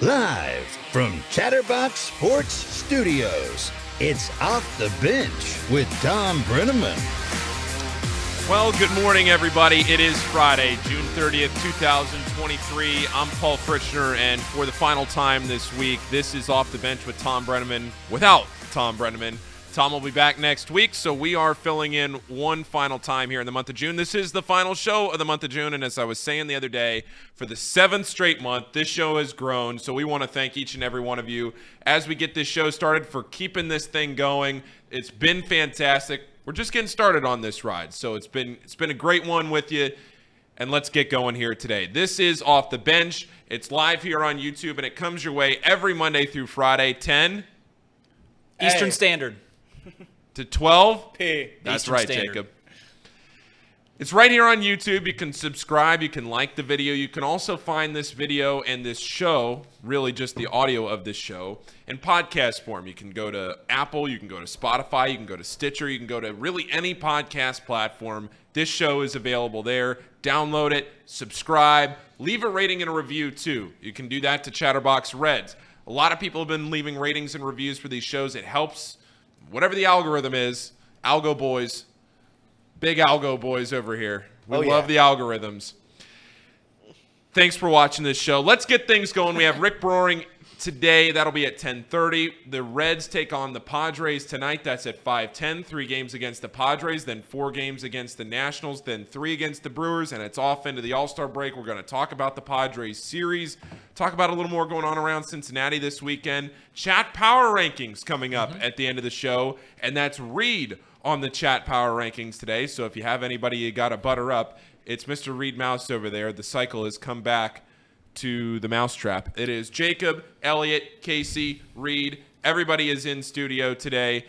Live from Chatterbox Sports Studios, it's Off the Bench with Thom Brennaman. Well, good morning, everybody. It is Friday, June 30th, 2023. I'm Paul Fritchner, and for the final time this week, this is Off the Bench with Thom Brennaman without Thom Brennaman. Thom will be back next week, so we are filling in one final time here in the month of June. This is the final show of the month of June, and as I was saying the other day, for the seventh straight month, this show has grown. So we want to thank each and every one of you as we get this show started for keeping this thing going. It's been fantastic. We're just getting started on this ride, so it's been it's been a great one with you. And let's get going here today. This is off the bench. It's live here on YouTube, and it comes your way every Monday through Friday, 10 Eastern Hey. Standard. To 12 P. That's Eastern right, Standard. Jacob. It's right here on YouTube. You can subscribe, you can like the video. You can also find this video and this show, really just the audio of this show, in podcast form. You can go to Apple, you can go to Spotify, you can go to Stitcher, you can go to really any podcast platform. This show is available there. Download it, subscribe, leave a rating and a review too. You can do that to Chatterbox Reds. A lot of people have been leaving ratings and reviews for these shows. It helps whatever the algorithm is. Algo Boys, big algo boys over here. We Oh, yeah. love the algorithms. Thanks for watching this show. Let's get things going. We have Rick Broering today. That'll be at 10:30. The Reds take on the Padres tonight. That's at 5:10. Three games against the Padres, then four games against the Nationals, then three against the Brewers, and it's off into the All-Star break. We're going to talk about the Padres series, talk about a little more going on around Cincinnati this weekend. Chat power rankings coming up mm-hmm. at the end of the show, and that's Reed on the chat power rankings today. So if you have anybody you got to butter up, it's Mr. Reed Mouse over there. The cycle has come back to the mousetrap. It is Jacob, Elliot, Casey, Reed. Everybody is in studio today.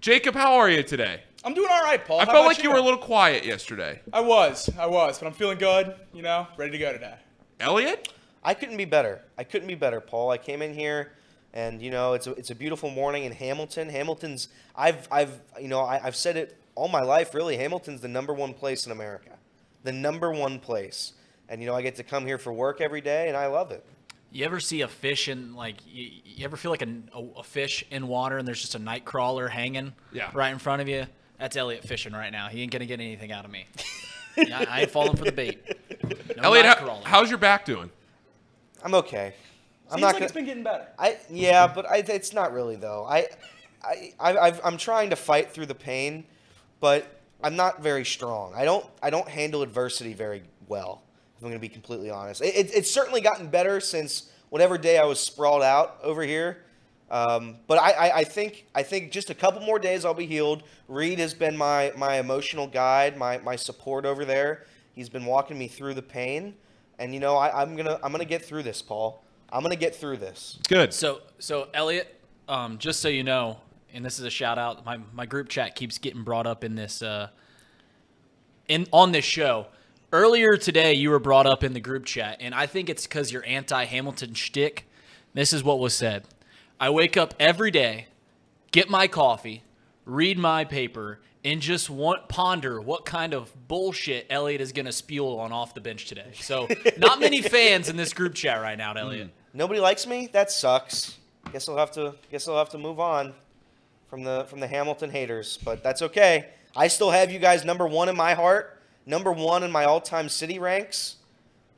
Jacob, how are you today? I'm doing all right, Paul. I How felt about like you were a little quiet yesterday. I was, I was, but I'm feeling good. You know, ready to go today. Elliot? I couldn't be better. I couldn't be better, Paul. I came in here, and you know, it's a it's a beautiful morning in Hamilton. Hamilton's I've I've you know I, I've said it all my life. Really, Hamilton's the number one place in America, the number one place. And you know, I get to come here for work every day, and I love it. You ever see a fish in like you, you ever feel like a, a, a fish in water and there's just a night crawler hanging Yeah. right in front of you? That's Elliot fishing right now. He ain't gonna get anything out of me. Yeah, I ain't falling for the bait. No Elliot, night how, crawler. how's your back doing? I'm okay. I'm Seems not like gonna. it's been getting better. I yeah, but I, it's not really though. I, I, I I've, I'm trying to fight through the pain, but I'm not very strong. I don't I don't handle adversity very well. If I'm going to be completely honest, it, it, it's certainly gotten better since whatever day I was sprawled out over here. Um, but I, I, I think I think just a couple more days I'll be healed. Reed has been my my emotional guide, my my support over there. He's been walking me through the pain, and you know I, I'm gonna I'm gonna get through this, Paul. I'm gonna get through this. Good. So so Elliot, um, just so you know, and this is a shout out. My my group chat keeps getting brought up in this uh, in on this show. Earlier today, you were brought up in the group chat, and I think it's because you're anti-Hamilton shtick. This is what was said: I wake up every day, get my coffee, read my paper, and just want ponder what kind of bullshit Elliot is going to spew on off the bench today. So, not many fans in this group chat right now, Elliot. Hmm. Nobody likes me. That sucks. Guess I'll have to. Guess I'll have to move on from the from the Hamilton haters. But that's okay. I still have you guys number one in my heart. Number one in my all-time city ranks.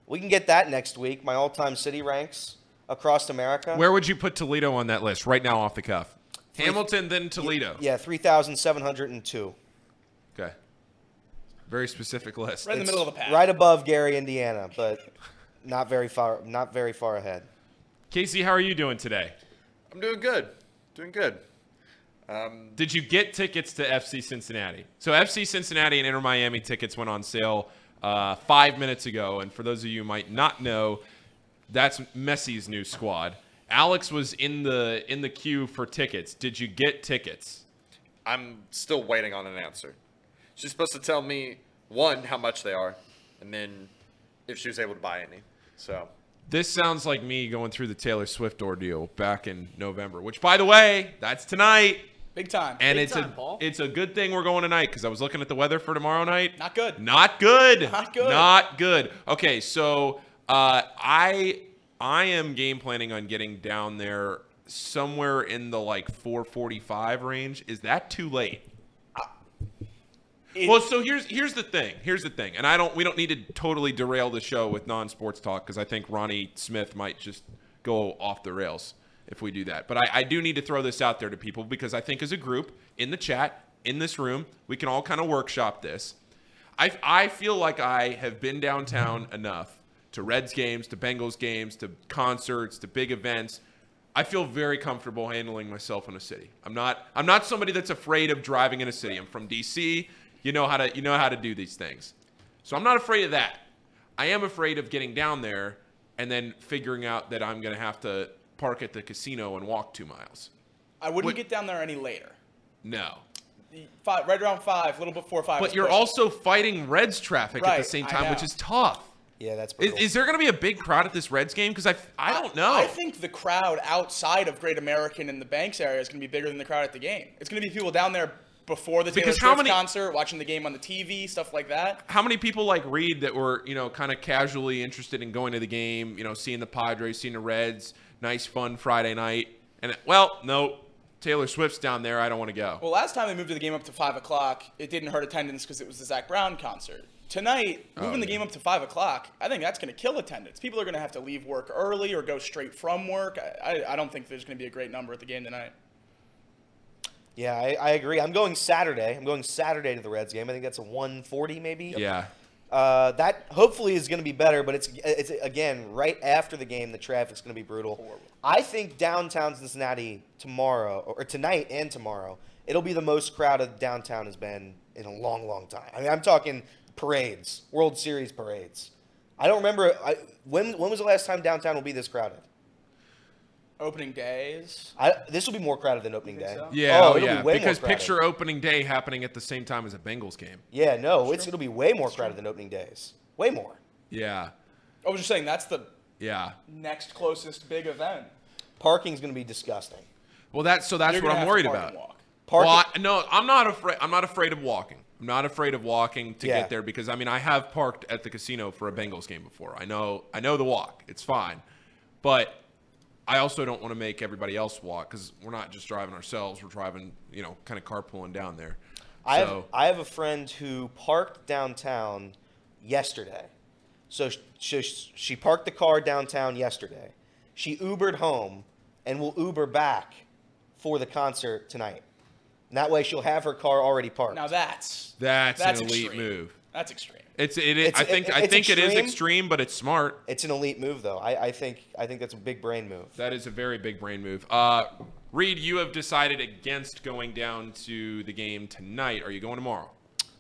We can get that next week. My all-time city ranks across America. Where would you put Toledo on that list right now off the cuff? Hamilton, then Toledo. Yeah, three thousand seven hundred and two. Okay. Very specific list. Right in the middle of the pack. Right above Gary, Indiana, but not very far. Not very far ahead. Casey, how are you doing today? I'm doing good. Doing good. Um, Did you get tickets to FC Cincinnati? So FC Cincinnati and Inter Miami tickets went on sale uh, five minutes ago, and for those of you who might not know, that's Messi's new squad. Alex was in the in the queue for tickets. Did you get tickets? I'm still waiting on an answer. She's supposed to tell me one how much they are, and then if she was able to buy any. So This sounds like me going through the Taylor Swift ordeal back in November, which, by the way, that's tonight. Big time. And Big it's time, a Paul. it's a good thing we're going tonight because I was looking at the weather for tomorrow night. Not good. Not good. Not good. Not good. Okay, so uh, I I am game planning on getting down there somewhere in the like 445 range. Is that too late? It- Well, so here's here's the thing. Here's the thing, and I don't. We don't need to totally derail the show with non-sports talk because I think Ronnie Smith might just go off the rails if we do that. But I, I do need to throw this out there to people because I think as a group in the chat in this room we can all kind of workshop this. I I feel like I have been downtown enough to Reds games, to Bengals games, to concerts, to big events. I feel very comfortable handling myself in a city. I'm not I'm not somebody that's afraid of driving in a city. I'm from DC. You know how to you know how to do these things. So I'm not afraid of that. I am afraid of getting down there and then figuring out that I'm going to have to park at the casino and walk 2 miles. I wouldn't what- get down there any later. No. Five, right around five, a little before five. But is you're pushing. also fighting Reds traffic at the Right, same I time, which is tough. Yeah, that's Is, brutal. is there going to be a big crowd at this Reds game? Because I, I don't know. I think the crowd outside of Great American and the Banks area is going to be bigger than the crowd at the game. It's going to be people down there before the Taylor Because Swift how many- concert, watching the game on the TV, stuff like that. How many people like Reed that were you know kind of casually interested in going to the game? You know, seeing the Padres, seeing the Reds, nice fun Friday night, and well, no, Taylor Swift's down there. I don't want to go. Well, last time they moved the game up to five o'clock, it didn't hurt attendance because it was the Zac Brown concert. Tonight, oh, moving the yeah. game up to five o'clock, I think that's going to kill attendance. People are going to have to leave work early or go straight from work. I, I, I don't think there's going to be a great number at the game tonight. Yeah, I, I agree. I'm going Saturday. I'm going Saturday to the Reds game. I think that's a 140 maybe. Yeah, Uh, that hopefully is going to be better, but it's it's again right after the game. The traffic's going to be brutal. I think downtown Cincinnati tomorrow or tonight and tomorrow, it'll be the most crowded downtown has been in a long, long time. I mean, I'm talking parades, World Series parades. I don't remember I, when when was the last time downtown will be this crowded. Opening days. I, this will be more crowded than opening day. so? yeah, oh, oh, it'll yeah. be way because more crowded. picture opening day happening at the same time as a Bengals game. Yeah, no, it's it'll be way more crowded than opening days. Way more. Yeah, I was just saying that's the yeah. next closest big event. Parking's going to be disgusting. Well, that's so that's You're what I'm have to worried park about. and walk. Parking. Well, I, no, I'm not afraid. I'm not afraid of walking. I'm not afraid of walking to Yeah. get there because I mean I have parked at the casino for a Bengals game before. I know I know the walk. It's fine, but I also don't want to make everybody else walk because we're not just driving ourselves. We're driving, you know, kind of carpooling down there. I have I have a friend who parked downtown yesterday. So sh- she, she parked the car downtown yesterday. She Ubered home and will Uber back for the concert tonight. And that way she'll have her car already parked. Now that's That's, That's an elite extreme. move. that's extreme. It's it. is It's- I think it- I it's think it is extreme. extreme, but it's smart. it's an elite move though. I, I think I think that's a big brain move. That is a very big brain move. Uh, Reed, you have decided against going down to the game tonight. Are you going tomorrow?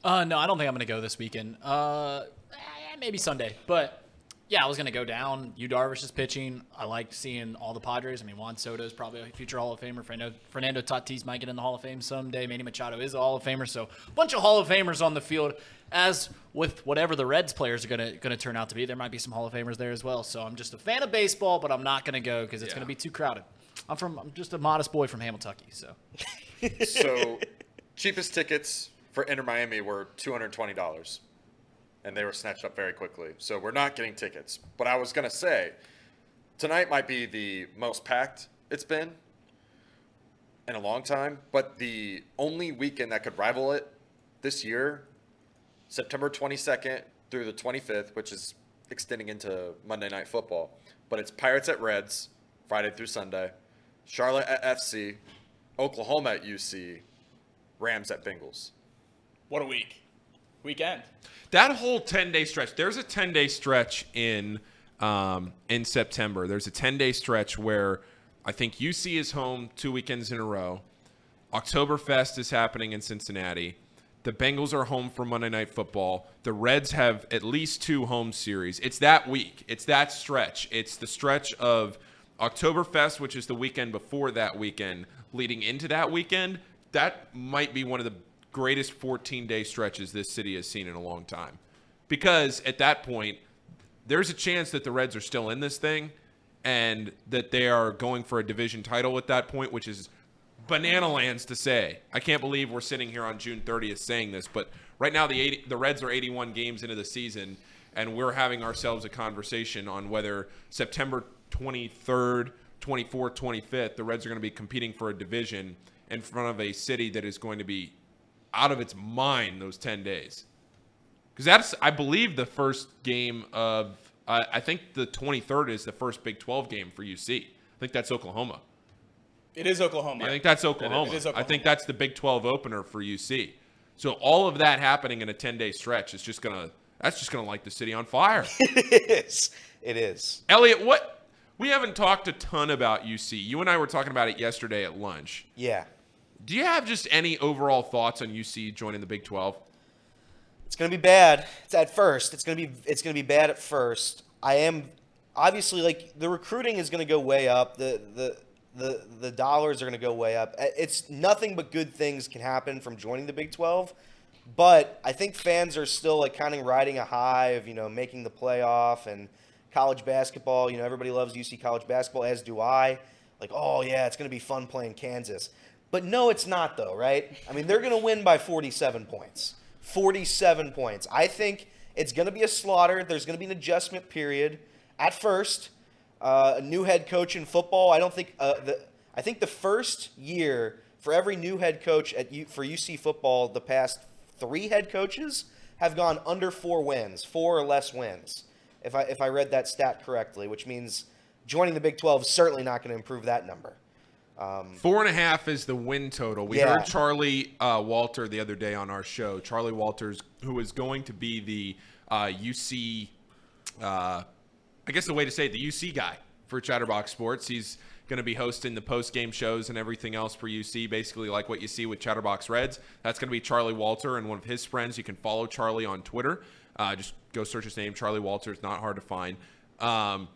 Uh, no, I don't think I'm gonna go this weekend. Uh, eh, maybe Sunday, but yeah, I was gonna go down. Yu Darvish is pitching. I liked seeing all the Padres. I mean, Juan Soto is probably a future Hall of Famer. Fernando, Fernando Tatis might get in the Hall of Fame someday. Manny Machado is a Hall of Famer. So a bunch of Hall of Famers on the field. As with whatever the Reds players are gonna gonna turn out to be, there might be some Hall of Famers there as well. So I'm just a fan of baseball, but I'm not gonna go because it's Yeah. gonna be too crowded. I'm from I'm just a modest boy from Hamilton, so So, cheapest tickets for Inter Miami were two hundred twenty dollars, and they were snatched up very quickly. So we're not getting tickets. But I was gonna say, tonight might be the most packed it's been in a long time. But the only weekend that could rival it this year, September twenty second through the twenty fifth, which is extending into Monday Night Football. But it's Pirates at Reds, Friday through Sunday. Charlotte at FC, Oklahoma at UC, Rams at Bengals. What a week. Weekend. That whole 10 day stretch, there's a 10 day stretch in um, in September. There's a 10 day stretch where I think UC is home two weekends in a row. Oktoberfest is happening in Cincinnati. The Bengals are home for Monday Night Football. The Reds have at least two home series. It's that week. It's that stretch. It's the stretch of Oktoberfest, which is the weekend before that weekend, leading into that weekend. That might be one of the greatest 14 day stretches this city has seen in a long time. Because at that point, there's a chance that the Reds are still in this thing and that they are going for a division title at that point, which is banana lands to say. I can't believe we're sitting here on June 30th saying this, but right now the 80, the Reds are 81 games into the season, and we're having ourselves a conversation on whether September 23rd, 24th, 25th, the Reds are going to be competing for a division in front of a city that is going to be out of its mind those 10 days. Because that's, I believe, the first game of, uh, I think the 23rd is the first Big 12 game for UC. I think that's Oklahoma. It is Oklahoma. I think that's Oklahoma. It is I think that's the Big 12 opener for UC. So all of that happening in a 10 day stretch is just gonna that's just gonna light the city on fire. it is. It is. Elliot, what we haven't talked a ton about UC. You and I were talking about it yesterday at lunch. Yeah. Do you have just any overall thoughts on UC joining the Big 12? It's gonna be bad. It's at first. It's gonna be it's gonna be bad at first. I am obviously like the recruiting is gonna go way up. The the the the dollars are gonna go way up. It's nothing but good things can happen from joining the Big Twelve. But I think fans are still like kind of riding a high of you know making the playoff and college basketball. You know everybody loves UC college basketball, as do I. Like oh yeah, it's gonna be fun playing Kansas. But no, it's not though, right? I mean they're gonna win by 47 points. 47 points. I think it's going to be a slaughter. There's going to be an adjustment period at first. Uh, a new head coach in football. I don't think uh, the. I think the first year for every new head coach at U, for UC football, the past three head coaches have gone under four wins, four or less wins. If I if I read that stat correctly, which means joining the Big 12 is certainly not going to improve that number. Four and a half is the win total. We Yeah. heard Charlie uh, Walter the other day on our show. Charlie Walters, who is going to be the uh, UC, uh, I guess the way to say it, the UC guy for Chatterbox Sports. He's going to be hosting the post game shows and everything else for UC, basically like what you see with Chatterbox Reds. That's going to be Charlie Walter and one of his friends. You can follow Charlie on Twitter. Uh, just go search his name, Charlie Walter. It's not hard to find. Um,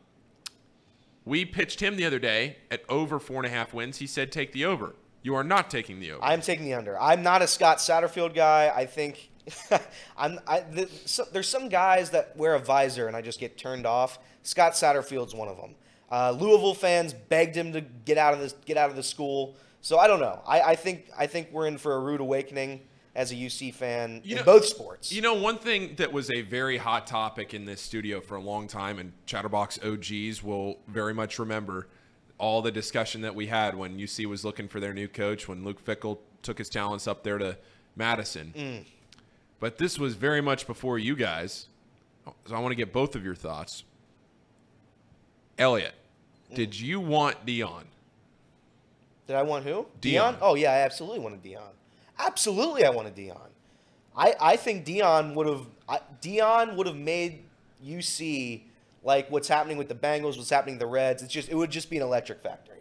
we pitched him the other day at over four and a half wins. He said, take the over. You are not taking the over. I'm taking the under. I'm not a Scott Satterfield guy. I think I'm. I, the, so, there's some guys that wear a visor and I just get turned off. Scott Satterfield's one of them. Uh, Louisville fans begged him to get out of this, get out of the school. So I don't know. I, I think I think we're in for a rude awakening as a UC fan You in know- both sports. You know, one thing that was a very hot topic in this studio for a long time, and Chatterbox OGs will very much remember all the discussion that we had when UC was looking for their new coach, when Luke Fickell took his talents up there to Madison. Mm. But this was very much before you guys. So I want to get both of your thoughts. Elliot, Mm. did you want Deion? Did I want who? Deion. Oh yeah, I absolutely wanted Deion. Absolutely, I wanted Deion. I, I think Deion would have I- Deion would have made UC like what's happening with the Bengals, what's happening with the Reds. It's just it would just be an electric factory.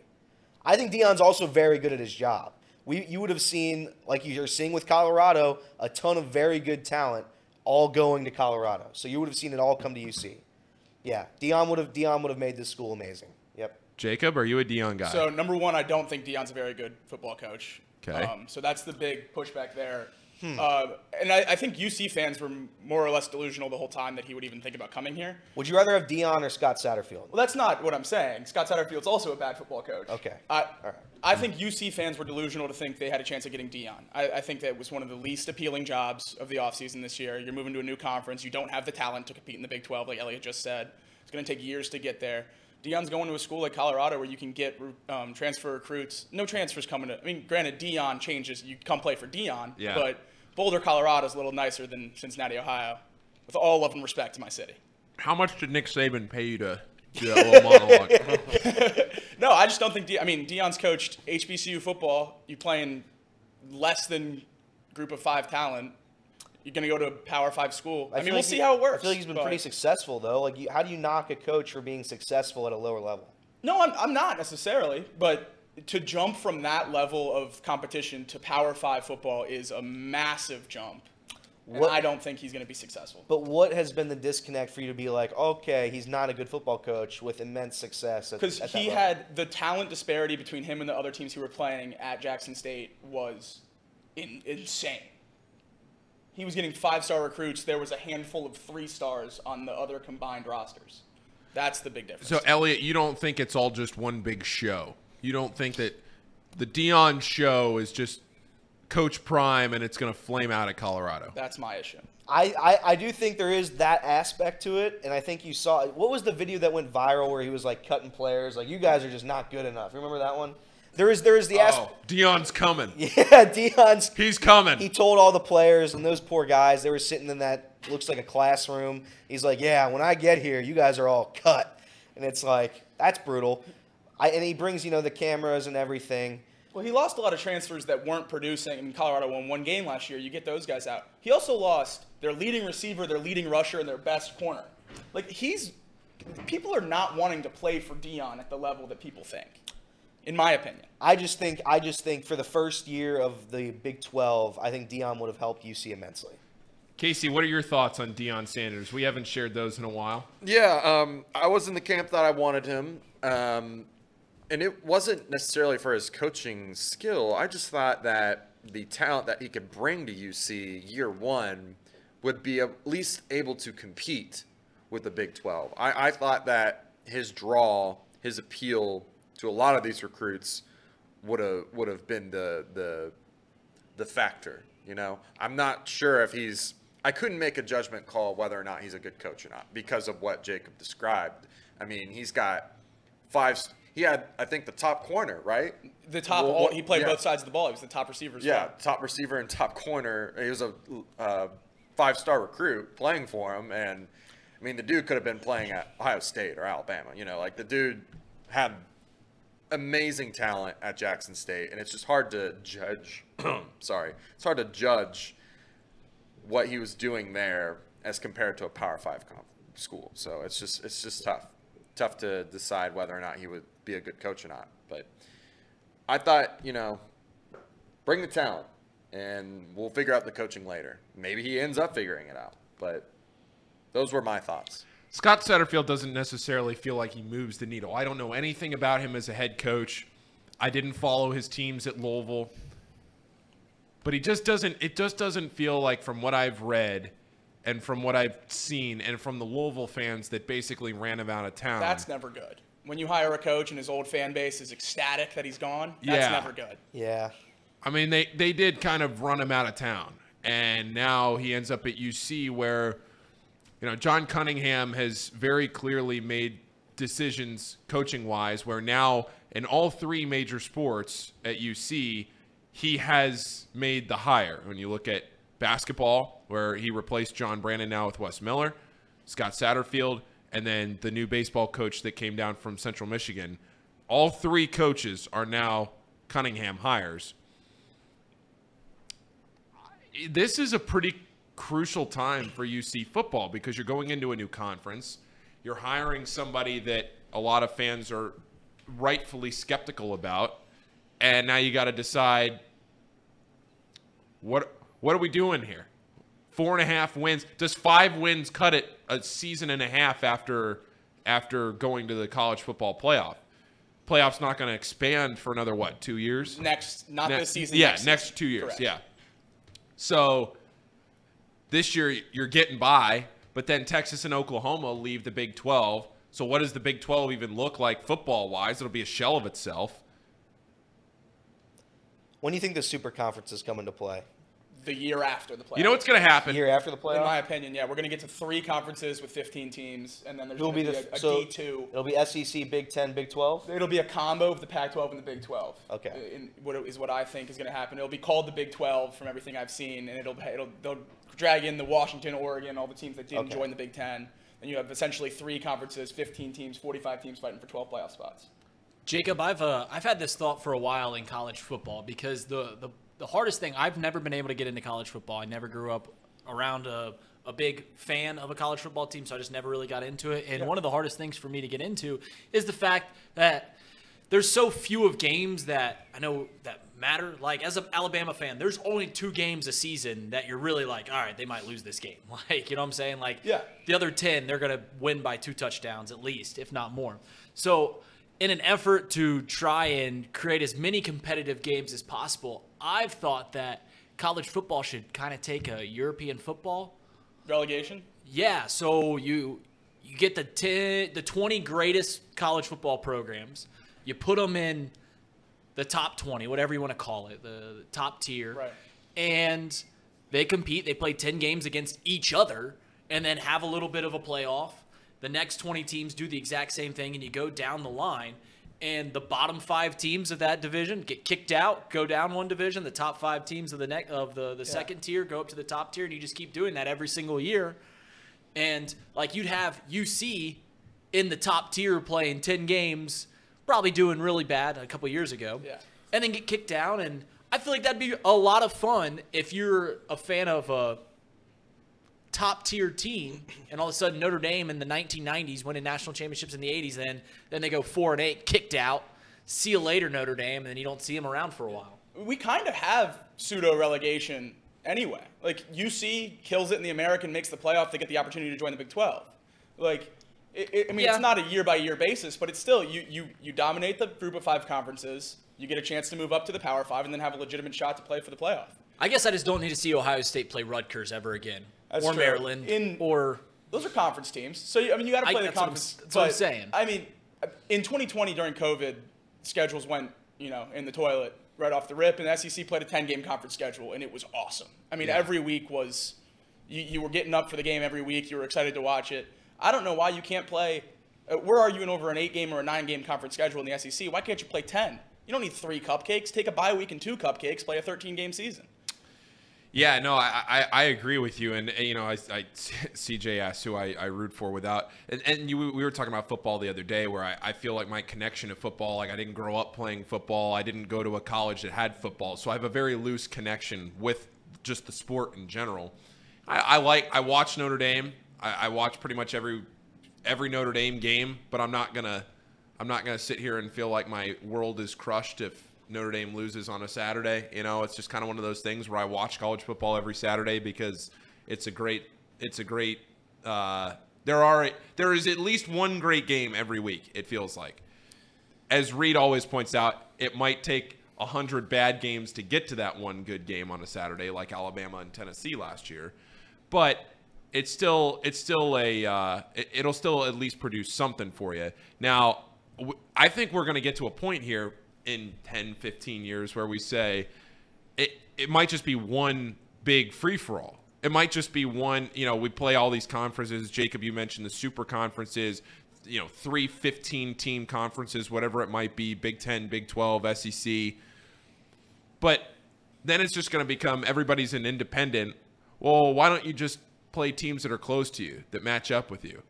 I think Deion's also very good at his job. We you would have seen like you're seeing with Colorado a ton of very good talent all going to Colorado. So you would have seen it all come to UC. Yeah, Deion would have Deion would have made this school amazing. Yep. Jacob, are you a Deion guy? So number one, I don't think Deion's a very good football coach. 'Kay. Um, so that's the big pushback there. Hmm. Uh, and I, I think UC fans were more or less delusional the whole time that he would even think about coming here. Would you rather have Deion or Scott Satterfield? Well, that's not what I'm saying. Scott Satterfield's also a bad football coach. Okay. I, right. I think UC fans were delusional to think they had a chance of getting Deion. I, I think that was one of the least appealing jobs of the offseason this year. You're moving to a new conference. You don't have the talent to compete in the Big 12, like Elliot just said. It's going to take years to get there. Deion's going to a school like Colorado where you can get um, transfer recruits. No transfers coming to. I mean, granted, Deion changes. You come play for Deion, Yeah. but Boulder, Colorado is a little nicer than Cincinnati, Ohio. With all love and respect to my city. How much did Nick Saban pay you to do that little monologue? No, I just don't think. De- I mean, Deion's coached HBCU football. You playing less than group of five talent. You're gonna go to a Power Five school. I, mean, feel we'll like see he- how it works. I feel like he's been but- pretty successful though. Like, you, how do you knock a coach for being successful at a lower level? No, I'm, I'm not necessarily, but to jump from that level of competition to Power Five football is a massive jump. And What- I don't think he's gonna be successful. But what has been the disconnect for you to be like, okay, he's not a good football coach with immense success? Because he had the talent disparity between him and the other teams who were playing at Jackson State was in, insane. He was getting five star recruits. There was a handful of three stars on the other combined rosters. That's the big difference. so, Elliot, you don't think it's all just one big show? You don't think that the Deion show is just Coach Prime and it's going to flame out at Colorado. That's my issue. I, I, I do think there is that aspect to it, and I think you saw what was the video that went viral where he was like cutting players, like you guys are just not good enough. Remember that one? There is there is the Oh. Deion's coming. Yeah, Deion's He's coming. he told all the players and those poor guys they were sitting in that looks like a classroom he's like yeah when i get here you guys are all cut and it's like that's brutal I, and he brings you know the cameras and everything Well, he lost a lot of transfers that weren't producing. I mean, Colorado won one game last year. You get those guys out. He also lost their leading receiver, their leading rusher, and their best corner. Like he's, people are not wanting to play for Deion at the level that people think, in my opinion. i just think i just think for the first year of the big 12 i think deion would have helped uc immensely Casey, what are your thoughts on Deion Sanders? We haven't shared those in a while. Yeah, um, I was in the camp that I wanted him, um, and it wasn't necessarily for his coaching skill. I just thought that the talent that he could bring to UC year one would be at least able to compete with the Big 12. I, I thought that his draw, his appeal to a lot of these recruits would have would have been the the the factor. You know, I'm not sure if he's. I couldn't make a judgment call whether or not he's a good coach or not because of what Jacob described. I mean, he's got five. He had, I think, the top corner, right? The top, Well, all, he played yeah. both sides of the ball. He was the top receiver Yeah, well. top receiver and top corner. He was a uh, five-star recruit playing for him, and I mean, the dude could have been playing at Ohio State or Alabama. You know, like the dude had amazing talent at Jackson State, and it's just hard to judge. sorry, it's hard to judge what he was doing there as compared to a Power Five school. So it's just it's just tough, tough to decide whether or not he would be a good coach or not. But I thought, you know, bring the talent, and we'll figure out the coaching later. Maybe he ends up figuring it out, but those were my thoughts. Scott Satterfield doesn't necessarily feel like he moves the needle. I don't know anything about him as a head coach. I didn't follow his teams at Louisville. But he just doesn't it just doesn't feel like from what I've read and from what I've seen and from the Louisville fans that basically ran him out of town. That's never good. When you hire a coach and his old fan base is ecstatic that he's gone, that's Yeah. never good. yeah I mean, they, they did kind of run him out of town. And now he ends up at UC where, you know, John Cunningham has very clearly made decisions coaching wise where now in all three major sports at UC, he has made the hire. When you look at basketball, where he replaced John Brannen now with Wes Miller, Scott Satterfield, and then the new baseball coach that came down from Central Michigan. All three coaches are now Cunningham hires this is a pretty crucial time for UC football because you're going into a new conference. You're hiring somebody that a lot of fans are rightfully skeptical about, and now you got to decide what what are we doing here? Four and a half wins. Does five wins cut it a season and a half after after going to the college football playoff? Playoffs not going to expand for another what? Two years? Next, not Ne- this season. Yeah, next, next, two years. Correct. Yeah. So this year you're getting by, but then Texas and Oklahoma leave the Big 12. So what does the Big 12 even look like football wise? It'll be a shell of itself. when do you think the super conferences come into play The year after the playoffs. You know what's going to happen? year after the playoffs. In my opinion, yeah, we're going to get to three conferences with 15 teams, and then there's Who'll going to be be, the a, a so D2. it'll be sec big 10 big 12 It'll be a combo of the Pac-12 and the Big 12. Okay. In, what is what I think is going to happen. It'll be called the Big 12 from everything I've seen, and it'll it'll they'll drag in the Washington, Oregon, all the teams that didn't Okay. join the Big 10. Then you have essentially three conferences, 15 teams, 45 teams fighting for 12 playoff spots. Jacob, I've uh, I've had this thought for a while in college football because the, the the hardest thing I've never been able to get into college football. I never grew up around a, a big fan of a college football team, so I just never really got into it. And one of the hardest things for me to get into is the fact that there's so few of games that I know that matter. Like as an Alabama fan, there's only two games a season that you're really like, all right, they might lose this game. Like, you know what I'm saying? Like, Yeah. the other 10, they're going to win by two touchdowns at least, if not more. So, in an effort to try and create as many competitive games as possible, I've thought that college football should kind of take a European football Relegation. yeah, so you you get the 10, the 20 greatest college football programs, you put them in the top 20, whatever you want to call it, the, the top tier. Right. And they compete, they play 10 games against each other and then have a little bit of a playoff. The next 20 teams do the exact same thing and you go down the line and the bottom 5 teams of that division get kicked out, go down one division, the top 5 teams of the next of the the second tier go up to the top tier and you just keep doing that every single year. And like you'd have UC in the top tier playing 10 games, probably doing really bad a couple years ago. Yeah. And then get kicked down. And I feel like that'd be a lot of fun if you're a fan of a top tier team and all of a sudden Notre Dame in the 1990s winning national championships in the 80s then then they go 4 and 8 kicked out see you later Notre Dame and then you don't see them around for a while we kind of have pseudo relegation anyway. Like UC kills it in the American, makes the playoff, they get the opportunity to join the Big 12. Like, it, it- I mean, Yeah. it's not a year by year basis, but it's still you you you dominate the group of five conferences. You get a chance to move up to the Power Five and then have a legitimate shot to play for the playoff. I guess I just don't need to see Ohio State play Rutgers ever again That's or true. Maryland In- or Those are conference teams, so I mean, you got to I- play the that's what I'm- conference. what I'm saying. I mean, in 2020 during COVID, schedules went you know in the toilet right off the rip, and the SEC played a 10 game conference schedule, and it was awesome. I mean, every week was you, you were getting up for the game every week. You were excited to watch it. I don't know why you can't play. Uh, we're arguing over an eight game or a nine game conference schedule in the SEC. Why can't you play 10? You don't need three cupcakes. Take a bye week and two cupcakes. Play a 13 game season. Yeah, no, I, I, I agree with you. And, you know, I, I, CJ asked who I, I root for without. And, and you, we were talking about football the other day where I, I feel like my connection to football, like I didn't grow up playing football. I didn't go to a college that had football. So I have a very loose connection with just the sport in general. I, I like, I watch Notre Dame. I, I watch pretty much every every Notre Dame game, but I'm not gonna I'm not gonna sit here and feel like my world is crushed if Notre Dame loses on a Saturday. You know, it's just kind of one of those things where I watch college football every Saturday because it's a great it's a great uh, there are there is at least one great game every week. It feels like, as Reed always points out, it might take a hundred bad games to get to that one good game on a Saturday, like Alabama and Tennessee last year, but it's still it's still a uh, it, it'll still at least produce something for you. Now, w- I think we're going to get to a point here in 10, 15 years where we say it it might just be one big free for all. It might just be one, you know, we play all these conferences. Jacob, you mentioned the super conferences, you know, three 15 team conferences, whatever it might be, Big 10, Big 12, SEC. But then it's just going to become everybody's an independent. Well, why don't you just play teams that are close to you, that match up with you?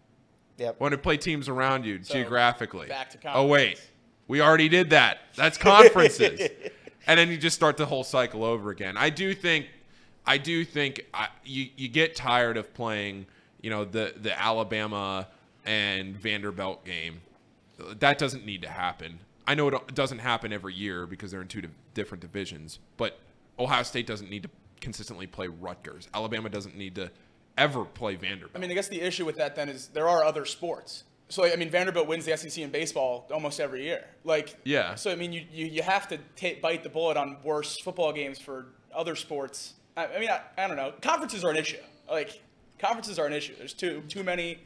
Yep. Want don't play teams around you geographically? back to Oh, wait. Conferences. We already did that. That's conferences. and then you just start the whole cycle over again. I do think, I do think I, you, you get tired of playing, you know, the, the Alabama and Vanderbilt game. That doesn't need to happen. I know it doesn't happen every year because they're in two di- different divisions, but Ohio State doesn't need to consistently play Rutgers. Alabama doesn't need to ever play Vanderbilt. I mean, I guess the issue with that then is there are other sports. So I mean, Vanderbilt wins the SEC in baseball almost every year. Like, Yeah. So I mean, you you, you have to ta bite the bullet on worse football games for other sports. I, I mean, I, I don't know. Conferences are an issue. Like, conferences are an issue. There's too too many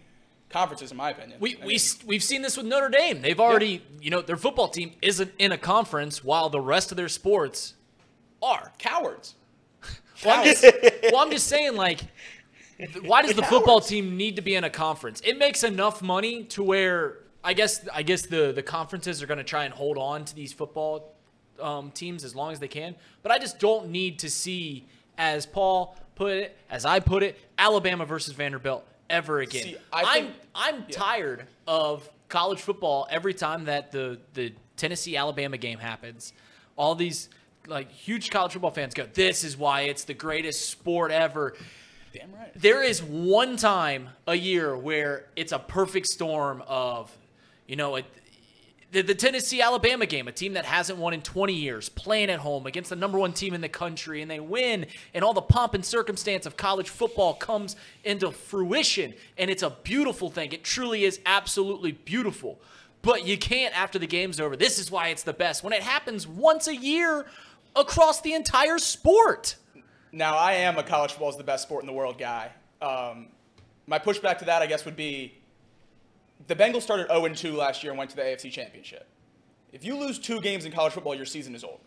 conferences, in my opinion. We, I we, mean, we've seen this with Notre Dame. They've already, you know, their football team isn't in a conference while the rest of their sports are. cowards. Well, I'm just, well, I'm just saying, like, th- why does the football team need to be in a conference? It makes enough money to where I guess I guess the the conferences are going to try and hold on to these football um, teams as long as they can. But I just don't need to see, as Paul put it, as I put it, Alabama versus Vanderbilt ever again. See, I think- I'm I'm tired of college football every time that the the Tennessee Alabama game happens. All these like huge college football fans go, "This is why it's the greatest sport ever." Damn right. There is one time a year where it's a perfect storm of, you know, it, the, the Tennessee Alabama game, a team that hasn't won in 20 years, playing at home against the number one team in the country, and they win, and all the pomp and circumstance of college football comes into fruition, and it's a beautiful thing. It truly is absolutely beautiful. But you can't after the game's over. This is why it's the best when it happens once a year across the entire sport. Now, I am a college football is the best sport in the world guy. Um, my pushback to that, I guess, would be the Bengals started 0 2 last year and went to the AFC Championship. If you lose two games in college football, your season is over.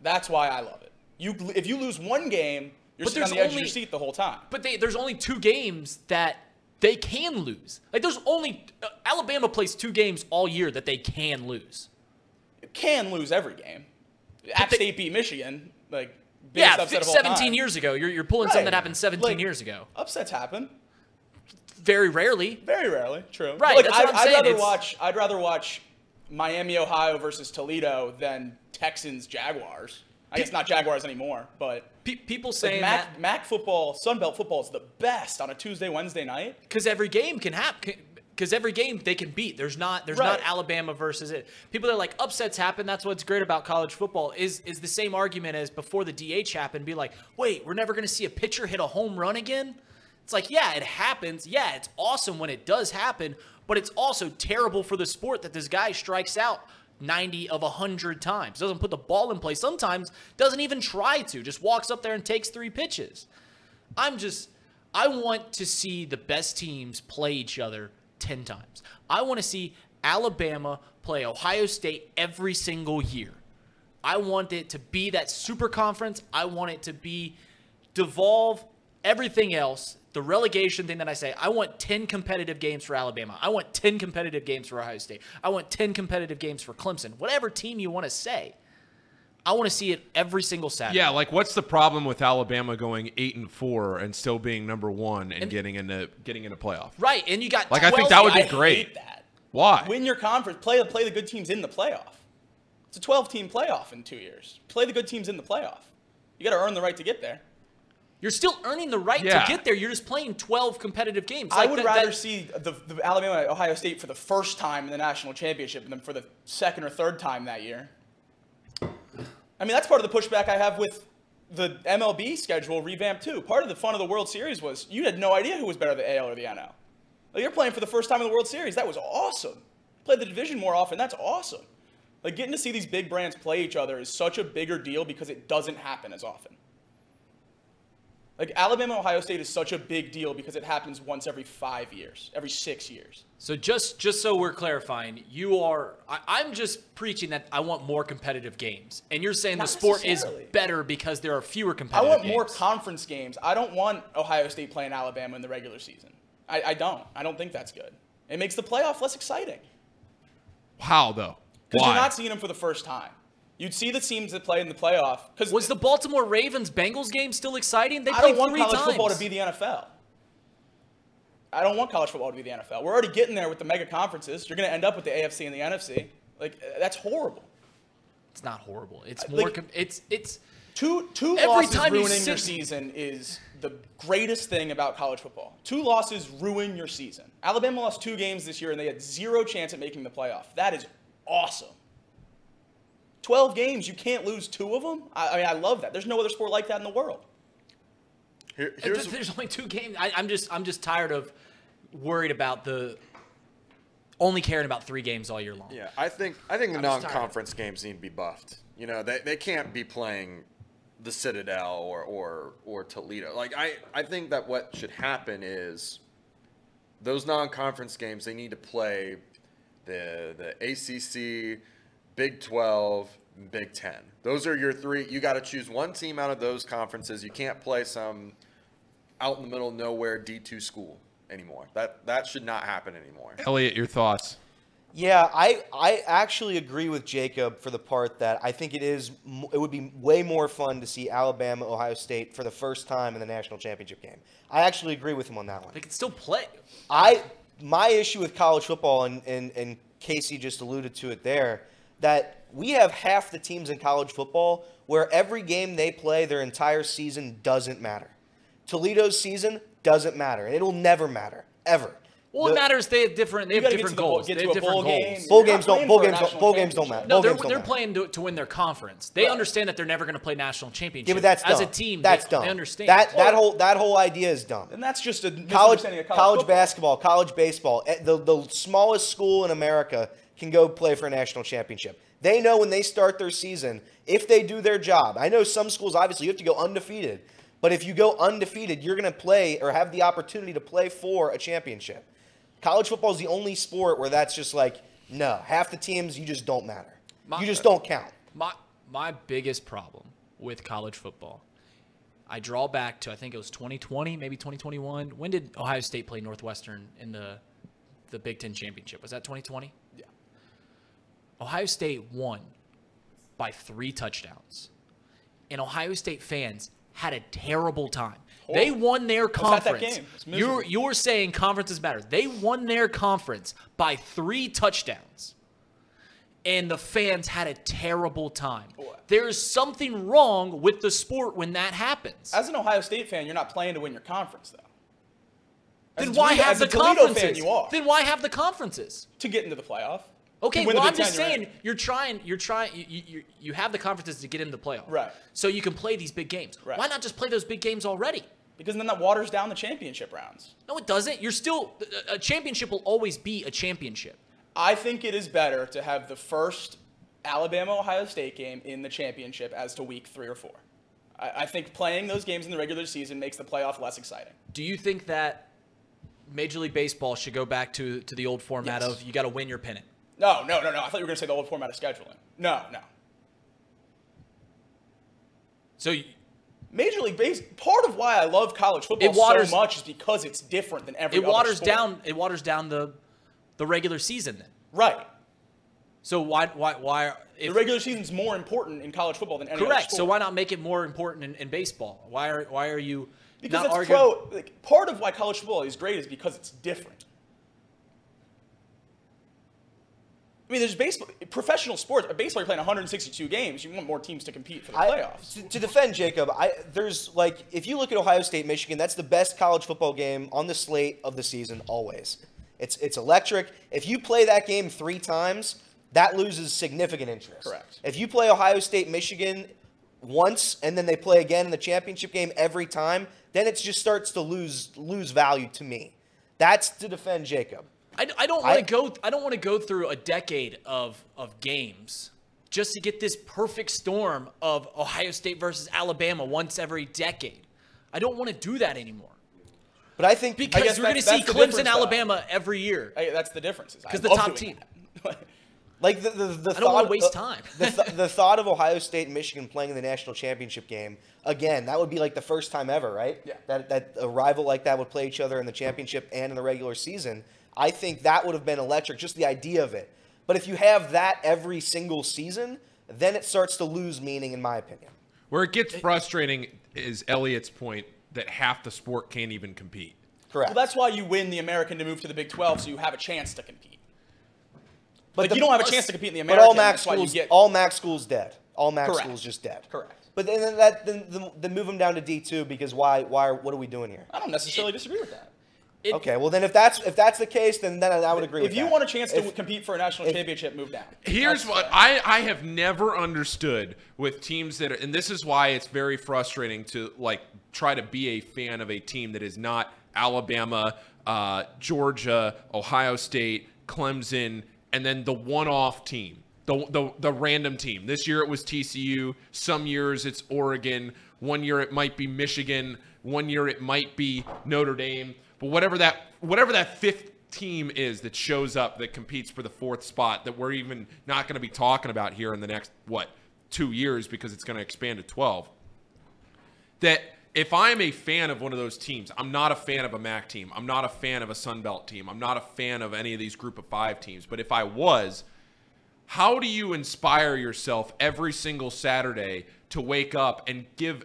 That's why I love it. You if you lose one game, you're But sitting on the edge of your seat the whole time. But they, there's only two games that they can lose. Like there's only uh, Alabama plays two games all year that they can lose. You can lose every game. App they- State beat Michigan, like Yeah, upset of all 17 time. years ago. You're, you're pulling something that happened 17 Like, years ago. Upsets happen. Very rarely. Very rarely, true. Right, Like, that's I, what I'm I'd saying, rather it's- watch. I'd rather watch Miami, Ohio versus Toledo than Texans, Jaguars. I guess not Jaguars anymore, but Pe- people like saying MAC, that MAC football, Sun Belt football is the best on a Tuesday, Wednesday night. because every game can happen. Because every game they can beat. There's not. There's Right. not Alabama versus it. People are like upsets happen. That's what's great about college football. Is is the same argument as before the DH happened. Be like, wait, we're never going to see a pitcher hit a home run again. It's like, yeah, it happens. Yeah, it's awesome when it does happen, but it's also terrible for the sport that this guy strikes out 90 of 100 times. Doesn't put the ball in play. Sometimes doesn't even try to. Just walks up there and takes three pitches. I'm just I want to see the best teams play each other 10 times. I want to see Alabama play Ohio State every single year. I want it to be that super conference. I want it to be devolve everything else. The relegation thing that I say, I want 10 competitive games for Alabama. I want 10 competitive games for Ohio State. I want 10 competitive games for Clemson. Whatever team you want to say. I want to see it every single Saturday. Yeah, like what's the problem with Alabama going eight and four and still being number one and, getting into getting into playoff? Right, and you got Like, I think that would be I great. hate that. Why? Win your conference. Play the play the good teams in the playoff. It's a 12 team playoff in two years. Play the good teams in the playoff. You got to earn the right to get there. You're still earning the right Yeah. to get there. You're just playing 12 competitive games. I would that- rather that- see the, the Alabama Ohio State for the first time in the national championship than for the second or third time that year. I mean, that's part of the pushback I have with the MLB schedule revamp too. Part of the fun of the World Series was you had no idea who was better, the AL or the NL. Like you're playing for the first time in the World Series. That was awesome. Play the division more often. That's awesome. Like getting to see these big brands play each other is such a bigger deal because it doesn't happen as often. Like Alabama Ohio State is such a big deal because it happens once every five years, every six years. So just just so we're clarifying, you are I, I'm just preaching that I want more competitive games, and you're saying Not the sport is better because there are fewer competitive. I competitive. want more conference games. I don't want Ohio State playing Alabama in the regular season. I, I don't. I don't think that's good. It makes the playoff less exciting How though? because you're not seeing them for the first time. You'd see the teams that play in the playoff. Because Was the Baltimore Ravens Bengals game still exciting? They I played don't want three college times. football to be the NFL. I don't want college football to be the NFL. We're already getting there with the mega conferences. You're going to end up with the AFC and the NFC. Like that's horrible. it's not horrible. It's Uh, more. like- com- it's it's Two two Every losses time you ruining your season is the greatest thing about college football. Two losses ruin your season. Alabama lost two games this year and they had zero chance at making the playoff. That is awesome. 12 games, you can't lose two of them? I, I mean, I love that. There's no other sport like that in the world. Here, th- here's there's only two games. I, I'm just I'm just tired of worried about the only caring about three games all year long. Yeah, I think I think the I'm non-conference games need to be buffed. You know, they, they can't be playing the Citadel or, or or Toledo. Like I, I think that what should happen is those non-conference games they need to play the the ACC, Big 12, Big 10. Those are your three. You got to choose one team out of those conferences. You can't play some out in the middle of nowhere D2 school anymore. That that should not happen anymore. Elliot, your thoughts? Yeah, I, I actually agree with Jacob for the part that I think it is it would be way more fun to see Alabama Ohio State for the first time in the national championship game. I actually agree with him on that one. They can still play. I my issue with college football and, and, and Casey just alluded to it there that we have half the teams in college football where every game they play their entire season doesn't matter. Toledo's season doesn't matter. It'll never matter ever. Well, The- it matters. They have different. They have gotta get different to the bowl- goals. get they to have a different bowl goals. game. Bowl games don't bowl games don't bowl games don't matter. No, Bowl they're, they're matter. playing to, to win their conference. They Right. understand that they're never going to play national championship. Yeah, but that's as dumb. a team. That's they, dumb. They understand that that Well- whole that whole idea is dumb. And that's just a college of college, college, basketball, college baseball. eh, The the smallest school in America can go play for a national championship. They know when they start their season if they do their job. I know some schools obviously you have to go undefeated, but if you go undefeated, you're going to play or have the opportunity to play for a championship. College football is the only sport where that's just like no, half the teams you just don't matter. My- you just don't count. My my biggest problem with college football, I draw back to I think it was 2020, maybe 2021. When did Ohio State play Northwestern in the the Big Ten championship? Was that 2020? Ohio State won by three touchdowns, and Ohio State fans had a terrible time. They won their conference. You're you're saying conferences matter. They won their conference by three touchdowns and the fans had a terrible time. There's something wrong with the sport when that happens. As an Ohio State fan, you're not playing to win your conference, though. As then why Toledo- have the conferences? Fan, you are Then why have the conferences? to get into the playoff. Okay, To win the well, I'm just saying in. you're trying. You're trying. You, you, you- have the conferences to get into the playoff, Right. So you can play these big games. Right. Why not just play those big games already? because then that waters down the championship rounds. No, it doesn't. You're still a- a championship will always be a championship. I think it is better to have the first Alabama Ohio State game in the championship as to week three or four. I, I think playing those games in the regular season makes the playoff less exciting. Do you think that Major League Baseball should go back to to the old format Yes. of you got to win your pennant? No, no, no, no. I thought you were going to say the old format of scheduling. No, no. So you- Major League Base. Part of why I love college football It waters- so much is because it's different than every. it other waters sport. down it waters down the the regular season then. Right. So why why why The if, regular season's more important in college football than any other correct? So sport. why not make it more important in, in baseball? Why are why are you Because not it's arguing? pro. Like, part of why college football is great is because it's different. I mean, there's baseball, professional sports. Baseball, you're playing 162 games. You want more teams to compete for the I- playoffs. to, to defend Jacob, I there's like if you look at Ohio State Michigan, that's the best college football game on the slate of the season always. It's it's electric. If you play that game 3 times, that loses significant interest. Correct. If you play Ohio State Michigan once and then they play again in the championship game every time, then it just starts to lose lose value to me. That's to defend Jacob. I, I don't want to go. I don't want to go through a decade of of games just to get this perfect storm of Ohio State versus Alabama once every decade. I don't want to do that anymore But I think because guess we're going to see Clemson, difference, though. Alabama every year. I, that's the difference. Because the top team. Like the the, the I don't thought- waste uh, time. the, th- the thought of Ohio State and Michigan playing in the national championship game again, that would be like the first time ever, right? Yeah. That that a rival like that would play each other in the championship and in the regular season. I think that would have been electric, just the idea of it. But if you have that every single season, then it starts to lose meaning, in my opinion. Where it gets frustrating is Elliot's point that half the sport can't even compete. Correct. well, that's why you win the American to move to the Big 12, so you have a chance to compete. but Like, the- you don't have a chance to compete in the American. But American. all MAC that's why you schools, get all MAC schools dead. All MAC Correct. schools just dead. correct. But then that then, then, then move them down to D two because why why what are we doing here? I don't necessarily disagree with that. It- Okay, well then if that's if that's the case, then then I would agree. If with you that. want a chance to If- compete for a national championship, move down. Here's That's what. I, I have never understood with teams that are, and this is why it's very frustrating to like try to be a fan of a team that is not Alabama, uh, Georgia, Ohio State, Clemson, and then the one-off team, the, the the random team. This year it was TCU. Some years it's Oregon. One year it might be Michigan. One year it might be Notre Dame. But whatever that whatever that fifth team is that shows up that competes for the fourth spot that we're even not going to be talking about here in the next what two years because it's going to expand to 12 that if i'm a fan of one of those teams i'm not a fan of a MAC team. I'm not a fan of a sun belt team. I'm not a fan of any of these group of five teams. But if i was how do you inspire yourself every single saturday to wake up and give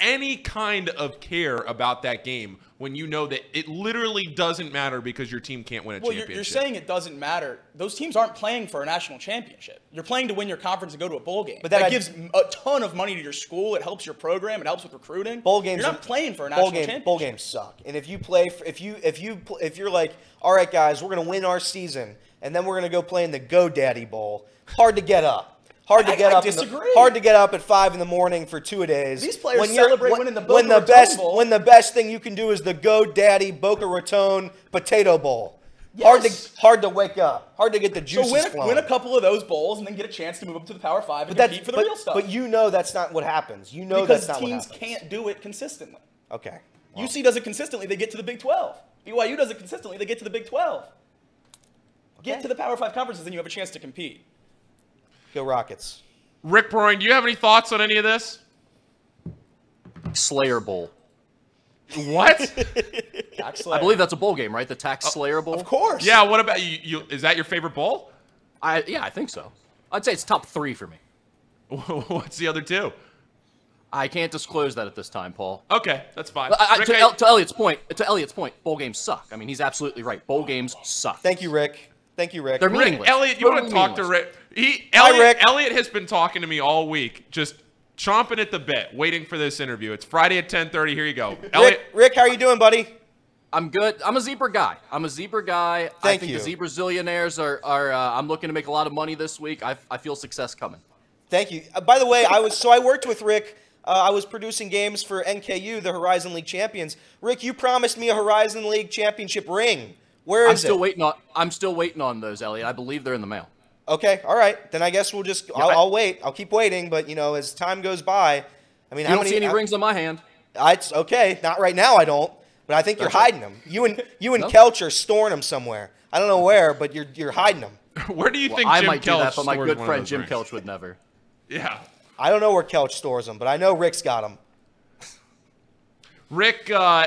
any kind of care about that game when you know that it literally doesn't matter because your team can't win a Well, you're, championship you're saying it doesn't matter. Those teams aren't playing for a national championship. You're playing to win your conference and go to a bowl game. But that that I- gives a ton of money to your school. It helps your program. It helps with recruiting. bowl games. You're are- not playing for a national bowl game, championship. Bowl games suck. And if you play, for, if you if you if you're like, all right, guys, we're gonna win our season, and then we're gonna go play in the GoDaddy Bowl. Hard to get up. Hard to I- get I up. the- hard to get up at five in the morning for two a days. These players you're- celebrate when, winning the Boca when the Raton best Bowl. when the best thing you can do is the Go Daddy Boca Raton Potato Bowl. Hard to hard to wake up. Hard to get the juices So win a, flowing. win a couple of those bowls and then get a chance to move up to the Power Five and but compete for the but, real stuff. but you know that's not what happens. You know because that's not teams what happens. can't do it consistently. Okay. UC does it consistently. They get to the Big 12. BYU does it consistently. They get to the Big 12. Get to the Power Five conferences, and you have a chance to compete. Go Rockets. Rick Broering, do you have any thoughts on any of this? Slayer Bowl. What? I believe that's a bowl game, right? The Tax oh, Slayer Bowl. Of course. yeah. What about you, you? Is that your favorite bowl? I yeah, I think so. I'd say it's top three for me. What's the other two? I can't disclose that at this time, Paul. Okay, that's fine. I, I, uh, Rick, to, I- El, to Elliot's point, to Elliot's point, bowl games suck. I mean, he's absolutely right. Bowl games suck. Thank you, Rick. Thank you, Rick. They're Rick, meaningless. Elliot, you want to talk to. Rick? He, Elliot, Rick. Elliot has been talking to me all week, just chomping at the bit, waiting for this interview. It's Friday at 10:30. Here you go, Elliot. Rick, Rick, how are you doing, buddy? I'm good. I'm a zebra guy. I'm a zebra guy. Thank I Thank think you. the zebra zillionaires are. are uh, I'm looking to make a lot of money this week. I, I feel success coming. Thank you. Uh, by the way, I was so I worked with Rick. Uh, I was producing games for NKU, the Horizon League champions. Rick, you promised me a Horizon League championship ring. Where is I'm still it? waiting on. I'm still waiting on those, Elliot. I believe they're in the mail. Okay, all right. Then I guess we'll just. I'll, I- I'll wait. I'll keep waiting. But you know, as time goes by, I mean, You how don't see any I- rings on my hand. I, it's okay. Not right now. I don't. But I think you're That's hiding them. You and you and No. Kelch are storing them somewhere. I don't know where, but you're you're hiding them. Where do you Well, think I Jim might do Kelch that, but my stores good friend Jim rings? Kelch would never. Yeah, I don't know where Kelch stores them, but I know Rick's got them. Rick. Uh,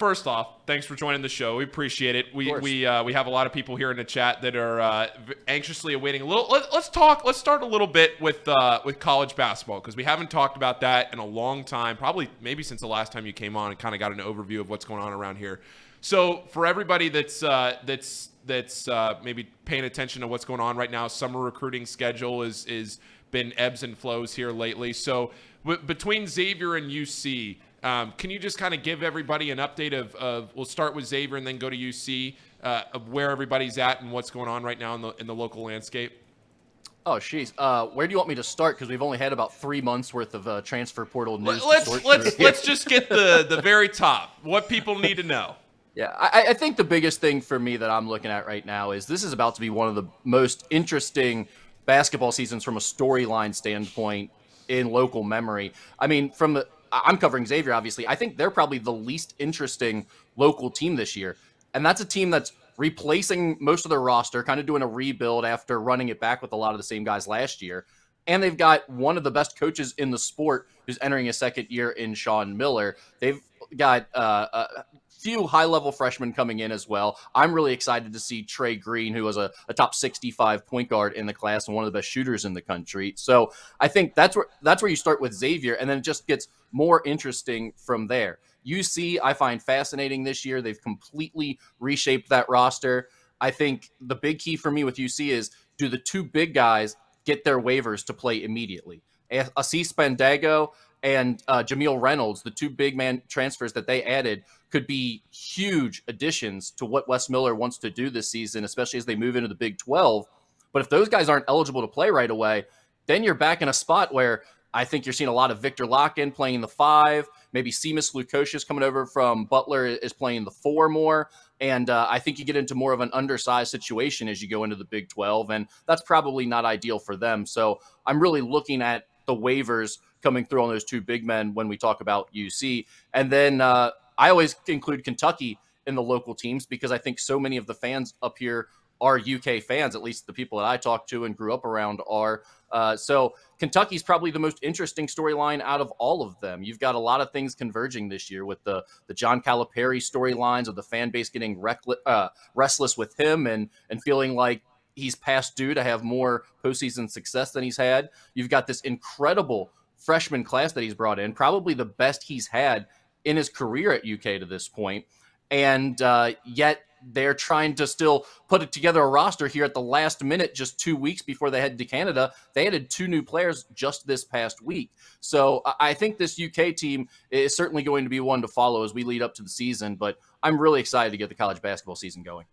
first off, thanks for joining the show. We appreciate it. We we uh, we have a lot of people here in the chat that are uh, anxiously awaiting a little. Let, let's talk. Let's start a little bit with uh, with college basketball because we haven't talked about that in a long time. Probably maybe since the last time you came on and kind of got an overview of what's going on around here. So for everybody that's uh, that's that's uh, maybe paying attention to what's going on right now, summer recruiting schedule is is been ebbs and flows here lately. So w- between Xavier and UC, um, can you just kind of give everybody an update of, of we'll start with Xavier and then go to UC uh, of where everybody's at and what's going on right now in the in the local landscape? Oh, jeez. Uh, where do you want me to start? Because we've only had about three months worth of uh, transfer portal news. Let's let's through. let's just get the the very top. What people need to know. Yeah, I, I think the biggest thing for me that I'm looking at right now is this is about to be one of the most interesting basketball seasons from a storyline standpoint in local memory. I mean, from the I'm covering Xavier, obviously. I think they're probably the least interesting local team this year, and that's a team that's replacing most of their roster, kind of doing a rebuild after running it back with a lot of the same guys last year. And they've got one of the best coaches in the sport who's entering a second year in Sean Miller. They've got uh, a few high level freshmen coming in as well. I'm really excited to see Trey Green, who was a, a top 65 point guard in the class and one of the best shooters in the country. So I think that's where that's where you start with Xavier, and then it just gets more interesting from there. UC, I find fascinating this year. They've completely reshaped that roster. I think the big key for me with UC is do the two big guys get their waivers to play immediately? Aziz Bandaogo and uh, Jamille Reynolds, the two big man transfers that they added, could be huge additions to what Wes Miller wants to do this season, especially as they move into the Big 12. But if those guys aren't eligible to play right away, then you're back in a spot where I think you're seeing a lot of Viktor Lakhin playing the five. Maybe Simas Lukosius coming over from Butler is playing the four more. And uh, I think you get into more of an undersized situation as you go into the Big 12. And that's probably not ideal for them. So I'm really looking at the waivers coming through on those two big men when we talk about UC. And then uh, I always include Kentucky in the local teams because I think so many of the fans up here are UK fans, at least the people that I talk to and grew up around are. Uh, so Kentucky's probably the most interesting storyline out of all of them. You've got a lot of things converging this year with the the John Calipari storylines of the fan base getting reckless, uh, restless with him and and feeling like he's past due to have more postseason success than he's had. You've got this incredible freshman class that he's brought in, probably the best he's had in his career at UK to this point. and uh, yet they're trying to still put together a roster here at the last minute, just two weeks before they head to Canada. They added two new players just this past week. So I think this UK team is certainly going to be one to follow as we lead up to the season. But I'm really excited to get the college basketball season going.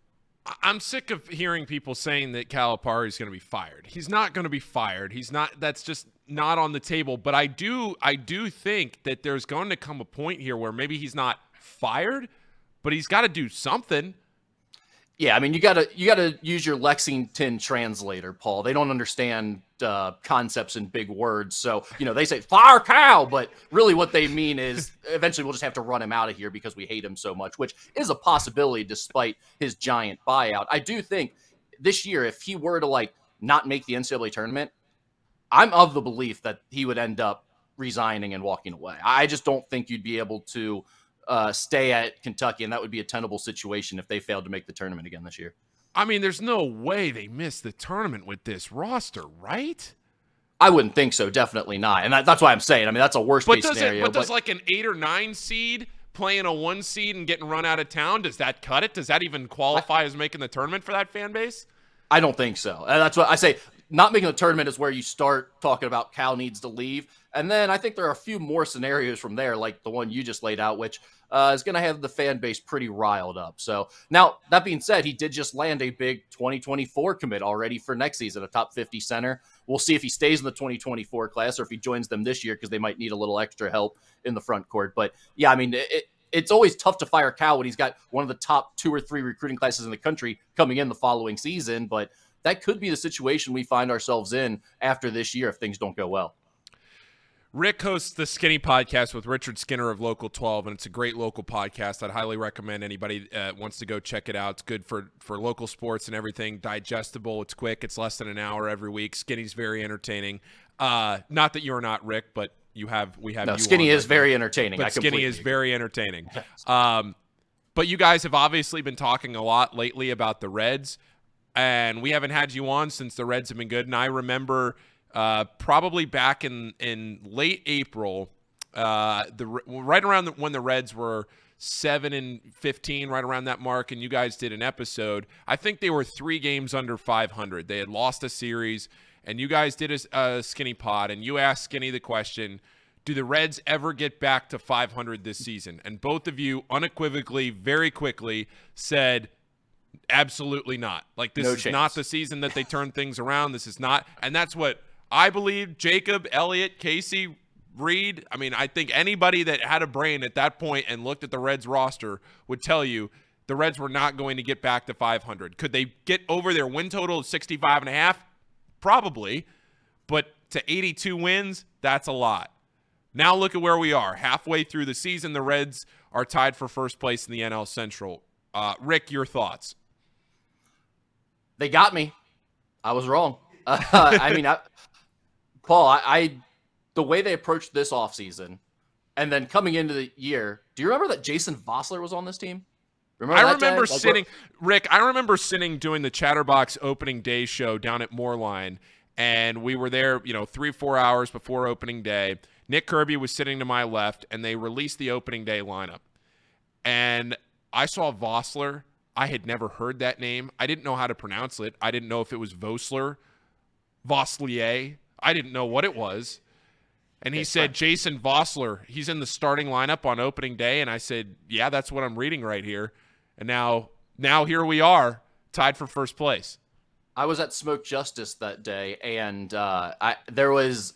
I'm sick of hearing people saying that Calipari is going to be fired. He's not going to be fired. He's not. That's just not on the table. But I do, I do think that there's going to come a point here where maybe he's not fired, but he's got to do something. Yeah, I mean you gotta you gotta use your Lexington translator, Paul. They don't understand uh, concepts in big words, so you know they say "fire cow," but really what they mean is eventually we'll just have to run him out of here because we hate him so much, which is a possibility despite his giant buyout. I do think this year, if he were to like not make the NCAA tournament, I'm of the belief that he would end up resigning and walking away. I just don't think you'd be able to uh, stay at Kentucky, and that would be a tenable situation if they failed to make the tournament again this year. I mean, there's no way they missed the tournament with this roster, right? I wouldn't think so. Definitely not. And that, that's why I'm saying. I mean, that's a worst But case does scenario. it? But does like an eight or nine seed playing a one seed and getting run out of town? Does that cut it? Does that even qualify as making the tournament for that fan base? I don't think so. And that's what I say. Not making the tournament is where you start talking about Cal needs to leave. And then I think there are a few more scenarios from there, like the one you just laid out, which uh, is going to have the fan base pretty riled up. So now, that being said, he did just land a big 2024 commit already for next season, a top 50 center. We'll see if he stays in the 2024 class or if he joins them this year because they might need a little extra help in the front court. But yeah, I mean, it, it's always tough to fire Cal when he's got one of the top two or three recruiting classes in the country coming in the following season. But that could be the situation we find ourselves in after this year if things don't go well. Rick hosts the Skinny Podcast with Richard Skinner of Local 12, and it's a great local podcast. I'd highly recommend anybody uh, wants to go check it out. It's good for for local sports and everything. Digestible. It's quick. It's less than an hour every week. Skinny's very entertaining. Uh, not that you're not Rick, but you have we have No, you Skinny is right now. very entertaining. I But Skinny is agree. very entertaining. Um, but you guys have obviously been talking a lot lately about the Reds, and we haven't had you on since the Reds have been good. And I remember uh, probably back in in late April, uh, the right around the, when the Reds were seven and fifteen, right around that mark, and you guys did an episode. I think they were three games under five hundred. They had lost a series, and you guys did a, a Skinny pod, and you asked Skinny the question. Do the Reds ever get back to 500 this season? And both of you unequivocally, very quickly said, absolutely not. Like, this No is chance. not the season that they turn things around. This is not. And that's what I believe Jacob, Elliott, Casey, Reed. I mean, I think anybody that had a brain at that point and looked at the Reds roster would tell you the Reds were not going to get back to 500. Could they get over their win total of 65 and a half? Probably. But to 82 wins, that's a lot. Now look at where we are. Halfway through the season, the Reds are tied for first place in the NL Central. Uh, Rick, your thoughts? They got me. I was wrong. Uh, I mean, I, Paul, I, I the way they approached this offseason and then coming into the year, do you remember that Jason Vosler was on this team? Remember I remember? Like, sitting, Rick. I remember sitting doing the Chatterbox opening day show down at Moerlein, and we were there, you know, three four hours before opening day. Nick Kirby was sitting to my left, and they released the opening day lineup, and I saw Vosler. I had never heard that name. I didn't know how to pronounce it. I didn't know if it was Vosler, Vosslier. I didn't know what it was. And he said, Jason Vosler, he's in the starting lineup on opening day. And I said, Yeah, that's what I'm reading right here. And now, now here we are, tied for first place. I was at Smoke Justis that day, and uh, I there was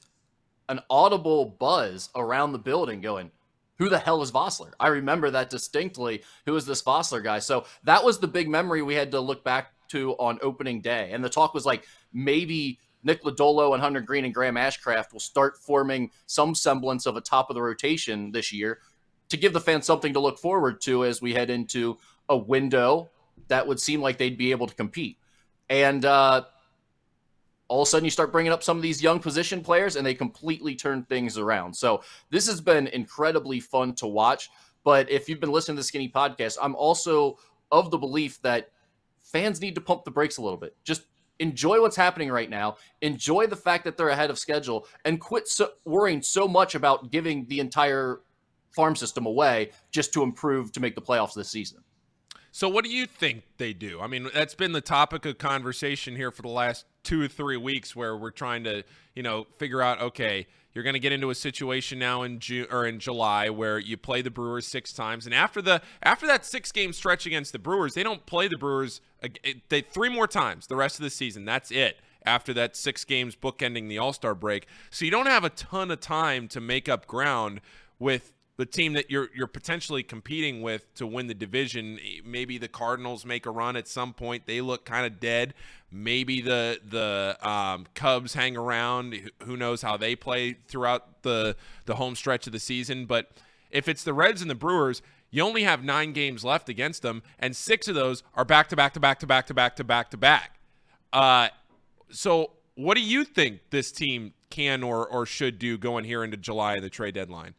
an audible buzz around the building going, "Who the hell is Vosler?" I remember that distinctly. Who is this Vosler guy? So that was the big memory we had to look back to on opening day, and the talk was like maybe. Nick Lodolo and Hunter Greene and Graham Ashcraft will start forming some semblance of a top of the rotation this year to give the fans something to look forward to as we head into a window that would seem like they'd be able to compete. And uh, all of a sudden, you start bringing up some of these young position players, and they completely turn things around. So this has been incredibly fun to watch. But if you've been listening to the Skinny Podcast, I'm also of the belief that fans need to pump the brakes a little bit. Just enjoy what's happening right now. Enjoy the fact that they're ahead of schedule, and quit so, worrying so much about giving the entire farm system away just to improve to make the playoffs this season. So, what do you think they do? I mean, that's been the topic of conversation here for the last two or three weeks, where we're trying to, you know, figure out. Okay, you're going to get into a situation now in June or in July where you play the Brewers six times, and after the after that six game stretch against the Brewers, they don't play the Brewers eh, they three more times the rest of the season. That's it. After that six games bookending the All Star break, so you don't have a ton of time to make up ground with the team that you're you're potentially competing with to win the division. Maybe the Cardinals make a run at some point. They look kind of dead. Maybe the the um, Cubs hang around. Who knows how they play throughout the the home stretch of the season? But if it's the Reds and the Brewers, you only have nine games left against them, and six of those are back to back to back to back to back to back to back. Uh, so what do you think this team can or, or should do going here into July of the trade deadline?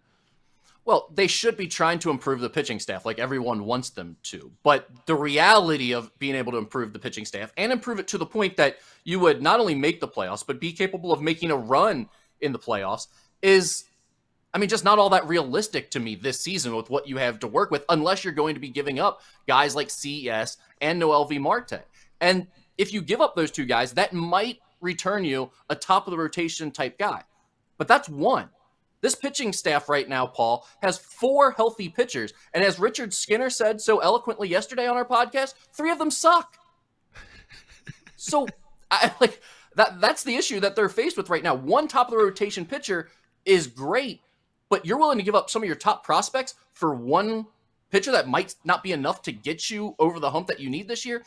Well, they should be trying to improve the pitching staff like everyone wants them to. But the reality of being able to improve the pitching staff and improve it to the point that you would not only make the playoffs, but be capable of making a run in the playoffs is, I mean, just not all that realistic to me this season with what you have to work with, unless you're going to be giving up guys like CES and Noelvi Marte. And if you give up those two guys, that might return you a top of the rotation type guy. But that's one. This pitching staff right now, Paul, has four healthy pitchers. And as Richard Skinner said so eloquently yesterday on our podcast, three of them suck. so I like that that's the issue that they're faced with right now. One top of the rotation pitcher is great, but you're willing to give up some of your top prospects for one pitcher that might not be enough to get you over the hump that you need this year.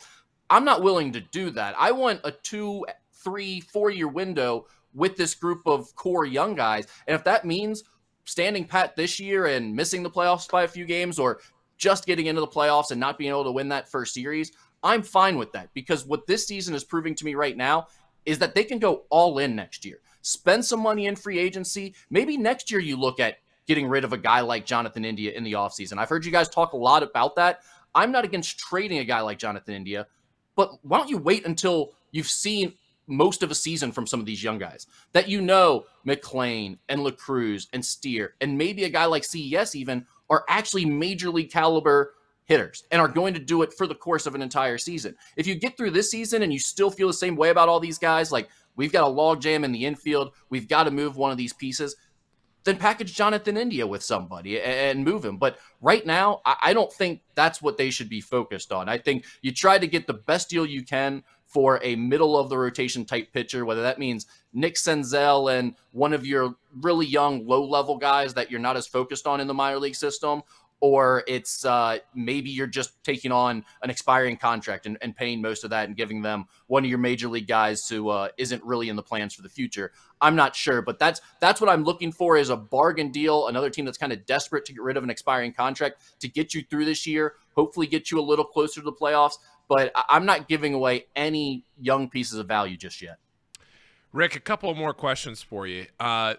I'm not willing to do that. I want a two, three, four year window with this group of core young guys. And if that means standing pat this year and missing the playoffs by a few games or just getting into the playoffs and not being able to win that first series, I'm fine with that because what this season is proving to me right now is that they can go all in next year. Spend some money in free agency. Maybe next year you look at getting rid of a guy like Jonathan India in the offseason. I've heard you guys talk a lot about that. I'm not against trading a guy like Jonathan India, but why don't you wait until you've seen most of a season from some of these young guys that you know McLain and LaCruz and Steer and maybe a guy like CES even are actually major league caliber hitters and are going to do it for the course of an entire season. If you get through this season and you still feel the same way about all these guys, like we've got a logjam in the infield, we've got to move one of these pieces, then package Jonathan India with somebody and move him. But right now, I don't think that's what they should be focused on. I think you try to get the best deal you can for a middle of the rotation type pitcher, whether that means Nick Senzel and one of your really young low level guys that you're not as focused on in the minor league system, or it's uh, maybe you're just taking on an expiring contract and, and, paying most of that and giving them one of your major league guys who uh, isn't really in the plans for the future. I'm not sure, but that's that's what I'm looking for is a bargain deal. Another team that's kind of desperate to get rid of an expiring contract to get you through this year, hopefully get you a little closer to the playoffs but I'm not giving away any young pieces of value just yet. Rick, a couple more questions for you. Uh,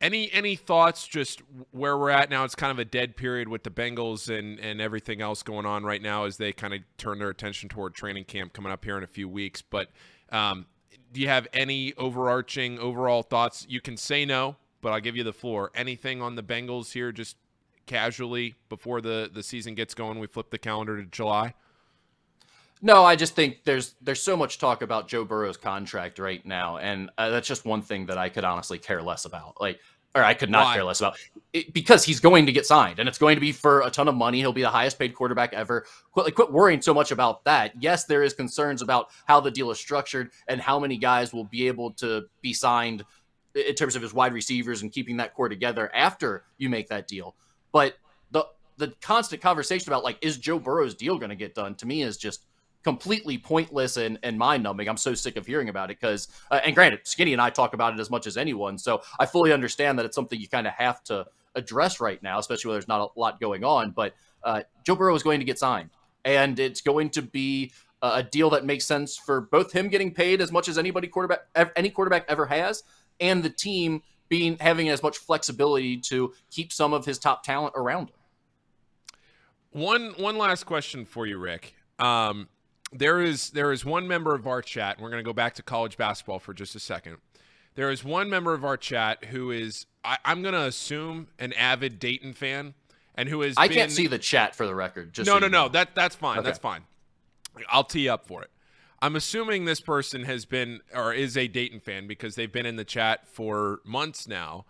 any any thoughts just where we're at now? It's kind of a dead period with the Bengals and and everything else going on right now as they kind of turn their attention toward training camp coming up here in a few weeks. But um, do you have any overarching overall thoughts? You can say no, but I'll give you the floor. Anything on the Bengals here, just casually before the the season gets going? We flip the calendar to July. No, I just think there's there's so much talk about Joe Burrow's contract right now, and uh, that's just one thing that I could honestly care less about. Like, or I could not Why? care less about it, because he's going to get signed, and it's going to be for a ton of money. He'll be the highest paid quarterback ever. Quit, like, quit worrying so much about that. Yes, there is concerns about how the deal is structured and how many guys will be able to be signed in terms of his wide receivers and keeping that core together after you make that deal. But the the constant conversation about like is Joe Burrow's deal going to get done to me is just completely pointless and, and mind numbing. I'm so sick of hearing about it because, uh, and granted, Skinny and I talk about it as much as anyone. So I fully understand that it's something you kind of have to address right now, especially when there's not a lot going on. But uh, Joe Burrow is going to get signed, and it's going to be a deal that makes sense for both him getting paid as much as anybody quarterback, any quarterback ever has, and the team being having as much flexibility to keep some of his top talent around him. One one last question for you, Rick. Um, there is there is one member of our chat, and we're going to go back to college basketball for just a second. There is one member of our chat who is, I, am going to assume, an avid Dayton fan, and who is. I been, can't see the chat for the record. Just no, so no, no. Know. That that's fine. Okay. That's fine. I'll tee up for it. I'm assuming this person has been or is a Dayton fan because they've been in the chat for months now,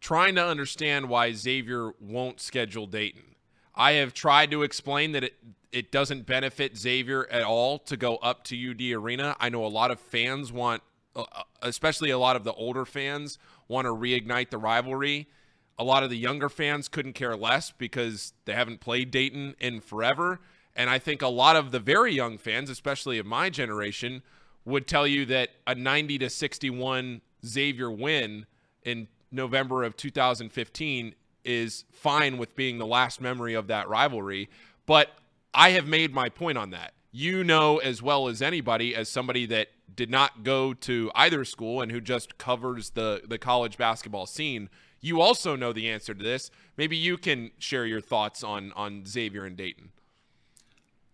trying to understand why Xavier won't schedule Dayton. I have tried to explain that it it doesn't benefit Xavier at all to go up to UD Arena. I know a lot of fans want, uh, uh, especially a lot of the older fans, want to reignite the rivalry. A lot of the younger fans couldn't care less because they haven't played Dayton in forever. And I think a lot of the very young fans, especially of my generation, would tell you that a 90 to 61 Xavier win in November of 2015 is fine with being the last memory of that rivalry. But I have made my point on that. You know as well as anybody, as somebody that did not go to either school and who just covers the the college basketball scene, you also know the answer to this. Maybe you can share your thoughts on on Xavier and Dayton.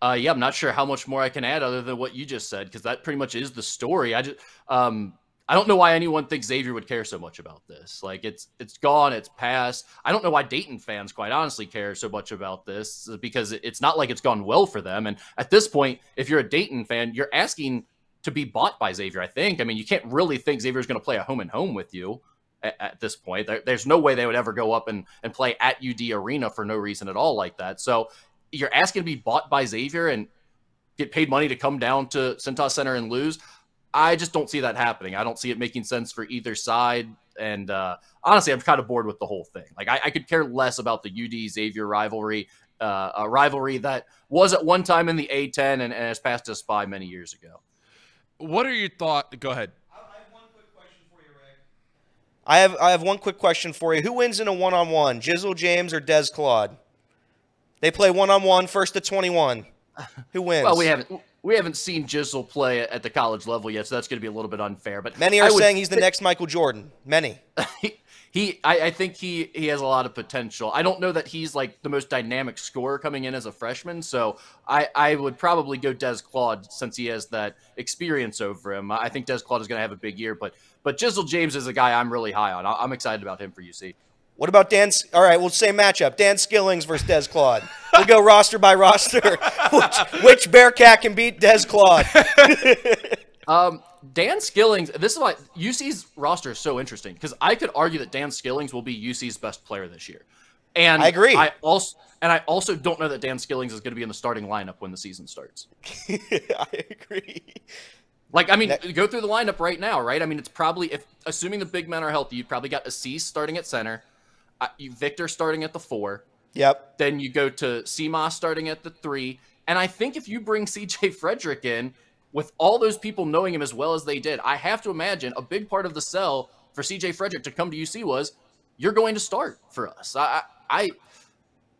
Uh, yeah, I'm not sure how much more I can add other than what you just said because that pretty much is the story. I just, um, I don't know why anyone thinks Xavier would care so much about this. Like it's it's gone, it's past. I don't know why Dayton fans, quite honestly, care so much about this because it's not like it's gone well for them. And at this point, if you're a Dayton fan, you're asking to be bought by Xavier. I think. I mean, you can't really think Xavier's going to play a home and home with you at, at this point. There, there's no way they would ever go up and and play at UD Arena for no reason at all like that. So you're asking to be bought by Xavier and get paid money to come down to Cintas Center and lose. I just don't see that happening. I don't see it making sense for either side. And uh, honestly, I'm kind of bored with the whole thing. Like, I, I could care less about the UD Xavier rivalry, uh, a rivalry that was at one time in the A10 and, and has passed us by many years ago. What are your thoughts? Go ahead. I have I have one quick question for you. Who wins in a one on one? Jizzle James or Des Claude? They play one on one, first to twenty one. Who wins? Well, we haven't we haven't seen Jizzle play at the college level yet, so that's going to be a little bit unfair. But many are saying he's the next Michael Jordan. Many. he, he I, I, think he he has a lot of potential. I don't know that he's like the most dynamic scorer coming in as a freshman, so I I would probably go Des Claude since he has that experience over him. I think Des Claude is going to have a big year, but but Jizzle James is a guy I'm really high on. I'm excited about him for UC. What about Dan? All right, we'll say matchup. Dan Skillings versus Des Claude. We'll go roster by roster. which, which Bearcat can beat Des Claude? um, Dan Skillings. This is why UC's roster is so interesting because I could argue that Dan Skillings will be UC's best player this year, and I agree. I also and I also don't know that Dan Skillings is going to be in the starting lineup when the season starts. I agree. Like, I mean, that, go through the lineup right now, right? I mean, it's probably if assuming the big men are healthy, you've probably got Aziz starting at center, Viktor starting at the four. Yep. Then you go to Simas starting at the three, and I think if you bring C.J. Frederick in, with all those people knowing him as well as they did, I have to imagine a big part of the sell for C.J. Frederick to come to UC was you're going to start for us. I, I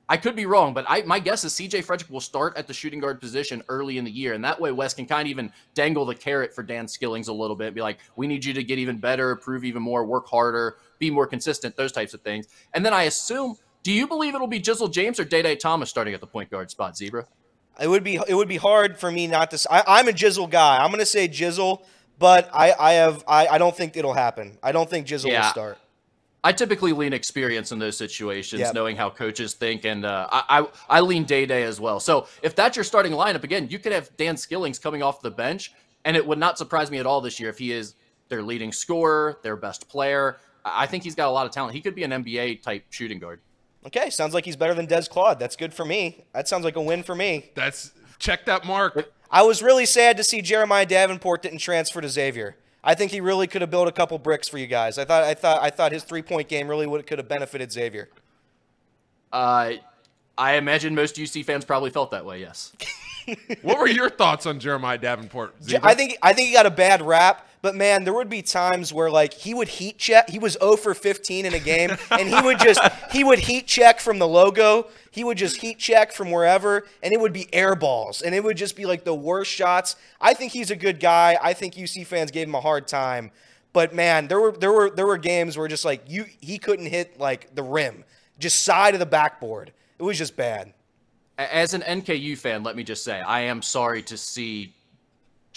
I could be wrong, but I my guess is CJ Frederick will start at the shooting guard position early in the year, and that way Wes can kind of even dangle the carrot for Dan Skillings a little bit, be like, we need you to get even better, prove even more, work harder, be more consistent, those types of things. And then I assume, do you believe it'll be Jizzle James or Day Day Thomas starting at the point guard spot, Zebra? It would be it would be hard for me not to. I, am a Jizzle guy. I'm going to say Jizzle, but I I have I, I don't think it'll happen. I don't think Jizzle yeah. will start. I typically lean experience in those situations, yep. knowing how coaches think, and uh, I, I, I lean day day as well. So if that's your starting lineup, again, you could have Dan Skillings coming off the bench, and it would not surprise me at all this year if he is their leading scorer, their best player. I think he's got a lot of talent. He could be an NBA type shooting guard. Okay, sounds like he's better than Des Claude. That's good for me. That sounds like a win for me. That's check that mark. I was really sad to see Jeremiah Davenport didn't transfer to Xavier. I think he really could have built a couple bricks for you guys. I thought I thought I thought his three point game really would could have benefited Xavier. Uh, I imagine most UC fans probably felt that way. Yes. what were your thoughts on Jeremiah Davenport? Zebra? I think I think he got a bad rap, but man, there would be times where like he would heat check. He was 0 for 15 in a game, and he would just he would heat check from the logo. He would just heat check from wherever, and it would be air balls, and it would just be like the worst shots. I think he's a good guy. I think UC fans gave him a hard time, but man, there were there were there were games where just like you he couldn't hit like the rim, just side of the backboard. It was just bad. As an NKU fan, let me just say I am sorry to see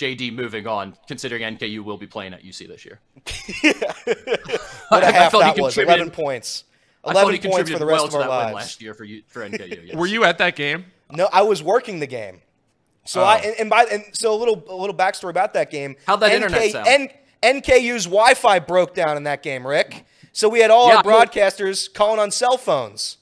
JD moving on, considering NKU will be playing at UC this year. what a half that was, 11 points. 11 points for the rest well of our lives. last year for, you, for NKU. Yes. Were you at that game? No, I was working the game. So oh. I and, and, by and so a little a little backstory about that game. How'd that NK, internet sound? N, NKU's Wi-Fi broke down in that game, Rick. So we had all yeah, our broadcasters calling on cell phones.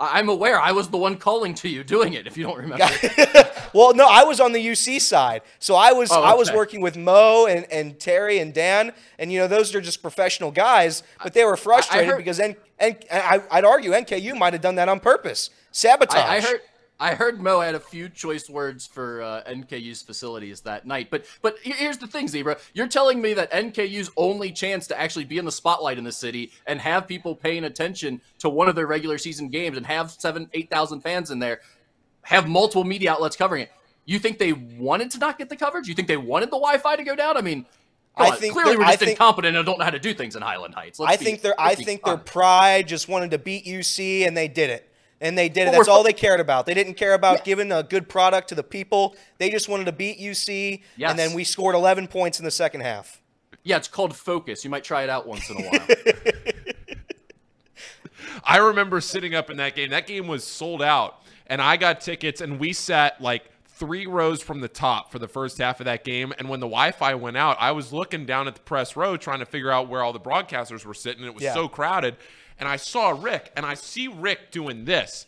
I'm aware. I was the one calling to you doing it. If you don't remember. well, no, I was on the UC side, so I was oh, okay. I was working with Mo and, and Terry and Dan, and you know those are just professional guys, but they were frustrated heard, because N, I, I'd argue NKU might have done that on purpose, sabotage. I, I heard I heard Mo had a few choice words for uh, NKU's facilities that night. But but here's the thing, Zebra. You're telling me that NKU's only chance to actually be in the spotlight in the city and have people paying attention to one of their regular season games and have seven, eight thousand fans in there, have multiple media outlets covering it, You think they wanted to not get the coverage? You think they wanted the Wi-Fi to go down? I mean, I on, think clearly we're just think- incompetent and don't know how to do things in Highland Heights. Let's I be- think their I think their pride just wanted to beat UC and they did it. And they did it. Well, That's all they cared about. They didn't care about giving a good product to the people. They just wanted to beat UC. Yes. And then we scored 11 points in the second half. Yeah, it's called focus. You might try it out once in a while. I remember sitting up in that game. That game was sold out, and I got tickets, and we sat like three rows from the top for the first half of that game. And when the Wi-Fi went out, I was looking down at the press row trying to figure out where all the broadcasters were sitting. And it was Yeah. so crowded, and I saw Rick, and I see Rick doing this,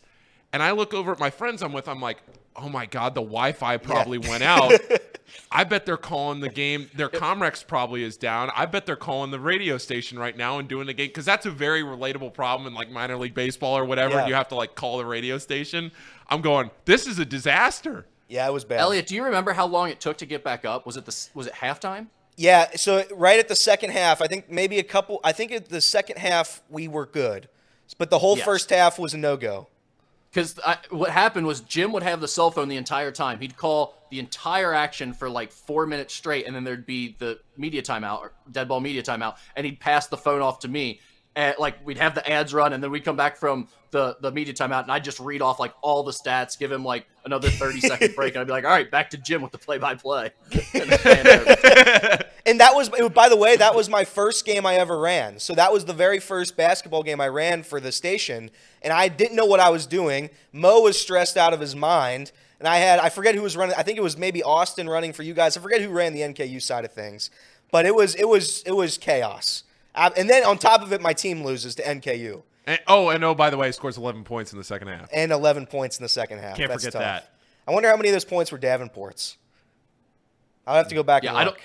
and I look over at my friends I'm with. I'm like, oh my god, the Wi-Fi probably went out. I bet they're calling the game. Their Comrex probably is down. I bet they're calling the radio station right now and doing the game because that's a very relatable problem in like minor league baseball or whatever. Yeah. You have to like call the radio station. I'm going. This is a disaster. Yeah, it was bad. Elliot, do you remember how long it took to get back up? Was it the was it halftime? Yeah, so right at the second half, I think maybe a couple. I think at the second half we were good, but the whole Yes. first half was a no go. Because what happened was Jim would have the cell phone the entire time. He'd call the entire action for like four minutes straight, and then there'd be the media timeout, or dead ball media timeout, and he'd pass the phone off to me. Like we'd have the ads run, and then we'd come back from the the media timeout, and I'd just read off like all the stats, give him like another thirty second break, and I'd be like, "All right, back to Jim with the play by play." And that was, by the way, that was my first game I ever ran. So that was the very first basketball game I ran for the station, and I didn't know what I was doing. Mo was stressed out of his mind, and I had, I forget who was running. I think it was maybe Austin running for you guys. I forget who ran the NKU side of things, but it was, it was, it was chaos. Uh, And then on top of it, my team loses to NKU And, oh, and oh, by the way, scores 11 points in the second half. and 11 points in the second half. Can't That's forget tough. that. I wonder how many of those points were Davenport's. I'll have to go back yeah, and I don't.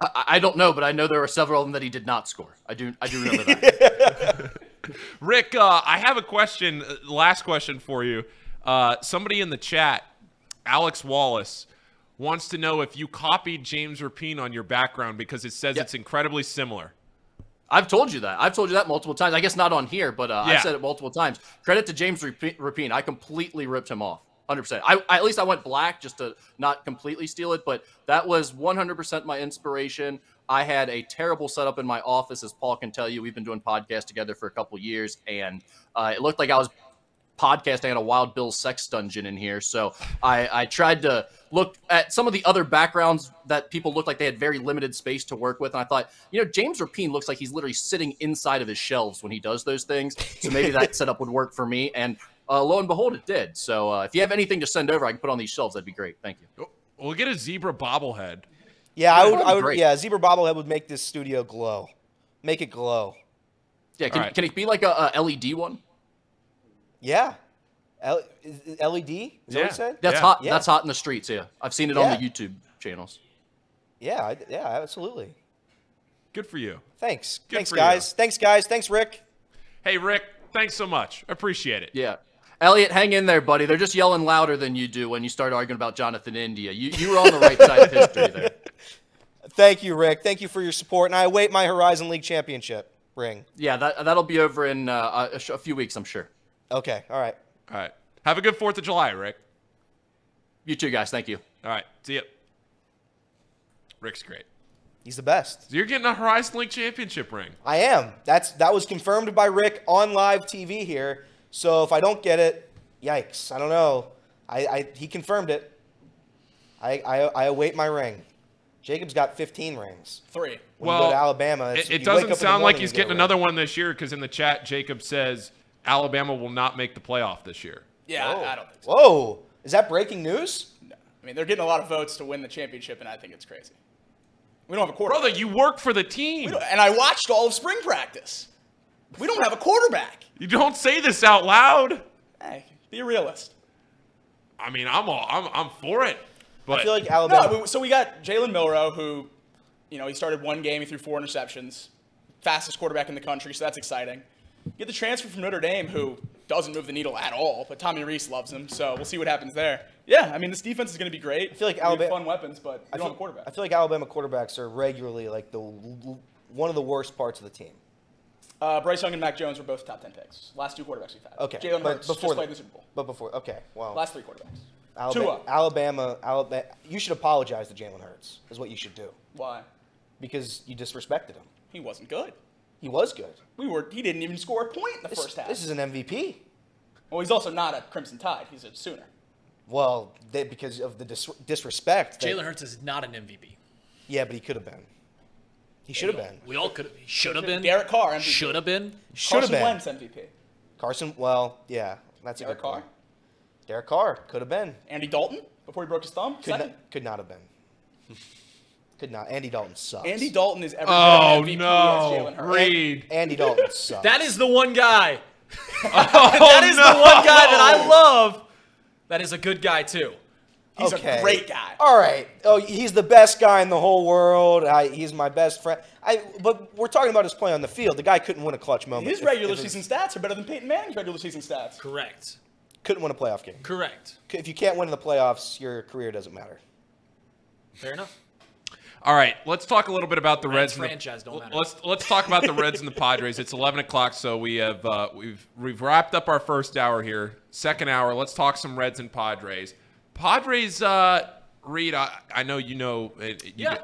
I, I don't know, but I know there were several of them that he did not score. I do. I do remember that. Rick, uh, I have a question. uh, Last question for you. Uh, somebody in the chat, Alex Wallace, wants to know if you copied James Rapien on your background because it says Yeah. it's incredibly similar. I've told you that. I've told you that multiple times. I guess not on here, but uh, Yeah. I've said it multiple times. Credit to James Rapien. I completely ripped him off. 100%. I, I, at least I went black just to not completely steal it, but that was 100% my inspiration. I had a terrible setup in my office, as Paul can tell you. We've been doing podcasts together for a couple years, and uh, it looked like I was podcasting at a Wild Bill sex dungeon in here. So I, I tried to look at some of the other backgrounds that people looked like they had very limited space to work with. And I thought, you know, James Rapien looks like he's literally sitting inside of his shelves when he does those things. So maybe that setup would work for me. And uh, lo and behold, it did. So uh, if you have anything to send over, I can put on these shelves. That'd be great. Thank you. We'll get a zebra bobblehead. Yeah, I would. I would. great. Yeah, zebra bobblehead would make this studio glow. Make it glow. Yeah, can, right. can it be like a, a LED one? Yeah. L- is- LED? Is that what Yeah. you said? That's Yeah. hot. Yeah. That's hot in the streets. Yeah, I've seen it on the YouTube channels. Yeah. I- Yeah. Absolutely. Good for you. Thanks. Good Thanks, for you. guys. Thanks, guys. Thanks, Rick. Hey, Rick, thanks so much. Appreciate it. Yeah. Elliot, hang in there, buddy. They're just yelling louder than you do when you start arguing about Jonathan India. You, you were on the right side of history there. Thank you, Rick. Thank you for your support, and I await my Horizon League championship ring. Yeah, that, that'll be over in uh, a, sh- a few weeks, I'm sure. Okay. All right. All right. Have a good 4th of July, Rick. You too, guys. Thank you. All right. See ya. Rick's great. He's the best. So you're getting a Horizon League championship ring. I am. That's that was confirmed by Rick on live TV here. So if I don't get it, yikes. I don't know. I, I he confirmed it. I, I I await my ring. Jacob's got 15 rings. Three. When you go Well, to Alabama, it's- It, it doesn't up in the sound like he's get getting another one this year because in the chat, Jacob says Alabama will not make the playoff this year. Yeah, I, I don't think so. Whoa, is that breaking news? No. I mean, they're getting a lot of votes to win the championship, and I think it's crazy. We don't have a quarterback. Brother, you work for the team. and I watched all of spring practice. We don't have a quarterback. You don't say this out loud. Hey, be a realist. I mean, I'm all, I'm I'm for it. But I feel like Alabama. No, we- so we got Jalen Milroe, who, you know, he started one game, he threw four interceptions, fastest quarterback in the country, so that's exciting. You get the transfer from Notre Dame, who doesn't move the needle at all, but Tommy Rees loves him, so we'll see what happens there. Yeah, I mean, this defense is going to be great. I feel like Alabama- fun weapons, but I you don't feel, have a quarterback. I feel like Alabama quarterbacks are regularly like the one of the worst parts of the team. Uh, Bryce Young and Mac Jones were both top ten picks. Last two quarterbacks we've had. Okay, Jalen Hurts before just played the Super Bowl. But before, okay, well, Last three quarterbacks. Alabama, Tua. Alabama, Alabama. You should apologize to Jalen Hurts. Is what you should do Why? because you disrespected him. He wasn't good. He was good. We were. He didn't even score a point in the This, first half. this is an MVP. well, he's also not a Crimson Tide. He's a Sooner. Well, they, because of the dis- disrespect. that- Jalen Hurts is not an MVP. Yeah, but he could have been. He should have been. We all could. Should have been. Derek Carr, MVP. Should have been. Should have Carson been. Wentz MVP. Carson. Well, yeah, that's a Derek good Carr. point. Derek Carr could have been. Andy Dalton before he broke his thumb. Could Second. not, could not have been. Could not. Andy Dalton sucks. Andy Dalton is every Oh of MVP as no, Jalen Hurts. Reed. Andy Dalton sucks. That is the one guy. Oh, that is the oh, one guy that I love. That is a good guy too. He's okay. a great guy. All right. Oh, he's the best guy in the whole world. I, he's my best friend. I. But we're talking about his play on the field. The guy couldn't win a clutch moment. His if- regular if his- season stats are better than Peyton Manning's regular season stats. Correct. couldn't win a playoff game. Correct. If you can't win in the playoffs, your career doesn't matter. Fair enough. All right, let's talk a little bit about the Reds and the- franchise don't matter. Let's let's talk about the Reds and the Padres. It's eleven o'clock, so we have uh, we've we've wrapped up our first hour here. Second hour, let's talk some Reds and Padres. Padres, uh, Reed, I, I know you know. It, you Yeah.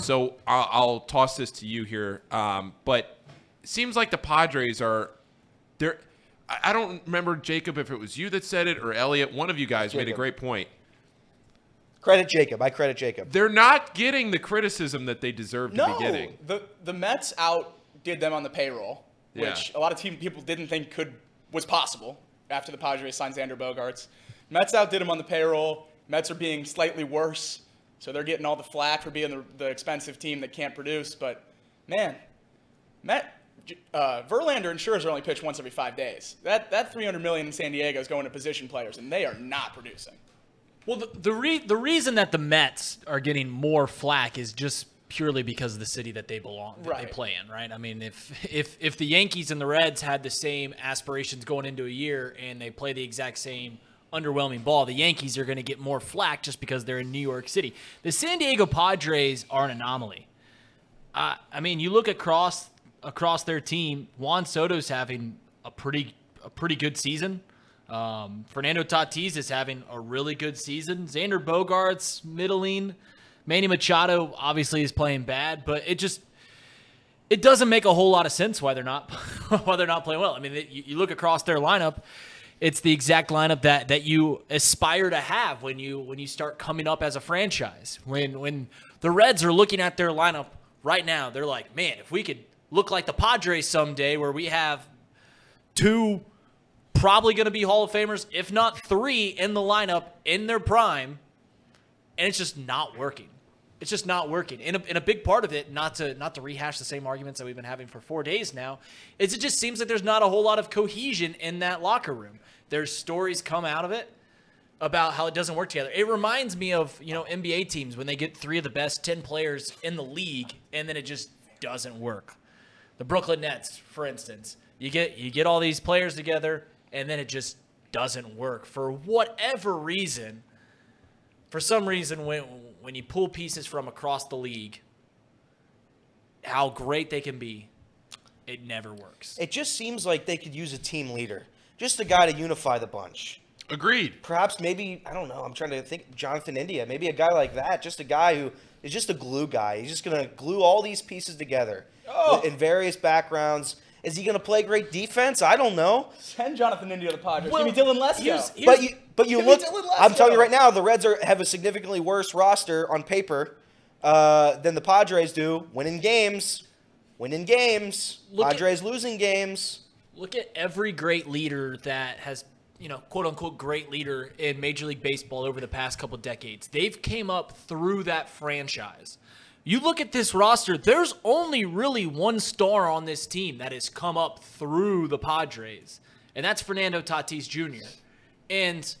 so I'll, I'll toss this to you here, um, but it seems like the Padres are they're. I I don't remember Jacob if it was you that said it or Elliot. One of you guys made a great point. Credit Jacob. I credit Jacob. They're not getting the criticism that they deserve to No, be getting. the the Mets outdid them on the payroll, Yeah. which a lot of team people didn't think could was possible after the Padres signed Xander Bogaerts. Mets outdid them on the payroll. Mets are being slightly worse, so they're getting all the flack for being the, the expensive team that can't produce. But man, Met uh, Verlander and Scherzer only pitch once every five days. That that 300 million in San Diego is going to position players, and they are not producing. Well, the the, re- the reason that the Mets are getting more flack is just purely because of the city that they belong, that they play in, right? I mean, if if if the Yankees and the Reds had the same aspirations going into a year and they play the exact same underwhelming ball, the Yankees are going to get more flack just because they're in New York City. The San Diego Padres are an anomaly. Uh, I mean, you look across across their team. Juan Soto's having a pretty a pretty good season. Um, Fernando Tatis is having a really good season. Xander Bogaerts middling. Manny Machado obviously is playing bad, but it just it doesn't make a whole lot of sense why they're not why they're not playing well. I mean, you, you look across their lineup. It's the exact lineup that, that you aspire to have when you when you start coming up as a franchise. When when the Reds are looking at their lineup right now, they're like, man, if we could look like the Padres someday, where we have two probably going to be Hall of Famers, if not three, in the lineup in their prime, and it's just not working. It's just not working. And a, and a big part of it, not to not to rehash the same arguments that we've been having for four days now, is it just seems like there's not a whole lot of cohesion in that locker room. There's stories come out of it about how it doesn't work together. It reminds me of you know NBA teams when they get three of the best ten players in the league, and then it just doesn't work. The Brooklyn Nets, for instance, you get you get all these players together, and then it just doesn't work for whatever reason. For some reason, when when you pull pieces from across the league, how great they can be, it never works. It just seems like they could use a team leader, just a guy to unify the bunch. Agreed. Perhaps maybe I don't know. I'm trying to think. Jonathan India, maybe a guy like that, just a guy who is just a glue guy. He's just gonna glue all these pieces together Oh. in various backgrounds. Is he gonna play great defense? I don't know. Send Jonathan India to the Padres. Well, Give me Dylan Lesko. here's- here's- But you, but you look. I'm telling you right now, the Reds are have a significantly worse roster on paper uh, than the Padres do. Winning games, winning games. Look at- Padres losing games. Look at every great leader that has, you know, quote unquote great leader in Major League Baseball over the past couple decades. They've came up through that franchise. You look at this roster, there's only really one star on this team that has come up through the Padres, and that's Fernando Tatis Jr. And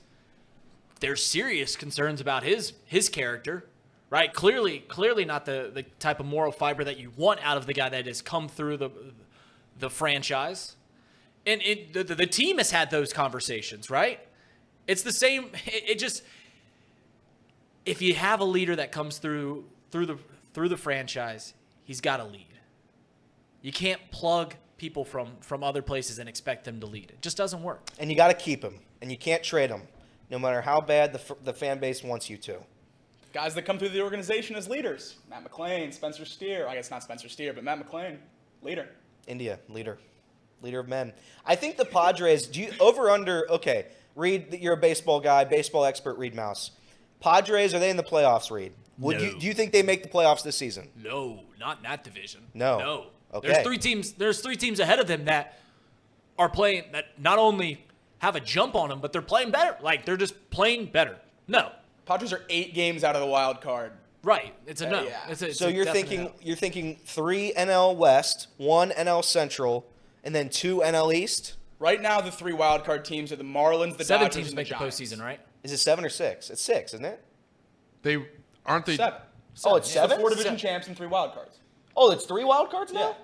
there's serious concerns about his his character, right? Clearly, clearly not the the type of moral fiber that you want out of the guy that has come through the the franchise. And it, the, the team has had those conversations, right? It's the same. It, it just if you have a leader that comes through through the through the franchise, he's got to lead. You can't plug people from from other places and expect them to lead. It just doesn't work. and you got to keep him, and you can't trade him. no matter how bad the, f- the fan base wants you to. Guys that come through the organization as leaders. Matt McLain, Spencer Steer. I guess not Spencer Steer, but Matt McLain, leader. India, leader. Leader of men. I think the Padres, do you over under okay, Reed, you're a baseball guy, baseball expert, Reed Mouse. Padres, are they in the playoffs, Reed? Would you do you think they make the playoffs this season? No, not in that division. No. No. Okay. There's three teams. There's three teams ahead of them that are playing that not only have a jump on them, but they're playing better. Like they're just playing better. No. Padres are eight games out of the wild card. Right. It's a uh, no. yeah. It's a, it's So a you're thinking no. you're thinking three NL West, one NL Central, and then two NL East? Right now, the three wild card teams are the Marlins, the seven Dodgers, teams and make the Giants. postseason, right? Is it seven or six? It's six, isn't it? They aren't they? Seven. oh, it's yeah. The seven. four division Seven. champs and three wild cards. Oh, it's three wild cards now. Yeah.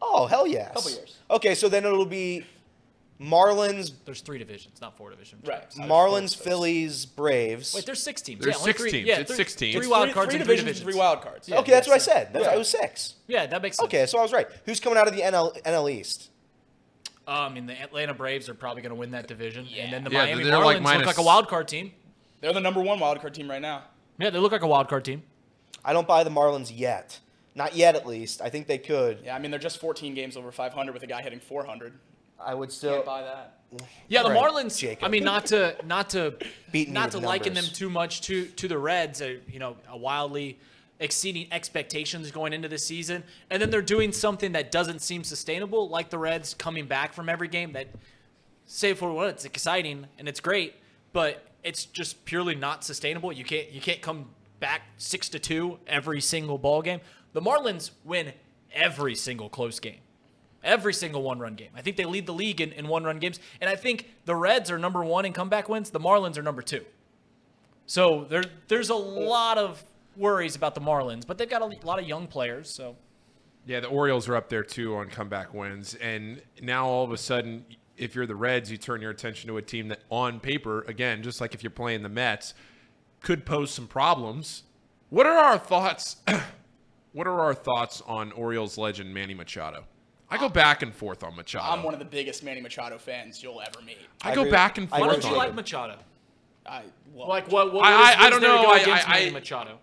Oh hell yes. Couple years. Okay, so then it'll be Marlins, There's three divisions, not four divisions. Right. Marlins, Phillies, Braves. Wait, there's six teams. There's yeah, six three, teams. Yeah, It's three, six teams. Three It's wild three, cards three and three divisions, divisions. three wild cards. Yeah. okay, that's what I said. That's, yeah. It was six. Yeah, that makes sense. Okay, so I was right. Who's coming out of the NL NL East? Um, I mean, the Atlanta Braves are probably going to win that division, and then the Yeah, Miami Marlins like look like a wild card team. They're the number one wild card team right now. Yeah, they look like a wild card team. I don't buy the Marlins yet. Not yet, at least. I think they could. Yeah, I mean they're just 14 games over 500 with a guy hitting 400. I would still. Can't buy that. Yeah, the Right, Marlins. Jacob. I mean, not to not to Beating not to with liken them too much to to the Reds. Uh, you know, a wildly exceeding expectations going into the season, and then they're doing something that doesn't seem sustainable, like the Reds coming back from every game. That say for what it's exciting and it's great, but it's just purely not sustainable. You can't you can't come back six to two every single ball game. The Marlins win every single close game every single one run game. I think they lead the league in, in one run games. And I think the Reds are number one in comeback wins. The Marlins are number two. So there, there's a lot of worries about the Marlins, but they've got a lot of young players. So Yeah, the Orioles are up there too on comeback wins, and now all of a sudden, if you're the Reds, you turn your attention to a team that, on paper, again, just like if you're playing the Mets, could pose some problems. What are our thoughts? what are our thoughts on Orioles legend Manny Machado? I go back and forth on Machado. I'm one of the biggest Manny Machado fans you'll ever meet. I I go agree back and forth. why don't you like. Machado? I love Like what? what I- what is- I- I don't know. I- against I- Manny I- Machado.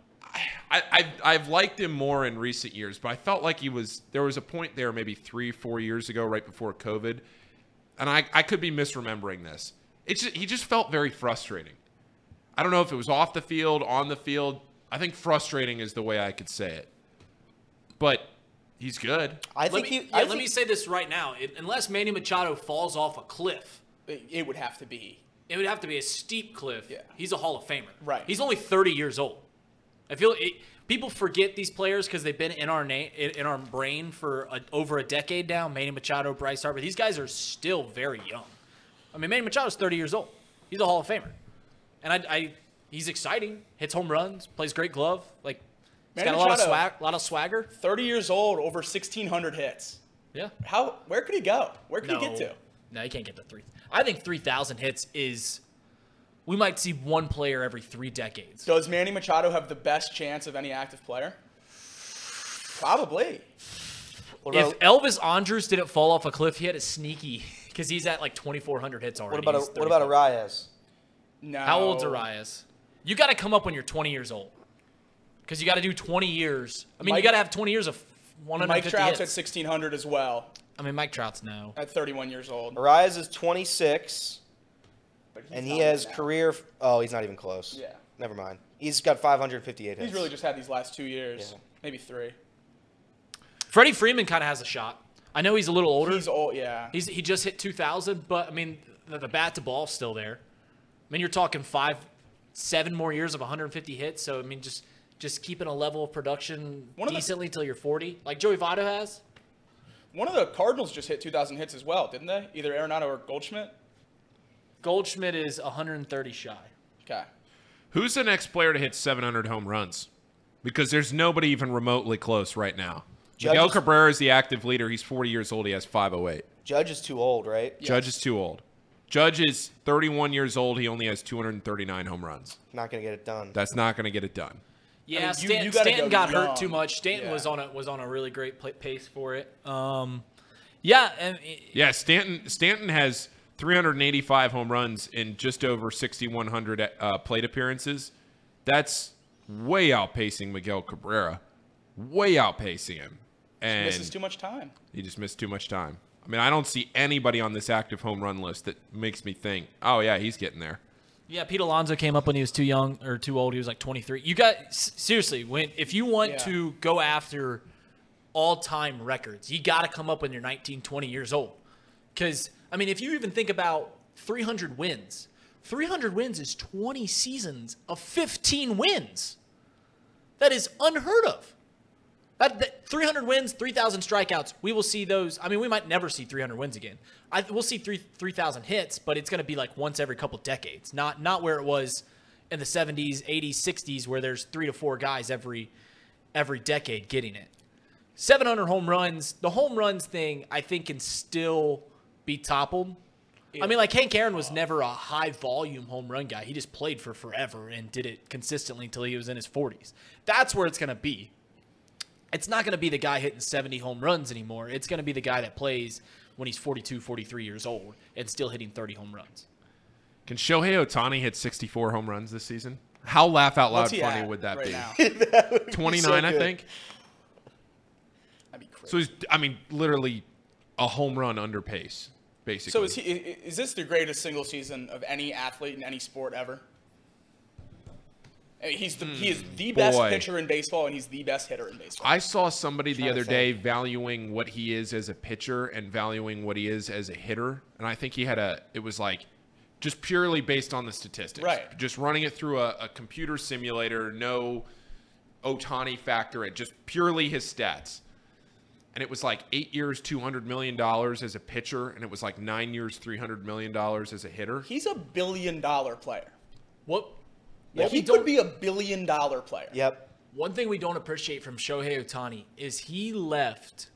I, I've, I've liked him more in recent years, but I felt like he was. There was a point there, maybe three, four years ago, right before COVID, and I, I could be misremembering this. It's just, he just felt very frustrating. I don't know if it was off the field, on the field. I think frustrating is the way I could say it. But he's good. I Let think me, he. yeah, I let think, me say this right now. It, unless Manny Machado falls off a cliff, it, it would have to be. it would have to be a steep cliff. Yeah. He's a Hall of Famer. Right. He's only 30 years old. I feel it, people forget these players because they've been in our name in, our brain for a, over a decade now. Manny Machado, Bryce Harper. These guys are still very young. I mean, Manny Machado's 30 years old. He's a Hall of Famer, and I, I he's exciting. Hits home runs, plays great glove. Like he's Manny got a lot of swag, a lot of swagger. 30 years old, over 1,600 hits. Yeah. How? Where could he go? Where could No, he get to? no, he can't get to three. I think 3,000 hits is. We might see one player every three decades. Does Manny Machado have the best chance of any active player? Probably. what If about, Elvis Andrus didn't fall off a cliff, he had a sneaky because he's at like 2,400 hits already. what about a, what about 35. Arraez? No. How old's Arraez? You got to come up when you're 20 years old because you got to do 20 years. I mean, Mike- you got to have 20 years of Mike 150 Trout's at 1,600 as well, I mean, Mike Trout's no. at 31 years old. Arraez is 26, But he's and he has now. career. Oh, he's not even close. Yeah. Never mind. He's got 558 hits. He's really just had these last two years, Yeah. maybe three. Freddie Freeman kind of has a shot. I know he's a little older. He's old, yeah. He's he just hit 2,000, but I mean the, the bat to ball's still there. I mean you're talking five, seven more years of 150 hits. So I mean just just keeping a level of production One of the- decently till you're 40, like Joey Votto has. One of the Cardinals just hit 2,000 hits as well, didn't they? Either Arenado or Goldschmidt. Goldschmidt is 130 shy. Okay. Who's the next player to hit 700 home runs? Because there's nobody even remotely close right now. Judge Miguel is- Cabrera is the active leader. He's 40 years old. He has 508. Judge is too old, right? Judge is too old. Judge is 31 years old. He only has 239 home runs. Not gonna get it done. That's not going to get it done. Yeah, mean, Stan- you gotta Stanton go got young. hurt too much. Stanton Yeah. was on a was on a really great pace for it. Um, yeah, and Yeah, Stanton Stanton has 385 home runs in just over 6,100 uh, plate appearances. That's way outpacing Miguel Cabrera. Way outpacing him. And Misses too much time. he just missed too much time. I mean, I don't see anybody on this active home run list that makes me think, oh, yeah, he's getting there. Yeah, Pete Alonso came up when he was too young or too old. He was like 23. You got seriously when if you want Yeah. to go after all-time records, you got to come up when you're 19, 20 years old. Because I mean, if you even think about 300 wins, 300 wins is 20 seasons of 15 wins. That is unheard of. That, that 300 wins, 3,000 strikeouts. We will see those. I mean, we might never see 300 wins again. I, we'll see three 3,000 hits, but it's going to be like once every couple decades, not not where it was in the 70s, 80s, 60s, where there's three to four guys every every decade getting it. 700 home runs. The home runs thing, I think, can still be toppled. I mean, like Hank Aaron was never a high volume home run guy. He just played for forever and did it consistently until he was in his 40s. That's where it's going to be it's not going to be the guy hitting 70 home runs anymore. It's going to be the guy that plays when he's 42, 43 years old and still hitting 30 home runs. Can Shohei Ohtani hit 64 home runs this season? How laugh out loud funny at would that right be? now? 29, I think. That'd be crazy. So he's, I mean, literally a home run under pace, basically. So is he? Is this the greatest single season of any athlete in any sport ever? I mean, He's the he is the best boy. pitcher in baseball, and he's the best hitter in baseball. I saw somebody the other day valuing what he is as a pitcher and valuing what he is as a hitter, and I think he had a. It was like just purely based on the statistics, Right. Just running it through a, a computer simulator, no Ohtani factor, it just purely his stats. And it was like eight years, two hundred million dollars as a pitcher, and it was like nine years, three hundred million dollars as a hitter. he's a billion dollar player. What? Like, what he could be a billion dollar player. Yep. One thing we don't appreciate from Shohei Ohtani is he left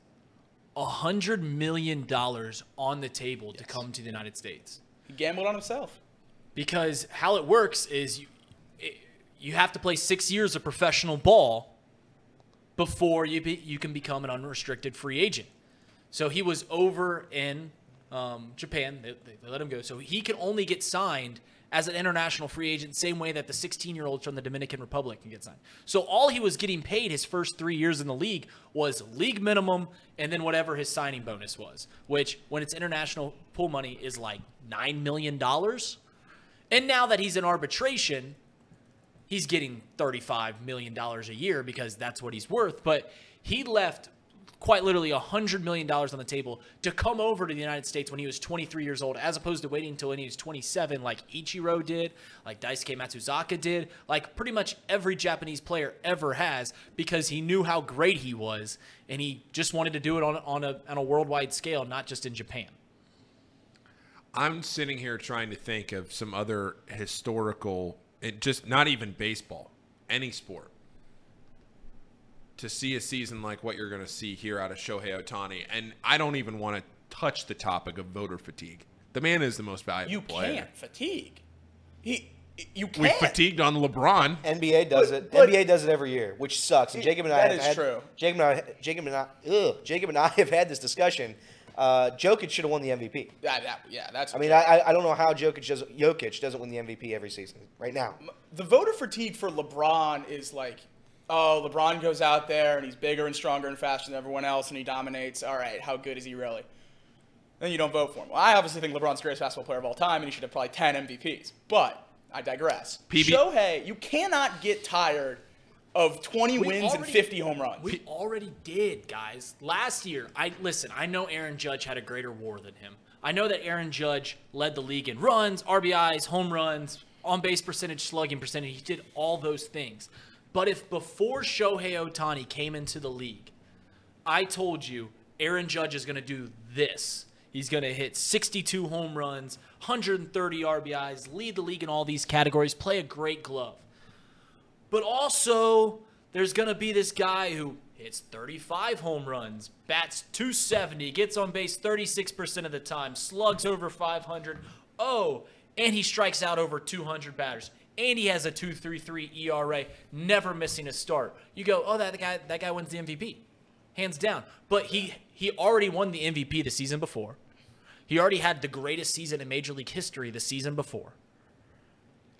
a hundred million dollars on the table to come to the United States. He gambled on himself. because how it works is you it, you have to play six years of professional ball before you be, you can become an unrestricted free agent. So he was over in um, Japan. They, they let him go. So he can only get signed as an international free agent, same way that the 16 year olds from the Dominican Republic can get signed. So all he was getting paid his first three years in the league was league minimum and then whatever his signing bonus was, which when it's international pool money is like $9 million. And now that he's in arbitration, he's getting $35 million a year because that's what he's worth. But he left quite literally $100 million on the table to come over to the United States when he was 23 years old, as opposed to waiting until when he was 27, like Ichiro did, like Daisuke Matsuzaka did, like pretty much every Japanese player ever has, because he knew how great he was, and he just wanted to do it on, on, a, on a worldwide scale, not just in Japan. I'm sitting here trying to think of some other historical, it just not even baseball, any sport. To see a season like what you're going to see here out of Shohei Ohtani, and I don't even want to touch the topic of voter fatigue. The man is the most valuable You player. can't fatigue. He, you We can't. fatigued on LeBron. NBA does But- it. but- NBA does it every year, which sucks. And Jacob and I That have is had, true. Jacob and I, Jacob and I, ugh, Jacob and I have had this discussion. Uh, Jokic should have won the MVP. Yeah, that, yeah, that's. I mean, I, I- I don't know how Jokic does, Jokic doesn't win the MVP every season right now. the voter fatigue for LeBron is like, oh, LeBron goes out there and he's bigger and stronger and faster than everyone else and he dominates. All right, how good is he really? Then you don't vote for him. Well, I obviously think LeBron's the greatest basketball player of all time and he should have probably 10 MVPs. But I digress. PB Shohei, you cannot get tired of 20 We wins and 50 home runs. We already did, guys. Last year, I listen. I know Aaron Judge had a greater WAR than him. I know that Aaron Judge led the league in runs, RBIs, home runs, on base percentage, slugging percentage. He did all those things. But if before Shohei Ohtani came into the league, I told you Aaron Judge is going to do this. He's going to hit 62 home runs, 130 RBIs, lead the league in all these categories, play a great glove. But also, there's going to be this guy who hits 35 home runs, bats 270, gets on base 36% of the time, slugs over 500. Oh, and he strikes out over 200 batters. And he has a 2.33 ERA, never missing a start. You go, oh, that guy, that guy wins the MVP, hands down. But he he already won the MVP the season before. He He already had the greatest season in Major League history the season before.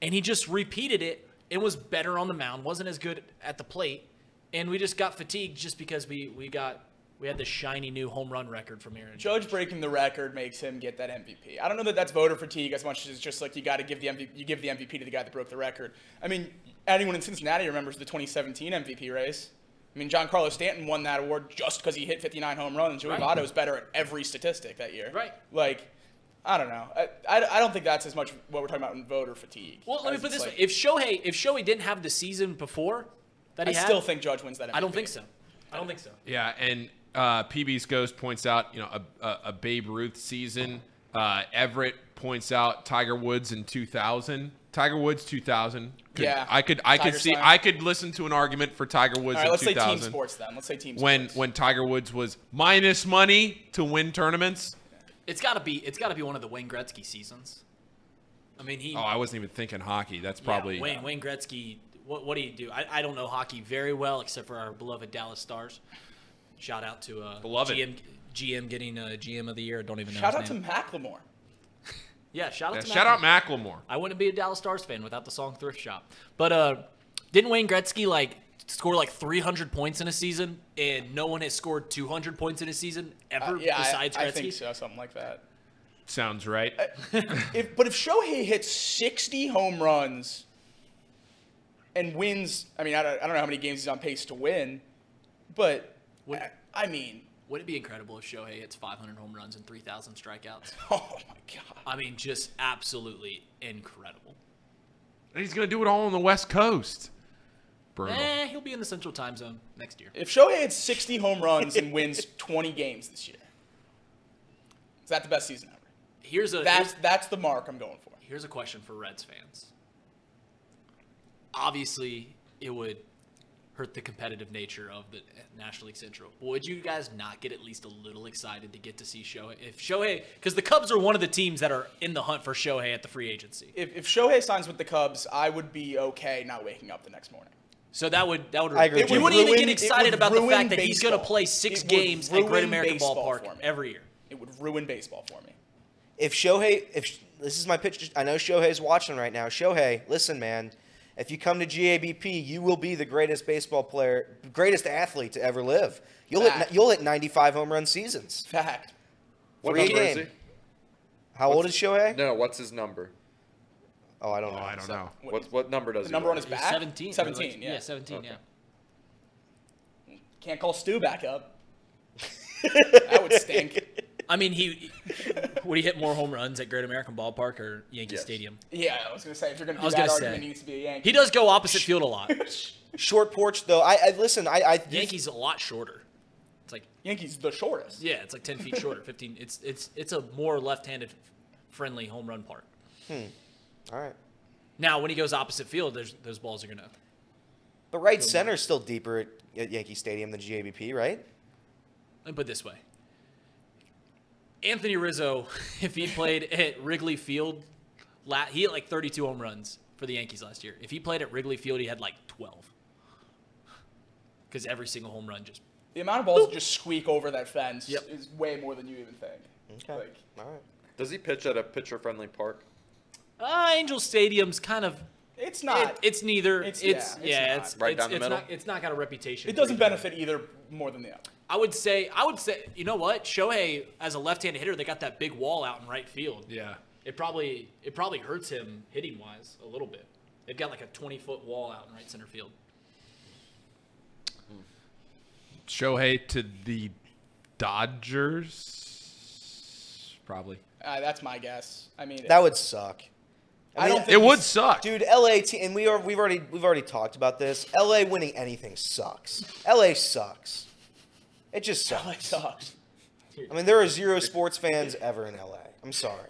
And he just repeated it and was better on the mound, wasn't as good at the plate. And we just got fatigued just because we, we got we had the shiny new home run record from Aaron. Judge breaking the record makes him get that MVP. I don't know that that's voter fatigue as much as it's just like you got to give the MVP, you give the MVP to the guy that broke the record. I mean, anyone in Cincinnati remembers the 2017 MVP race. I mean, Giancarlo Stanton won that award just because he hit 59 home runs. Joey Right. Votto was better at every statistic that year. Right. Like, I don't know. I, I, I don't think that's as much what we're talking about in voter fatigue. Well, let me as put it it's this way: if Shohei if Shohei didn't have the season before that I he had, still think Judge wins that MVP. I don't think so. I don't think so. Yeah, and uh, PB's Ghost points out, you know, a, a, a Babe Ruth season. Uh, Everett points out Tiger Woods in 2000. Tiger Woods 2000. Could- Yeah, I could I could see Slam. I could listen to an argument for Tiger Woods All right, in let's say 2000 team sports then. Let's say team when sports. when Tiger Woods was minus money to win tournaments. It's got to be it's got to be one of the Wayne Gretzky seasons. I mean, he Oh, I wasn't even thinking hockey. That's yeah, probably Wayne Wayne Gretzky. What what do you do? I, I don't know hockey very well except for our beloved Dallas Stars. Shout out to uh, Beloved. GM GM getting uh, GM of the year. I Don't even know. Shout his out to name. Macklemore. yeah. Shout out Yeah, to shout out Macklemore. Macklemore. I wouldn't be a Dallas Stars fan without the song Thrift Shop. But uh, didn't Wayne Gretzky like score like 300 points in a season, and no one has scored 200 points in a season ever Uh, yeah, besides I, Gretzky? I think so, something like that. Sounds right. If, but if Shohei hits 60 home runs and wins, I mean, I don't, I don't know how many games he's on pace to win, but What- I, I mean, Would it be incredible if Shohei hits 500 home runs and 3,000 strikeouts? oh my God. I mean, just absolutely incredible. And he's gonna do it all on the West Coast. Brutal. Eh, he'll be in the Central Time Zone next year. If Shohei hits 60 home runs and wins 20 games this year, is that the best season ever? Here's a That's, here's, that's the mark I'm going for. here's a question for Reds fans. Obviously, it would hurt the competitive nature of the National League Central. Would you guys not get at least a little excited to get to see Shohei? If Shohei, because the Cubs are one of the teams that are in the hunt for Shohei at the free agency. If, if Shohei signs with the Cubs, I would be okay not waking up the next morning. So that would that would I agree you you. wouldn't even get excited about the ruin fact that he's going to play six It games at Great American Ballpark every year. It would ruin baseball for me. If Shohei, if this is my pitch, I know Shohei's watching right now. Shohei, listen, man. If you come to GABP, you will be the greatest baseball player, greatest athlete to ever live. You'll hit, you'll hit 95 home run seasons. Fact. What Three a number is he? How old is Shohei? No, what's his number? Oh, I don't Oh, know. I don't know. What what number does The he number wear? on his back? 17. 17, yeah. Yeah, 17, Okay. yeah. Can't call Stu back up. that would stink. I mean, he would he hit more home runs at Great American Ballpark or Yankee Yes. Stadium? Yeah, I was gonna say if you're gonna I do was that gonna argument, say. he needs to be a Yankee. He does go opposite field a lot. Short porch though. I, I listen. I, I Yankees a lot shorter. It's like Yankees the shortest. yeah, it's like 10 feet shorter, 15. It's it's it's a more left-handed friendly home run park. Hmm. All right. Now, when he goes opposite field, there's those balls are gonna. But right center is still deeper at, at Yankee Stadium than GABP, right? Let me put it this way. Anthony Rizzo, if he played at Wrigley Field, he hit like 32 home runs for the Yankees last year. If he played at Wrigley Field, he had like 12. Because every single home run just. The amount of balls that just squeak over that fence Yep. is way more than you even think. Okay. Like, All right. Does he pitch at a pitcher-friendly park? Uh, Angel Stadium's kind of. it's It, not. it's neither. It's- It's, yeah, it's yeah, not. it's Right it's, down the it's middle? Not, it's not got a reputation. it doesn't either. benefit either more than the other. I would say. I would say. You know what? Shohei, as a left-handed hitter, they got that big wall out in right field. Yeah. It probably it probably hurts him hitting wise a little bit. They've got like a 20 foot wall out in right center field. Shohei to the Dodgers. Probably. Uh, that's my guess. I mean, That would suck. I don't think It would suck. Dude, LA te- and we are we've already we've already talked about this. LA winning anything sucks. LA sucks. It just sucks. LA sucks. sucks. I mean, there are zero sports fans ever in LA. I'm sorry.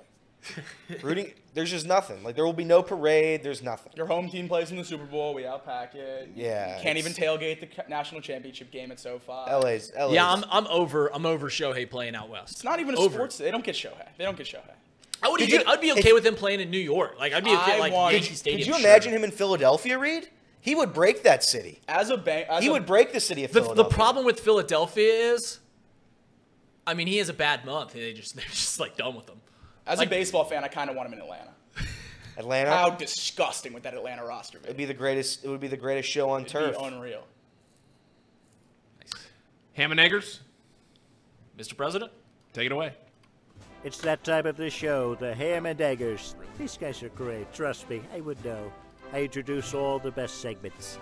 Rooting, there's just nothing. Like there will be no parade. There's nothing. Your home team plays in the Super Bowl. We outpack it. Yeah, You can't even tailgate the national championship game at SoFi. LA's LA's. Yeah, I'm I'm over I'm over Shohei playing out west. It's not even a over. sports. They don't get Shohei. They don't get Shohei. I would even, you- I'd be if- okay with him playing in New York. Like I'd be okay I like want- Yankee Stadium. Could you sure. imagine him in Philadelphia, Reed? He would break that city. As a bank, as He a, would break the city of The, Philadelphia. the problem with Philadelphia is I mean, he has a bad month. They just they're just like done with him. As Like- a baseball fan, I kind of want him in Atlanta. Atlanta. How disgusting would that Atlanta roster be? It'd be the greatest. It would be the greatest show on It'd turf. be unreal. Ham and Eggers, Mr. President. take it away. It's that time of the show, the Ham and Eggers. These guys are great, trust me, I would know. I introduce all the best segments.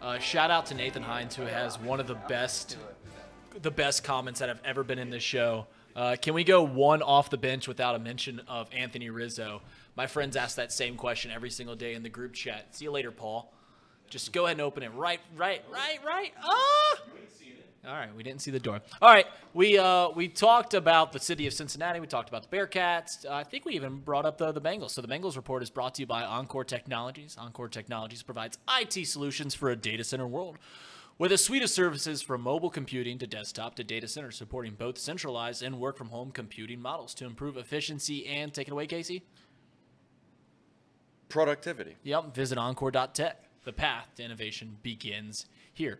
Uh, shout out to Nathan Hines, who has one of the best, the best comments that have ever been in this show. Uh, can we go one off the bench without a mention of Anthony Rizzo? My friends ask that same question every single day in the group chat. See you later, Paul. Just go ahead and open it. Right, right, right, right. Ah! All right, we didn't see the door. All right, we uh, we talked about the city of Cincinnati. We talked about the Bearcats. Uh, I think we even brought up the the Bengals. So the Bengals report is brought to you by Encore Technologies. Encore Technologies provides IT solutions for a data center world. With a suite of services from mobile computing to desktop to data center, supporting both centralized and work from home computing models to improve efficiency and take it away, Casey. Productivity. Yep, visit encore.tech. The path to innovation begins here.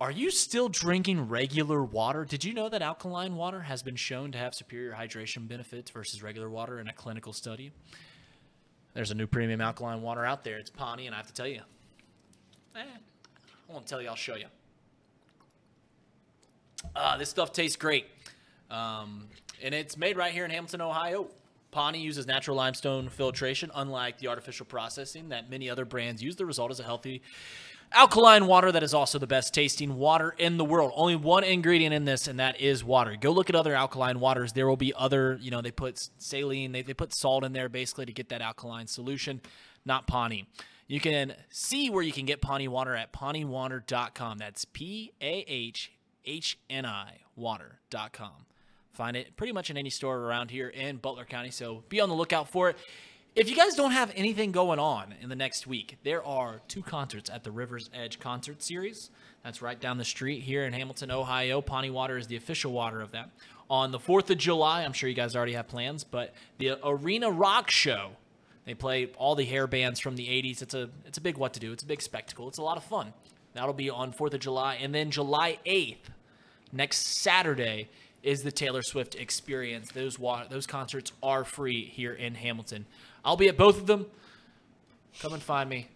Are you still drinking regular water? Did you know that alkaline water has been shown to have superior hydration benefits versus regular water in a clinical study? There's a new premium alkaline water out there. It's Pahhni, and I have to tell you, eh, I won't tell you, I'll show you. Uh, this stuff tastes great. Um, and it's made right here in Hamilton, Ohio. Pahhni uses natural limestone filtration, unlike the artificial processing that many other brands use. The result is a healthy alkaline water that is also the best tasting water in the world. Only one ingredient in this, and that is water. Go look at other alkaline waters. There will be other, you know, they put saline, they, they put salt in there basically to get that alkaline solution, not Pahhni. You can see where you can get Pahhni water at pahhniwater.com. That's P A H H N I water.com. Find it pretty much in any store around here in Butler County, so be on the lookout for it. If you guys don't have anything going on in the next week, there are two concerts at the Rivers Edge Concert Series. That's right down the street here in Hamilton, Ohio. Pahhni Water is the official water of that. On the 4th of July, I'm sure you guys already have plans, but the Arena Rock Show. They play all the hair bands from the 80s. It's a it's a big what to do. It's a big spectacle. It's a lot of fun. That'll be on 4th of July and then July 8th next Saturday is the Taylor Swift experience. Those wa- those concerts are free here in Hamilton. I'll be at both of them. Come and find me.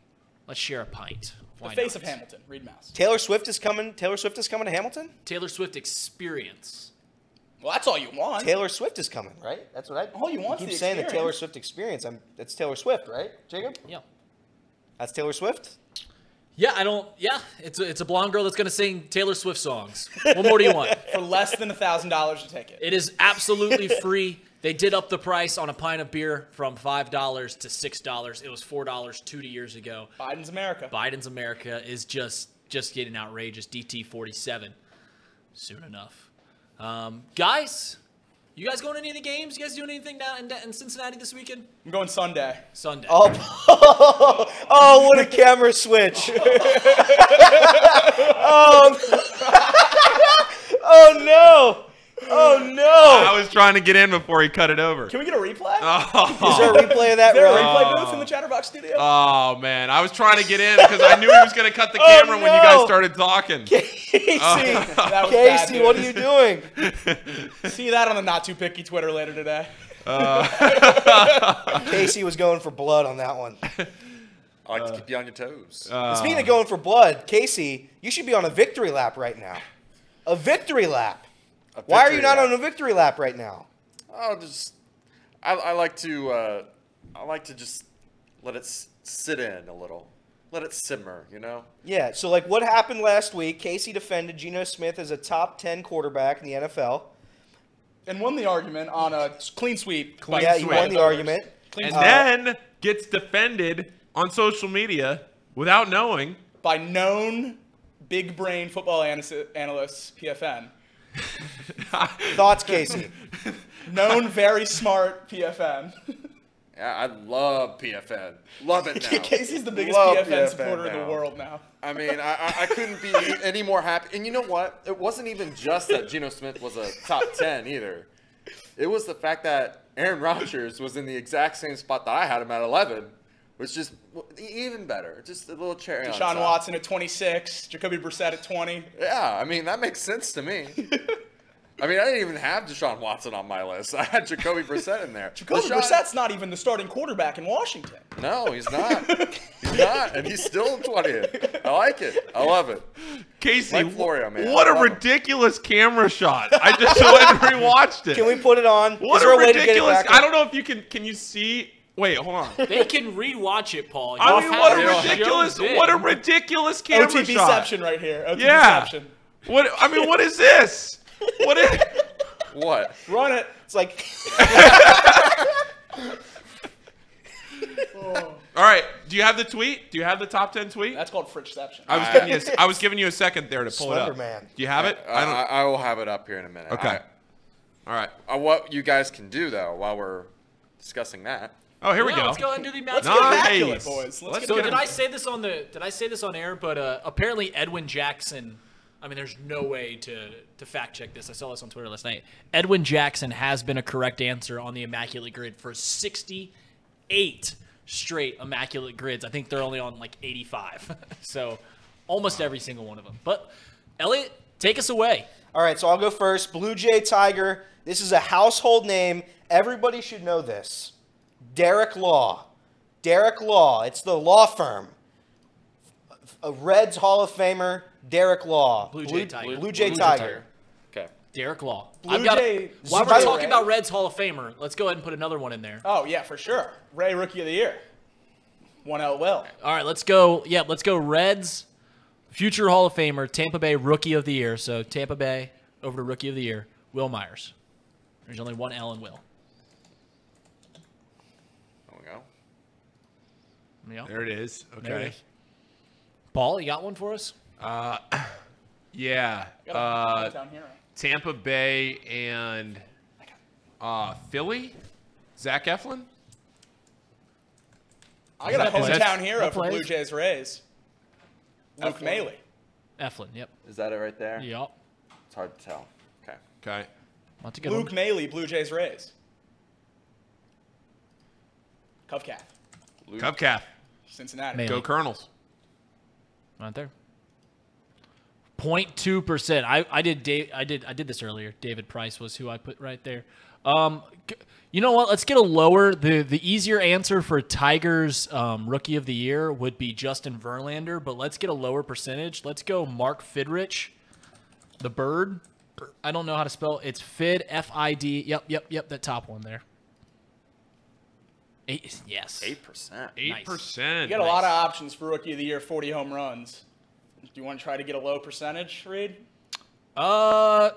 Let's share a pint. The face not? of Hamilton, Reed Mouse. Taylor Swift is coming. Taylor Swift is coming to Hamilton. Taylor Swift experience. Well, that's all you want. Taylor Swift is coming, right? That's what I. All you want keep the saying the Taylor. Swift experience. I'm. That's Taylor Swift, right, Jacob? Yeah. That's Taylor Swift. Yeah, I don't. Yeah, it's a, it's a blonde girl that's gonna sing Taylor Swift songs. What more do you want? For less than a thousand dollars to take it. It is absolutely free. They did up the price on a pint of beer from five dollars to six dollars. It was four dollars two years ago. Biden's America. Biden's America is just just getting outrageous. DT forty seven, soon enough. Um, guys, you guys going to any of the games? You guys doing anything down in, in Cincinnati this weekend? I'm going Sunday. Sunday. Oh, oh, what a camera switch! oh, oh no! Oh no! I was trying to get in before he cut it over. Can we get a replay? Oh. Is there a replay of that? Is there a Really? replay booth in the Chatterbox studio? Oh man, I was trying to get in because I knew he was going to cut the Oh, camera when you guys started talking. Casey, oh. That was bad, Casey, what are you doing? See that on the not too picky Twitter later today. Uh. Casey was going for blood on that one. I like to keep you on your toes. Uh. Speaking of going for blood, Casey, you should be on a victory lap right now. A victory lap. A Why are you not lap. on a victory lap right now? I'll just. I, I like to. Uh, I like to just let it s- sit in a little. Let it simmer. You know. Yeah, so like what happened last week, Casey defended Geno Smith as a top 10 quarterback in the NFL. And won the argument on a clean sweep. by- yeah, you sweep. won the argument. Clean And sweep then gets defended on social media without knowing. by known big brain football analyst, analysts, PFN. Thoughts, Casey? Known very smart PFN. Yeah, I love PFN. Love it now. Casey's the biggest Love PFN, PFN supporter in the world now. I mean, I, I, I couldn't be any more happy. And you know what? It wasn't even just that Geno Smith was a top 10 either. It was the fact that Aaron Rodgers was in the exact same spot that I had him at 11, was just even better. Just a little cherry on Deshaun top. Watson at 26, Jacoby Brissett at 20. Yeah, I mean that makes sense to me. I mean, I didn't even have Deshaun Watson on my list. I had Jacoby Brissett in there. Jacoby Deshaun- Brissett's not even the starting quarterback in Washington. No, he's not. he's not, and he's still 20th. I like it. I love it. Casey, Like Florio, man. what a love him. ridiculous camera shot. I just went and rewatched it. Can we put it on? what Is there a a way to get it ridiculous. back? I don't know if you can. Can you see? Wait, hold on. They can rewatch it, Paul. I You'll mean, what a ridiculous, what a ridiculous camera shot. OTBception right here. Yeah. What? I mean, what is this? What is? What? Run it. It's like All right. Do you have the tweet? Do you have the top ten tweet? That's called Fritchception. I was giving you. A, I was giving you a second there to pull it up. Slender Man. Do you have it? I, I don't. I, I will have it up here in a minute. Okay. I- All right. uh, what you guys can do though, while we're discussing that, Oh, here we Yeah, go. Let's go ahead and do the Let's matchup. get Nice. immaculate, boys. Let's, Let's get So get did him. I say this on the? Did I say this on air? But uh, apparently Edwin Jackson. I mean, there's no way to to fact check this. I saw this on Twitter last night. Edwin Jackson has been a correct answer on the immaculate grid for 68 straight immaculate grids. I think they're only on like 85. so almost every single one of them. But Elliot, take us away. All right, so I'll go first. Blue Jay Tiger. This is a household name. Everybody should know this. Derek Law. Derek Law. It's the law firm. A Reds Hall of Famer, Derek Law. Blue Jay Tiger. Blue Jay Blue Jay Tiger. okay. Derek Law. Blue I've got Jay- while we're talking way- about Reds Hall of Famer, let's go ahead and put another one in there. Oh yeah, for sure. Ray Rookie of the Year. One L Will. All right, let's go. Yeah, let's go. Reds, future Hall of Famer, Tampa Bay Rookie of the Year. So Tampa Bay over to Rookie of the Year, Wil Myers. There's only one L in Will. There we go. Yeah. There it is. There it Okay. is. Paul, you got one for us? Uh, Yeah. Uh. Tampa Bay and uh, Philly. Zach Eflin. I got a hometown hero That for Blue? Jays Rays. Luke Eflin. Maile. Eflin. Yep. Is that it right there? Yep. It's hard to tell. Okay. Okay. That's a good Luke one. Maile, Blue Jays Rays. Covcat, Cubcap. Cincinnati. Maile. Go Colonels. Right there. 0.2 percent. I, I did Dave, I did I did this earlier. David Price was who I put right there. Um, you know what? Let's get a lower. the The easier answer for Tigers um, Rookie of the Year would be Justin Verlander, but let's get a lower percentage. Let's go Mark Fidrych, the bird. I don't know how to spell. It's Fid F I D. Yep, yep, yep. That top one there. Eight. Yes. Eight percent. Eight percent. You got a lot of options for Rookie of the Year, 40 home runs. Do you want to try to get a low percentage, Reed? Uh,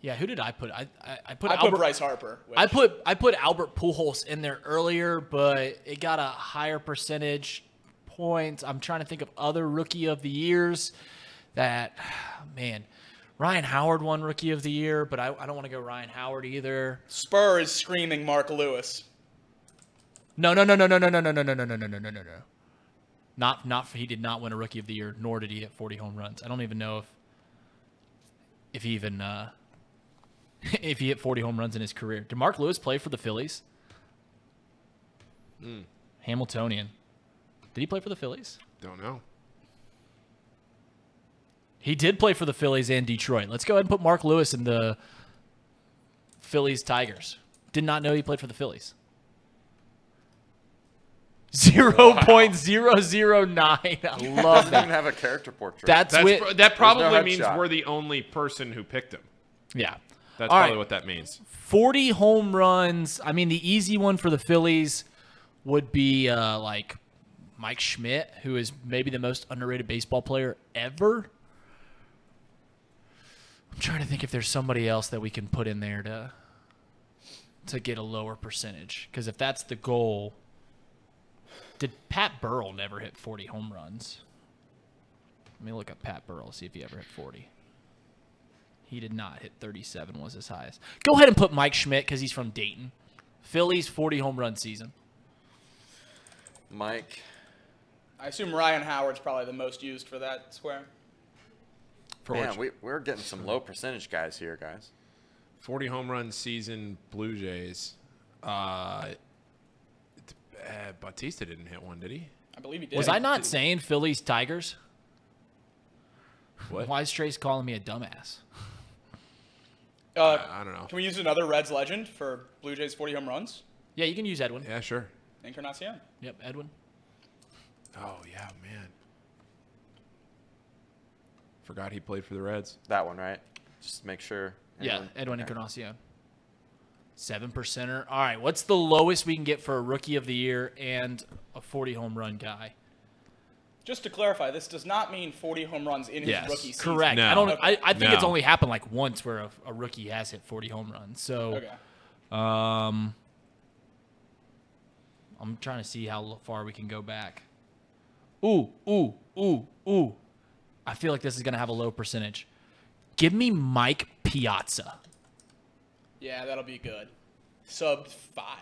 yeah. Who did I put? I I, I put I put Albert. Bryce Harper. Which, I put I put Albert Pujols in there earlier, but it got a higher percentage points. I'm trying to think of other rookie of the years that, man, Ryan Howard won rookie of the year, but I, I don't want to go Ryan Howard either. Spur is screaming Mark Lewis. No, no, no, no, no, no, no, no, no, no, no, no, no, no, no, no. Not not he did not win a rookie of the year, nor did he hit 40 home runs. I don't even know if if he even uh, if he hit 40 home runs in his career. Did Mark Lewis play for the Phillies? Hamiltonian. Did he play for the Phillies? Don't know. He did play for the Phillies and Detroit. Let's go ahead and put Mark Lewis in the Phillies Tigers. Did not know he played for the Phillies. Zero point zero zero nine. I love Doesn't even that. have a character portrait. That's, That's with pr- that probably no means headshot. we're the only person who picked him. yeah. That's All probably right. what that means. 40 home runs. I mean, the easy one for the Phillies would be uh, like Mike Schmidt, who is maybe the most underrated baseball player ever. I'm trying to think if there's somebody else that we can put in there to to get a lower percentage. Because if that's the goal, did Pat Burrell never hit 40 home runs? Let me look up Pat Burrell see if he ever hit 40. He did not hit 37 was his highest. Go ahead and put Mike Schmidt because he's from Dayton. Phillies 40 home run season. Mike. I assume Ryan Howard's probably the most used for that square. For Man, we, we're getting some low percentage guys here, guys. 40 home run season Blue Jays. Uh, Uh, Bautista didn't hit one, did he? I believe he did. Was I not saying Phillies Tigers? What? Why is Trace calling me a dumbass? Uh, I don't know. can we use another Reds legend for Blue Jays 40 home runs? Yeah, you can use Edwin. Yeah, sure. Encarnacion. Yep, Edwin. Oh yeah, man. Forgot he played for the Reds. That one, right? Just make sure. Yeah, Edwin okay. Encarnacion. Seven percenter. All right, what's the lowest we can get for a rookie of the year and a 40 home run guy? Just to clarify, this does not mean 40 home runs in his rookie season. Correct. No. I don't. I, I think it's only happened like once where a, a rookie has hit 40 home runs. So, Okay. um, I'm trying to see how far we can go back. Ooh, ooh, ooh, ooh. I feel like this is gonna have a low percentage. Give me Mike Piazza. Yeah, that'll be good. Sub five.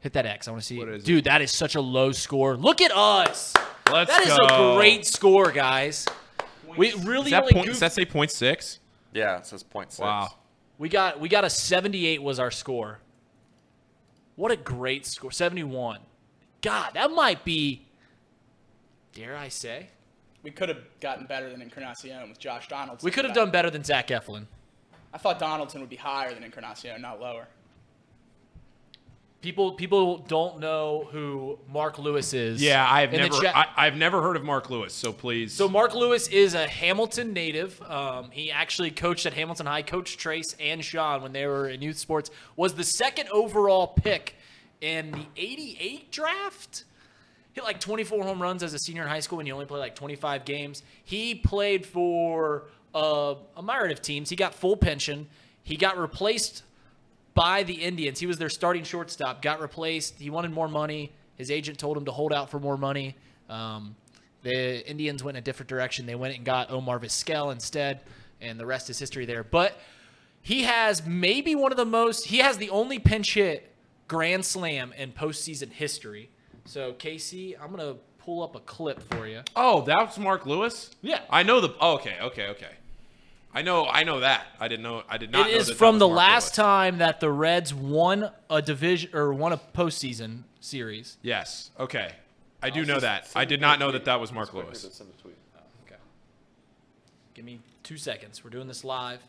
Hit that X. I want to see What it. is it? Dude, that is such a low score. Look at us. Let's That is go. a great score, guys. We really Is that only point, goofed- does that say point six? Yeah, it says point six. Wow. We got we got a 78 was our score. What a great score. 71. God, that might be dare I say? We could have gotten better than Encarnacion with Josh Donaldson. We could have done better than Zach Eflin. I thought Donaldson would be higher than Encarnacion, not lower. People people don't know who Mark Lewis is. Yeah, I've in the never chat. I, I've never heard of Mark Lewis. So please. So Mark Lewis is a Hamilton native. Um, he actually coached at Hamilton High, coached Trace and Sean when they were in youth sports. Was the second overall pick in the '88 draft. Hit like 24 home runs as a senior in high school, and he only played like 25 games. He played for uh, a myriad of teams. He got full pension. He got replaced by the Indians. He was their starting shortstop. Got replaced. He wanted more money. His agent told him to hold out for more money. Um, the Indians went in a different direction. They went and got Omar Vizquel instead, and the rest is history there. But he has maybe one of the most. He has the only pinch hit grand slam in postseason history. So Casey, I'm gonna pull up a clip for you. oh, that's Mark Lewis. Yeah. I know the. Oh, okay, okay, okay. I know. I know that. I didn't know. I did not. It know is that that from was the last Lewis. time that the Reds won a division or won a postseason series. Yes. Okay. I do I'll know that. I did not know that that was Mark Just Lewis. send a tweet. Oh, okay. Give me two seconds. We're doing this live.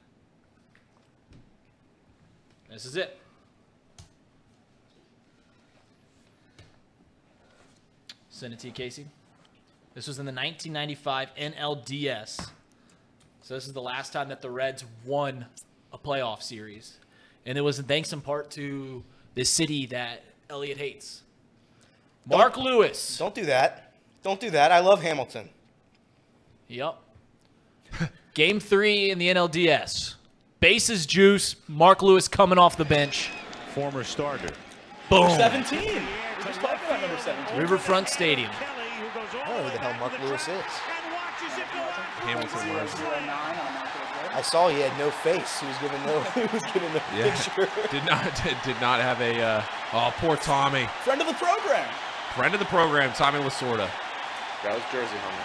This is it. Send it to you, Casey. This was in the 1995 NLDS. So this is the last time that the Reds won a playoff series. And it was thanks in part to the city that Elliot hates. Mark Lewis. Don't do that. Don't do that. I love Hamilton. Yep. Game three in the NLDS. Bases juice. Mark Lewis coming off the bench. Former starter. Boom. 17. We just talked about number 17. Riverfront Stadium. I don't know who the hell Mark Lewis is. Hamilton was. 09 on a market I saw he had no face. He was giving no. He was giving no Yeah. picture. Did not. Did, did not have a. Uh, oh, poor Tommy. Friend of the program. Friend of the program, Tommy Lasorda. That was Jersey home.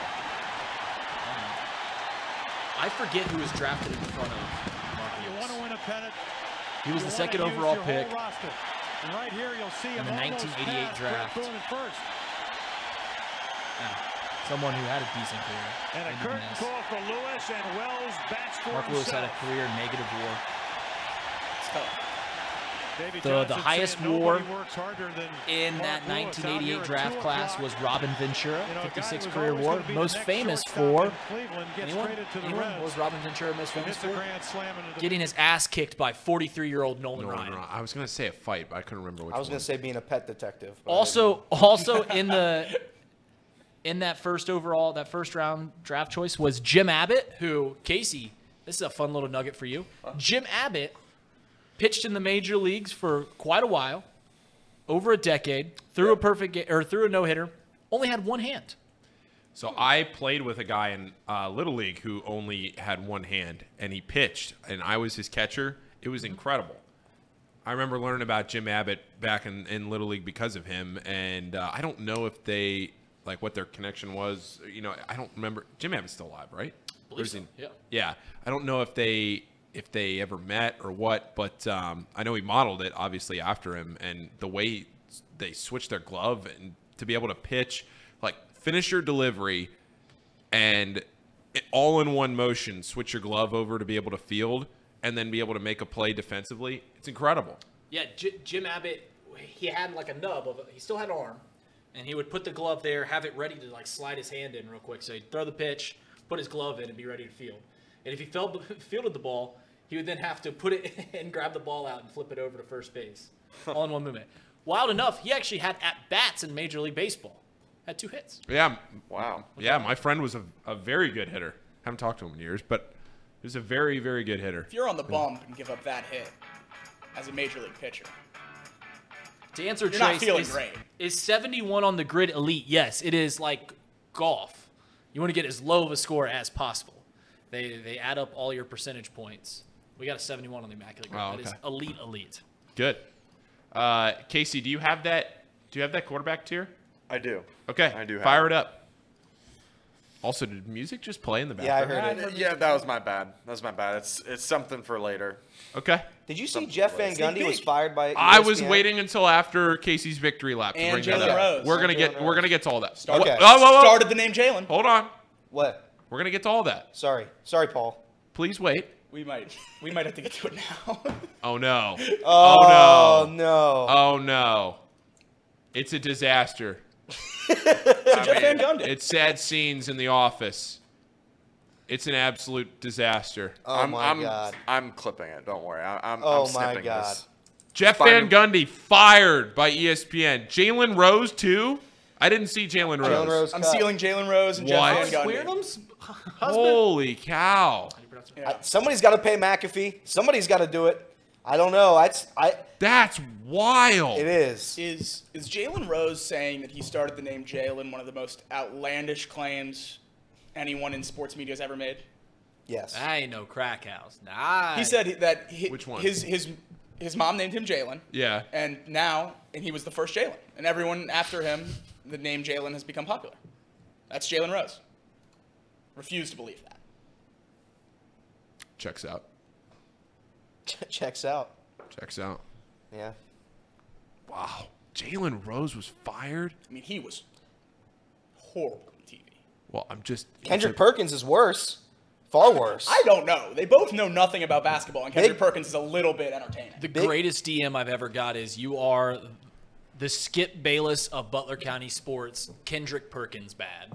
I forget who was drafted in front of Mark You want to win a pennant? He was the second overall pick. whole roster. And right here, you'll see him the 1988 pass draft. Bret Boone at first. Yeah. Someone who had a decent career. And a Thank curtain goodness. call for Lewis, and Wells bats for Mark Lewis had a career in negative war. It's tough. Davey The- the highest war works than In Mark that Lewis. Out here 1988 draft class was Robin Ventura, you know, 56 career war. gonna be the Most famous for in Cleveland gets anyone? to the anyone? Was Robin Ventura most famous for? grand slam into the Getting his ass kicked by 43-year-old Nolan No, no, Ryan. I was gonna say a fight, but I couldn't remember which I was one. gonna say being a pet detective. Also, also in the in that first overall, that first round draft choice was Jim Abbott, who Casey. This is a fun little nugget for you. Jim Abbott pitched in the major leagues for quite a while, over a decade. Threw a perfect ga- or threw a no hitter. Only had one hand. So I played with a guy in uh, little league who only had one hand, and he pitched, and I was his catcher. It was incredible. I remember learning about Jim Abbott back in, in little league because of him, and uh, I don't know if they like what their connection was. You know, I don't remember. Jim Abbott's still alive, right? So, yeah. Yeah, I don't know if they if they ever met or what, but um, I know he modeled it obviously after him, and the way they switch their glove and to be able to pitch like finish your delivery and it, all in one motion switch your glove over to be able to field and then be able to make a play defensively. It's incredible. Yeah, J- Jim Abbott, he had like a nub of, he still had an arm, and he would put the glove there, have it ready to like slide his hand in real quick. So he'd throw the pitch, put his glove in, and be ready to field. And if he felt, fielded the ball, he would then have to put it and grab the ball out and flip it over to first base, all in one movement. Wild enough, he actually had at bats in Major League Baseball. Had two hits. Yeah, Wow. yeah. My friend was a, a very good hitter. Haven't talked to him in years, but he was a very very good hitter. If you're on the bump and give up that hit as a major league pitcher, To answer You're not Trace, feeling is, great. is 71 on the grid elite? Yes, it is like golf. You want to get as low of a score as possible. They they add up all your percentage points. We got a 71 on the immaculate grid. Oh, That is elite elite. Good. Uh, Casey, do you have that? Do you have that quarterback tier? I do. Okay, I do have Fire it. it up. Also, did music just play in the background. Yeah, I background? heard it. Yeah, that was my bad. That was my bad. It's it's something for later. Okay. Did you see Jeff Van Gundy was fired by? I was ESPN? waiting until after Casey's victory lap to And bring that Jalen up. Rose. We're gonna And get Jalen we're Rose. gonna get to all that. Started- Wha- Okay. whoa, whoa, whoa. started the name Jalen. Hold on. What? We're gonna get to all that. Sorry, sorry, Paul. Please wait. We might we might have to get to it now. Oh no. Oh, Oh, no. no! Oh no. It's a disaster. So Jeff Van Gundy. It's sad scenes in the office. It's an absolute disaster. Oh I'm, my I'm, god! I'm clipping it. Don't worry. I, I'm, Oh I'm my God. this. Jeff Fire- Van Gundy fired by ESPN. Jalen Rose too. I didn't see Jalen Rose. Jalen Rose. I'm cut. stealing Jalen Rose and What? Jeff Van Gundy. Queernham's husband. Holy cow! Yeah. Somebody's got to pay McAfee. Somebody's got to do it. I don't know. I, I. That's wild. It is. Is is Jalen Rose saying that he started the name Jalen one of the most outlandish claims anyone in sports media has ever made? Yes. I ain't no crack house. Nah. He said that he, Which one? his his his mom named him Jalen, Yeah. and now and he was the first Jalen, and everyone after him, the name Jalen has become popular. That's Jalen Rose. Refuse to believe that. Checks out. Checks out. Checks out. Yeah. Wow. Jalen Rose was fired. I mean, he was horrible on TV. Well, I'm just Kendrick it's a- Perkins is worse. Far worse. I don't know. They both know nothing about basketball, and Kendrick Big- Perkins is a little bit entertaining. the Big- greatest DM I've ever got is you are the Skip Bayless of Butler County sports. Kendrick Perkins bad.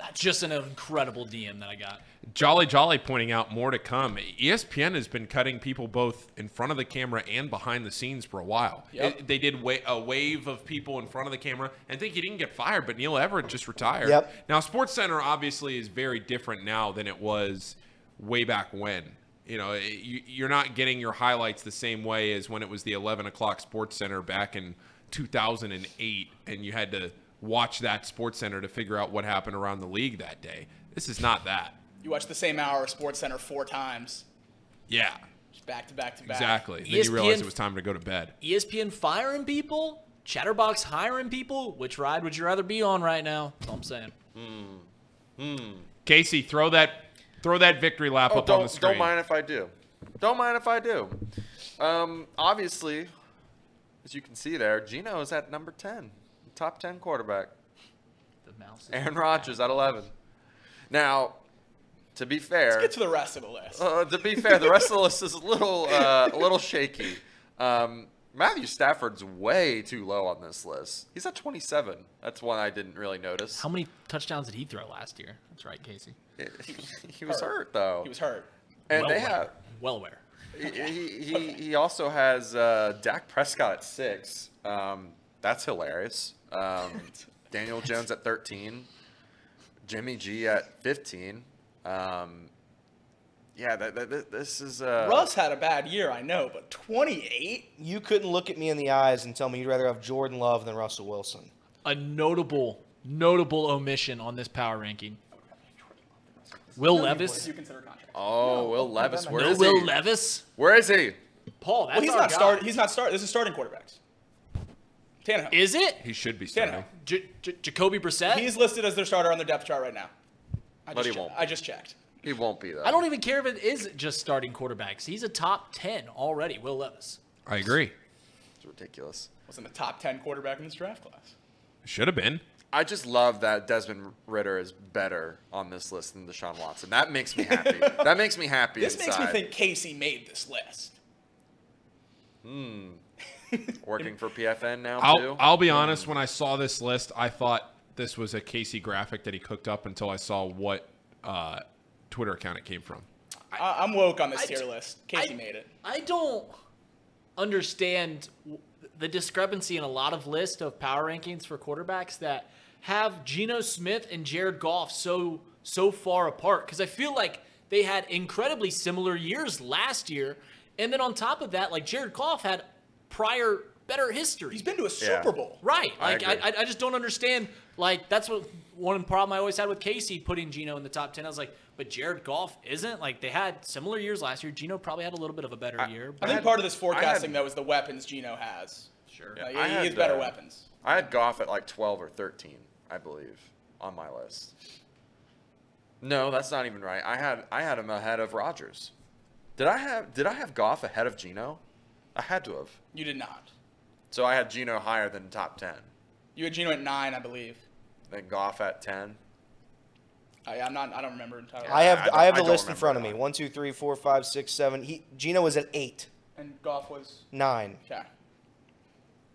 That's just an incredible DM that I got. Jolly Jolly pointing out more to come. ESPN has been cutting people both in front of the camera and behind the scenes for a while. Yep. It- they did wa- a wave of people in front of the camera, and think he didn't get fired, but Neil Everett just retired. Yep. Now, Sports Center obviously is very different now than it was way back when. You know, it- you, you're not getting your highlights the same way as when it was the 11 o'clock Sports Center back in 2008, and you had to watch that Sports Center to figure out what happened around the league that day. This is not that. You watch the same hour of Sports Center four times, Yeah, just back to back to back. exactly. Then you realize it was time to go to bed. ESPN firing people, Chatterbox hiring people. Which ride would you rather be on right now? That's all I'm saying. Casey, throw that throw that victory lap Oh, up on the don't, screen. don't mind if I do. Don't mind if I do. Um, obviously, as you can see there, Geno is at number 10, top 10 quarterback. The mouse. Is Aaron Rodgers at 11. Now, to be fair, Get to the rest of the list. uh, to be fair, the rest of the list is a little, uh, a little shaky. Um, Matthew Stafford's way too low on this list. He's at 27. That's one I didn't really notice. How many touchdowns did he throw last year? That's right, Casey. he was hurt though, He was hurt. and well they aware. have. well aware. he, he, he also has uh, Dak Prescott at six. Um, that's hilarious. Um, Daniel Jones at 13. Jimmy G at 15. Um, yeah, that, that, that- this is. Uh, Russ had a bad year, I know, but 28? You couldn't look at me in the eyes and tell me you'd rather have Jordan Love than Russell Wilson. A notable, notable omission on this power ranking. Will Levis. You consider contract. Oh, Will Levis. Where No is Will he? Levis. Where is he? Paul, that's Well, he's our not guy. start. He's not starting. This is starting quarterbacks. Tannehill. Is it He should be Tannehill. starting. J- J- Jacoby Brissett? He's listed as their starter on their depth chart right now. I But just he che- won't. I just checked. He won't be though. I don't even care if it is just starting quarterbacks. He's a top ten already. Will Levis. I agree. It's ridiculous. Wasn't the top 10 quarterback in this draft class. Should have been. I just love that Desmond Ridder is better on this list than Deshaun Watson. That makes me happy. that makes me happy. This makes me think Casey made this list. Hmm. working for PFN now I'll, too. I'll be honest. When I saw this list, I thought this was a Casey graphic that he cooked up until I saw what uh, Twitter account it came from. I, I'm woke on this I tier d- list. Casey I- made it. I don't understand the discrepancy in a lot of lists of power rankings for quarterbacks that have Geno Smith and Jared Goff so so far apart because I feel like they had incredibly similar years last year, and then on top of that, like Jared Goff had prior better history. He's been to a Yeah. Super Bowl. Right. Like I. I, I just don't understand. Like that's what one problem I always had with Casey putting Geno in the top ten. I was like, but Jared Goff isn't. Like they had similar years last year. Geno probably had a little bit of a better year. I But think had- part of this forecasting, had- though, is the weapons Geno has. sure. Like, he had, has better uh, weapons. I had Goff at like 12 or 13, I believe, on my list. No, that's not even right. I had I had him ahead of Rodgers. Did I have Did I have Goff ahead of Geno? I had to have. You did not. So I had Geno higher than top 10. You had Geno at nine, I believe. Then Goff at 10. I, I'm not. I don't remember entirely. I have I I, don't- have I the don't list in remember front of me. One, two, three, four, five, six, seven. He Geno was at eight, And Goff was nine. okay.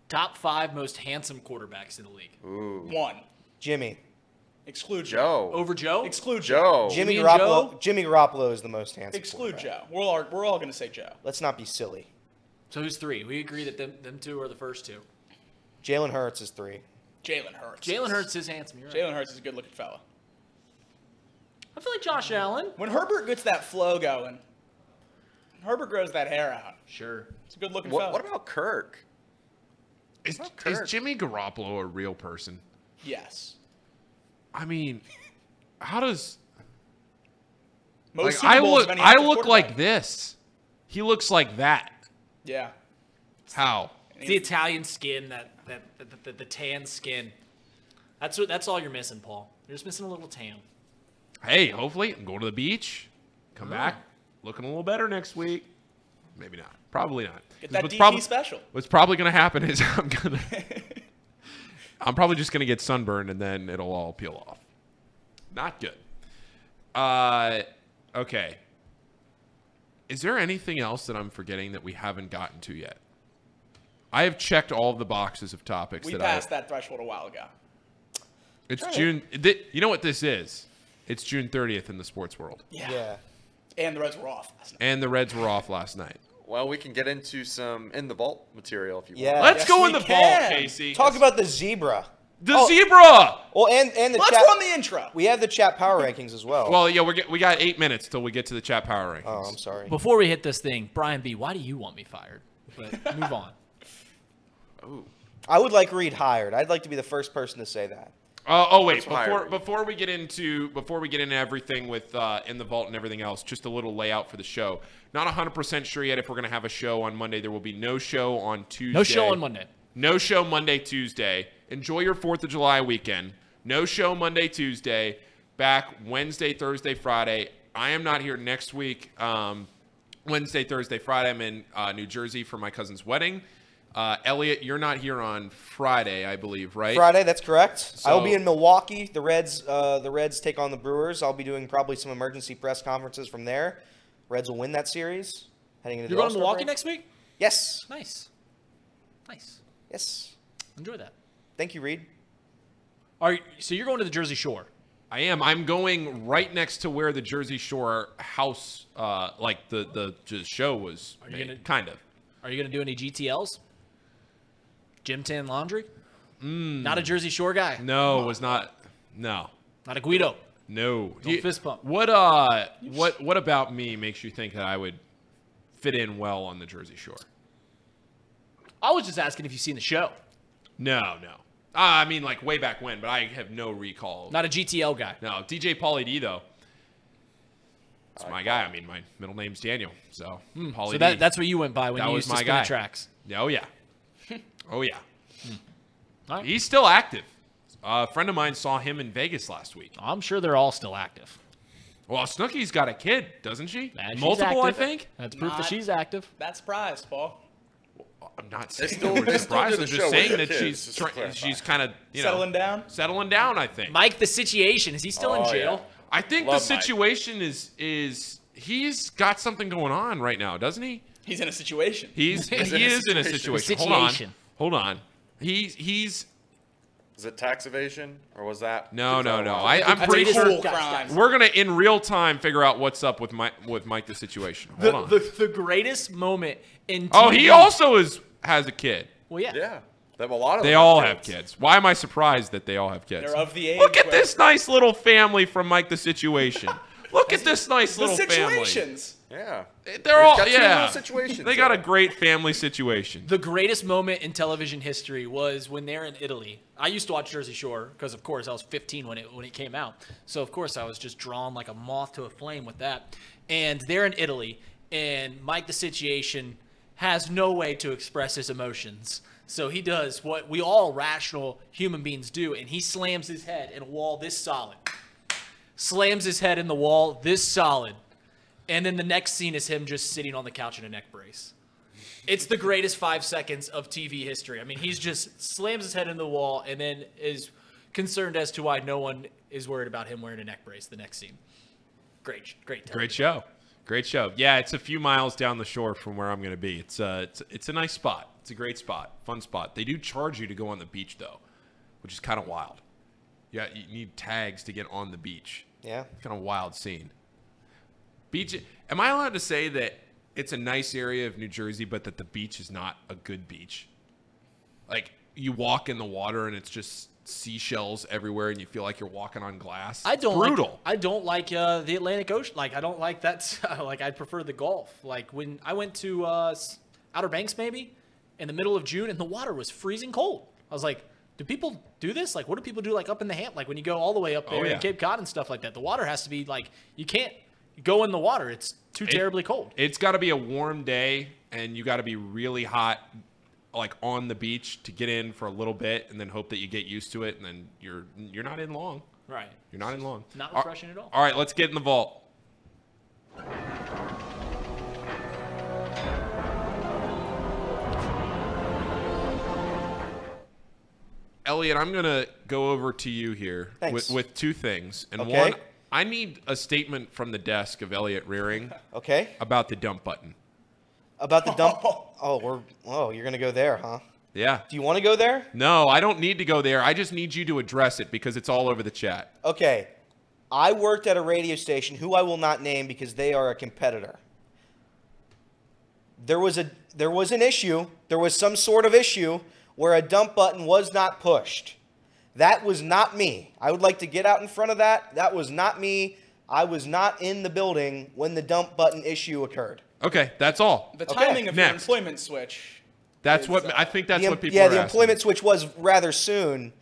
Top five most handsome quarterbacks in the league. Ooh. One. Jimmy. Exclude Joe. Over Joe. Exclude Joe. Joe. Jimmy Garoppolo. Joe? Jimmy Garoppolo is the most handsome. Exclude. Joe. We're all we're all going to say Joe. Let's not be silly. So who's three? We agree that them, them two are the first two. Jalen Hurts is three. Jalen Hurts. Jalen Hurts is handsome. You're right. Jalen Hurts is a good looking fella. I feel like Josh Allen. When Herbert gets that flow going, Herbert grows that hair out. Sure. It's a good looking What, fella. what about Kirk? Is, Not is Jimmy Garoppolo a real person? yes. I mean, how does Most like Super I Bowls look? of any I active look like quarterback. this. He looks like that. Yeah. How? It's the Italian skin, that that the, the, the tan skin. That's what. That's all you're missing, Paul. You're just missing a little tan. Hey, hopefully, I'm go to the beach, come Oh. back looking a little better next week. Maybe not. Probably not. Get that What's DT prob- special. What's probably going to happen is I'm gonna, I'm probably just gonna get sunburned and then it'll all peel off. Not good. Uh, okay. Is there anything else that I'm forgetting that we haven't gotten to yet? I have checked all of the boxes of topics We that passed I. that threshold a while ago. It's June. thi- you know what this is? It's June 30th in the sports world, Yeah. Yeah. And the Reds were off last night. and the Reds were off last night. Well, we can get into some in the vault material if you Yeah. want. Let's Yes, go in the can. vault, Casey. Talk about the zebra. The Oh. zebra. Well, and and the Let's chat. run the intro. we have the chat power rankings as well. Well, yeah, we get, we got eight minutes till we get to the chat power rankings. oh, I'm sorry. Before we hit this thing, Brian B, why do you want me fired? But move on. Ooh. I would like Reed hired. I'd like to be the first person to say that. Uh, oh wait, Let's before before we get into before we get into everything with uh, in the vault and everything else, just a little layout for the show. Not 100% sure yet if we're going to have a show on Monday. There will be no show on Tuesday. No show on Monday. No show Monday, Tuesday. Enjoy your 4th of July weekend. No show Monday, Tuesday. Back Wednesday, Thursday, Friday. I am not here next week. Um, Wednesday, Thursday, Friday. I'm in uh, New Jersey for my cousin's wedding. Uh, Elliot, you're not here on Friday, I believe, right? Friday, that's correct. I will be in Milwaukee. The Reds, uh, the Reds take on the Brewers. I'll be doing probably some emergency press conferences from there. Reds will win that series. Heading into You're the going to Milwaukee break. next week? Yes, Nice. Nice. Yes. Enjoy that. Thank you, Reed. Are you, so you're going to the Jersey Shore? I am. I'm going right next to where the Jersey Shore house, uh, like the the just show was. you made, gonna- kind of? Are you going to do any GTLs? Gym Tan Laundry? Not a Jersey Shore guy. No, it was not. No, Not a Guido. no. Do you- fist pump. What uh, what what about me makes you think that I would fit in well on the Jersey Shore? I was just asking if you've seen the show. No, no. Uh, I mean, like way back when, but I have no recall. Not a GTL guy. no, DJ Pauly D though. It's my guy. I mean, my middle name's Daniel, so Pauly So D. that's what you went by when That you was used to my spin guy. tracks. Oh yeah. Oh yeah. All right. He's still active. a friend of mine saw him in Vegas last week. I'm sure they're all still active. Well, Snooki's got a kid, doesn't she? And she's Multiple, I think. That's proof that she's active. That surprise, Paul. I'm not saying still- that we're surprised. I'm just saying that she's kids, just to try- clarify. she's kind of you know Settling down? settling down. I think. Mike, the situation is he still in Oh, jail? yeah. I think Love the Mike. situation is is he's got something going on right now, doesn't he? He's in a situation. He's He's he in a is in a situation. situation. Hold on, hold on. He's he's Is it tax evasion or was that? no no no. I, I'm That's pretty sure. Cool crimes. we're gonna in real time figure out what's up with Mike with Mike the situation. Hold The, on. the, the greatest moment in oh, TV he also is has a kid. Well, yeah. Yeah. They have a lot of They them all have kids. kids. Why am I surprised that they all have kids? They're of the age. Look at where- this nice little family from Mike the Situation. Look at this nice The little family. situations. Yeah. They're all got yeah. situations They got a great family situation. The greatest moment in television history was when they're in Italy. I used to watch Jersey Shore because, of course, I was 15 when it when it came out. So, of course, I was just drawn like a moth to a flame with that. And they're in Italy, and Mike the Situation has no way to express his emotions. So he does what we all rational human beings do, and he slams his head in a wall this solid. Slams his head in the wall this solid. And then the next scene is him just sitting on the couch in a neck brace. It's the greatest five seconds of TV history. I mean, he's just slams his head in the wall and then is concerned as to why no one is worried about him wearing a neck brace. The next scene, great, great, Great show. Great show. Yeah, it's a few miles down the shore from where I'm going to be. It's uh, it's it's a nice spot. It's a great spot, fun spot. They do charge you to go on the beach though, which is kind of wild. Yeah, you need tags to get on the beach. Yeah. it's Kind of wild scene. Beach. Am I allowed to say that it's a nice area of New Jersey, but that the beach is not a good beach? Like you walk in the water and it's just seashells everywhere, and you feel like you're walking on glass. I don't brutal. Like, I don't like uh, the Atlantic Ocean. Like I don't like that. like I prefer the Gulf. Like when I went to uh, Outer Banks, maybe in the middle of June, and the water was freezing cold. I was like, do people do this? Like, what do people do? Like up in the ham? Like when you go all the way up there Oh, yeah. in Cape Cod and stuff like that. The water has to be like you can't go in the water. It's too terribly cold. It's got to be a warm day, and you got to be really hot, like on the beach, to get in for a little bit, and then hope that you get used to it, and then you're you're not in long. Right. You're not in long. Not All- refreshing at all. All right, let's get in the vault. Elliot, I'm gonna go over to you here with, with two things, and Okay. one, I need a statement from the desk of Elliot Rearing Okay. about the dump button. About the dump. Oh, we're. Oh, you're gonna go there, huh? Yeah. Do you want to go there? No, I don't need to go there. I just need you to address it because it's all over the chat. Okay. I worked at a radio station who I will not name because they are a competitor. There was a there was an issue, there was some sort of issue where a dump button was not pushed. That was not me. I would like to get out in front of that. That was not me. I was not in the building when the dump button issue occurred. Okay, that's all. The Okay, timing of your next. employment switch. That's is, what uh, I think. That's The em- what people yeah, are the asking. employment switch was rather soon.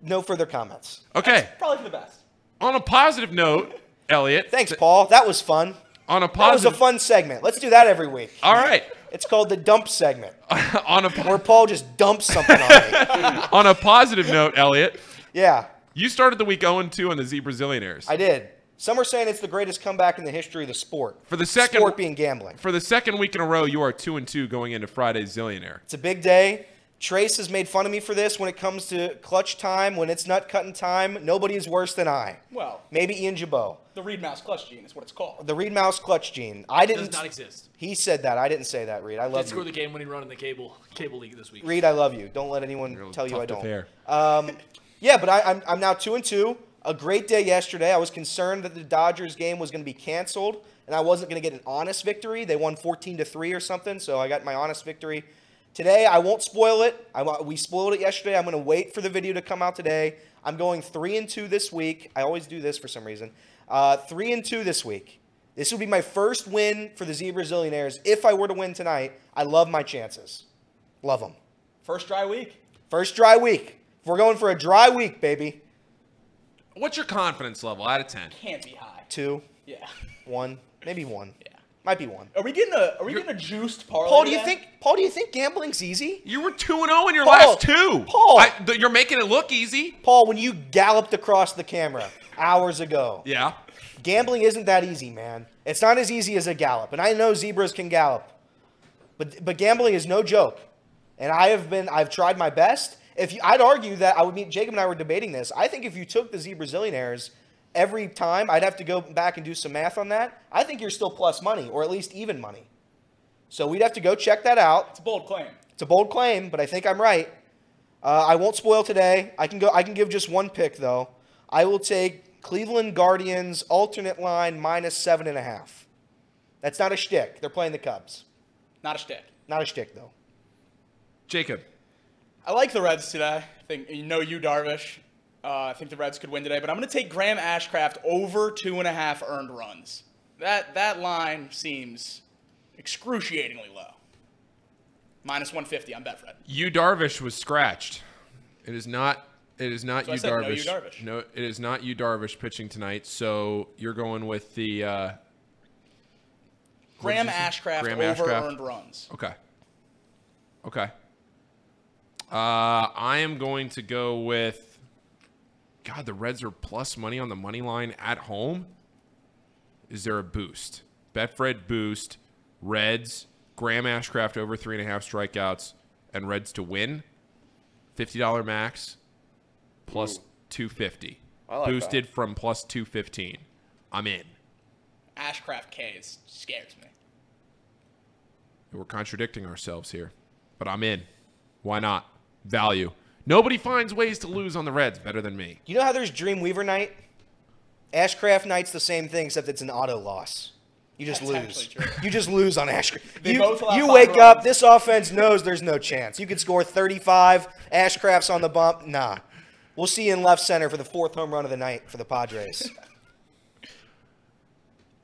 No further comments. Okay. Probably for the best. On a positive note, Elliot. Thanks, Paul. That was fun. On a positive. That was a positive. fun segment. Let's do that every week. all right. It's called the dump segment, on a where Paul just dumps something on me. on a positive note, Elliot, Yeah, you started the week 0 2 on the Z Brazilianaires. I did. Some are saying it's the greatest comeback in the history of the sport. For the second- sport being gambling. For the second week in a row, you are 2 and 2 going into Friday's Zillionaire. It's a big day. Trace has made fun of me for this when it comes to clutch time, when it's nut cutting time. Nobody is worse than I. Well, Maybe Ian Jabot. the Reed Mouse clutch gene is what it's called. The Reed Mouse clutch gene. I didn't. Does not exist. He said that. I didn't say that, Reed. I love Did love score the game-winning run in the cable cable league this week. Reed, I love you. Don't let anyone Real tell you I don't. pair. Um, yeah, but I, I'm, I'm now two and two. A great day yesterday. I was concerned that the Dodgers game was going to be canceled, and I wasn't going to get an honest victory. They won 14 to three or something, so I got my honest victory. Today, I won't spoil it. I, we spoiled it yesterday. I'm going to wait for the video to come out today. I'm going three and two this week. I always do this for some reason. Uh, three and two this week. This will be my first win for the Z Brazilianaires. If I were to win tonight, I love my chances. Love them. First dry week. First dry week. We're going for a dry week, baby. What's your confidence level out of 10? Can't be high. Two, Yeah. one, maybe one. Yeah. Might be one. Are we getting a Are we getting a juiced parlay? Paul, do you today? think Paul, do you think gambling's easy? You were 2 and 0 in your Paul, last two. Paul. I, th- you're making it look easy. Paul, when you galloped across the camera hours ago, Yeah. gambling isn't that easy, man. It's not as easy as a gallop. And I know zebras can gallop. But but gambling is no joke, and I have been I've tried my best. If you, I'd argue that I would meet Jacob and I were debating this. I think if you took the Z Brazilianaires every time, I'd have to go back and do some math on that. I think you're still plus money, or at least even money. So we'd have to go check that out. It's a bold claim. It's a bold claim, but I think I'm right. Uh, I won't spoil today. I can go. I can give just one pick though. I will take Cleveland Guardians alternate line minus seven and a half. That's not a shtick. They're playing the Cubs. Not a shtick. Not a shtick though. Jacob. I like the Reds today. I think you know you, Darvish. Uh, I think the Reds could win today, but I'm going to take Graham Ashcraft over two and a half earned runs. That that line seems excruciatingly low. Minus 150 on Betfred. You Darvish was scratched. It is not. It is not So you said no Darvish. Darvish. No, it is not you Darvish pitching tonight. So you're going with the. Uh, Graham? Ashcraft Graham over Ashcraft? earned runs. okay. Okay. Uh, I am going to go with. God, the Reds are plus money on the money line at home. Is there a boost? Betfred boost. Reds. Graham Ashcraft over three and a half strikeouts, and Reds to win. Fifty dollar max. Plus Ooh. two fifty. I like Boosted from plus two fifteen. I'm in. Ashcraft K is, scares me. We're contradicting ourselves here, but I'm in. Why not? Value. Nobody finds ways to lose on the Reds better than me. You know how there's Dreamweaver night? Ashcraft night's the same thing, except it's an auto loss. You just That's lose. true. You just lose on Ashcraft. They You, both you five wake up, this offense knows there's no chance. You could score 35, Ashcraft's on the bump. Nah. We'll see you in left center for the fourth home run of the night for the Padres.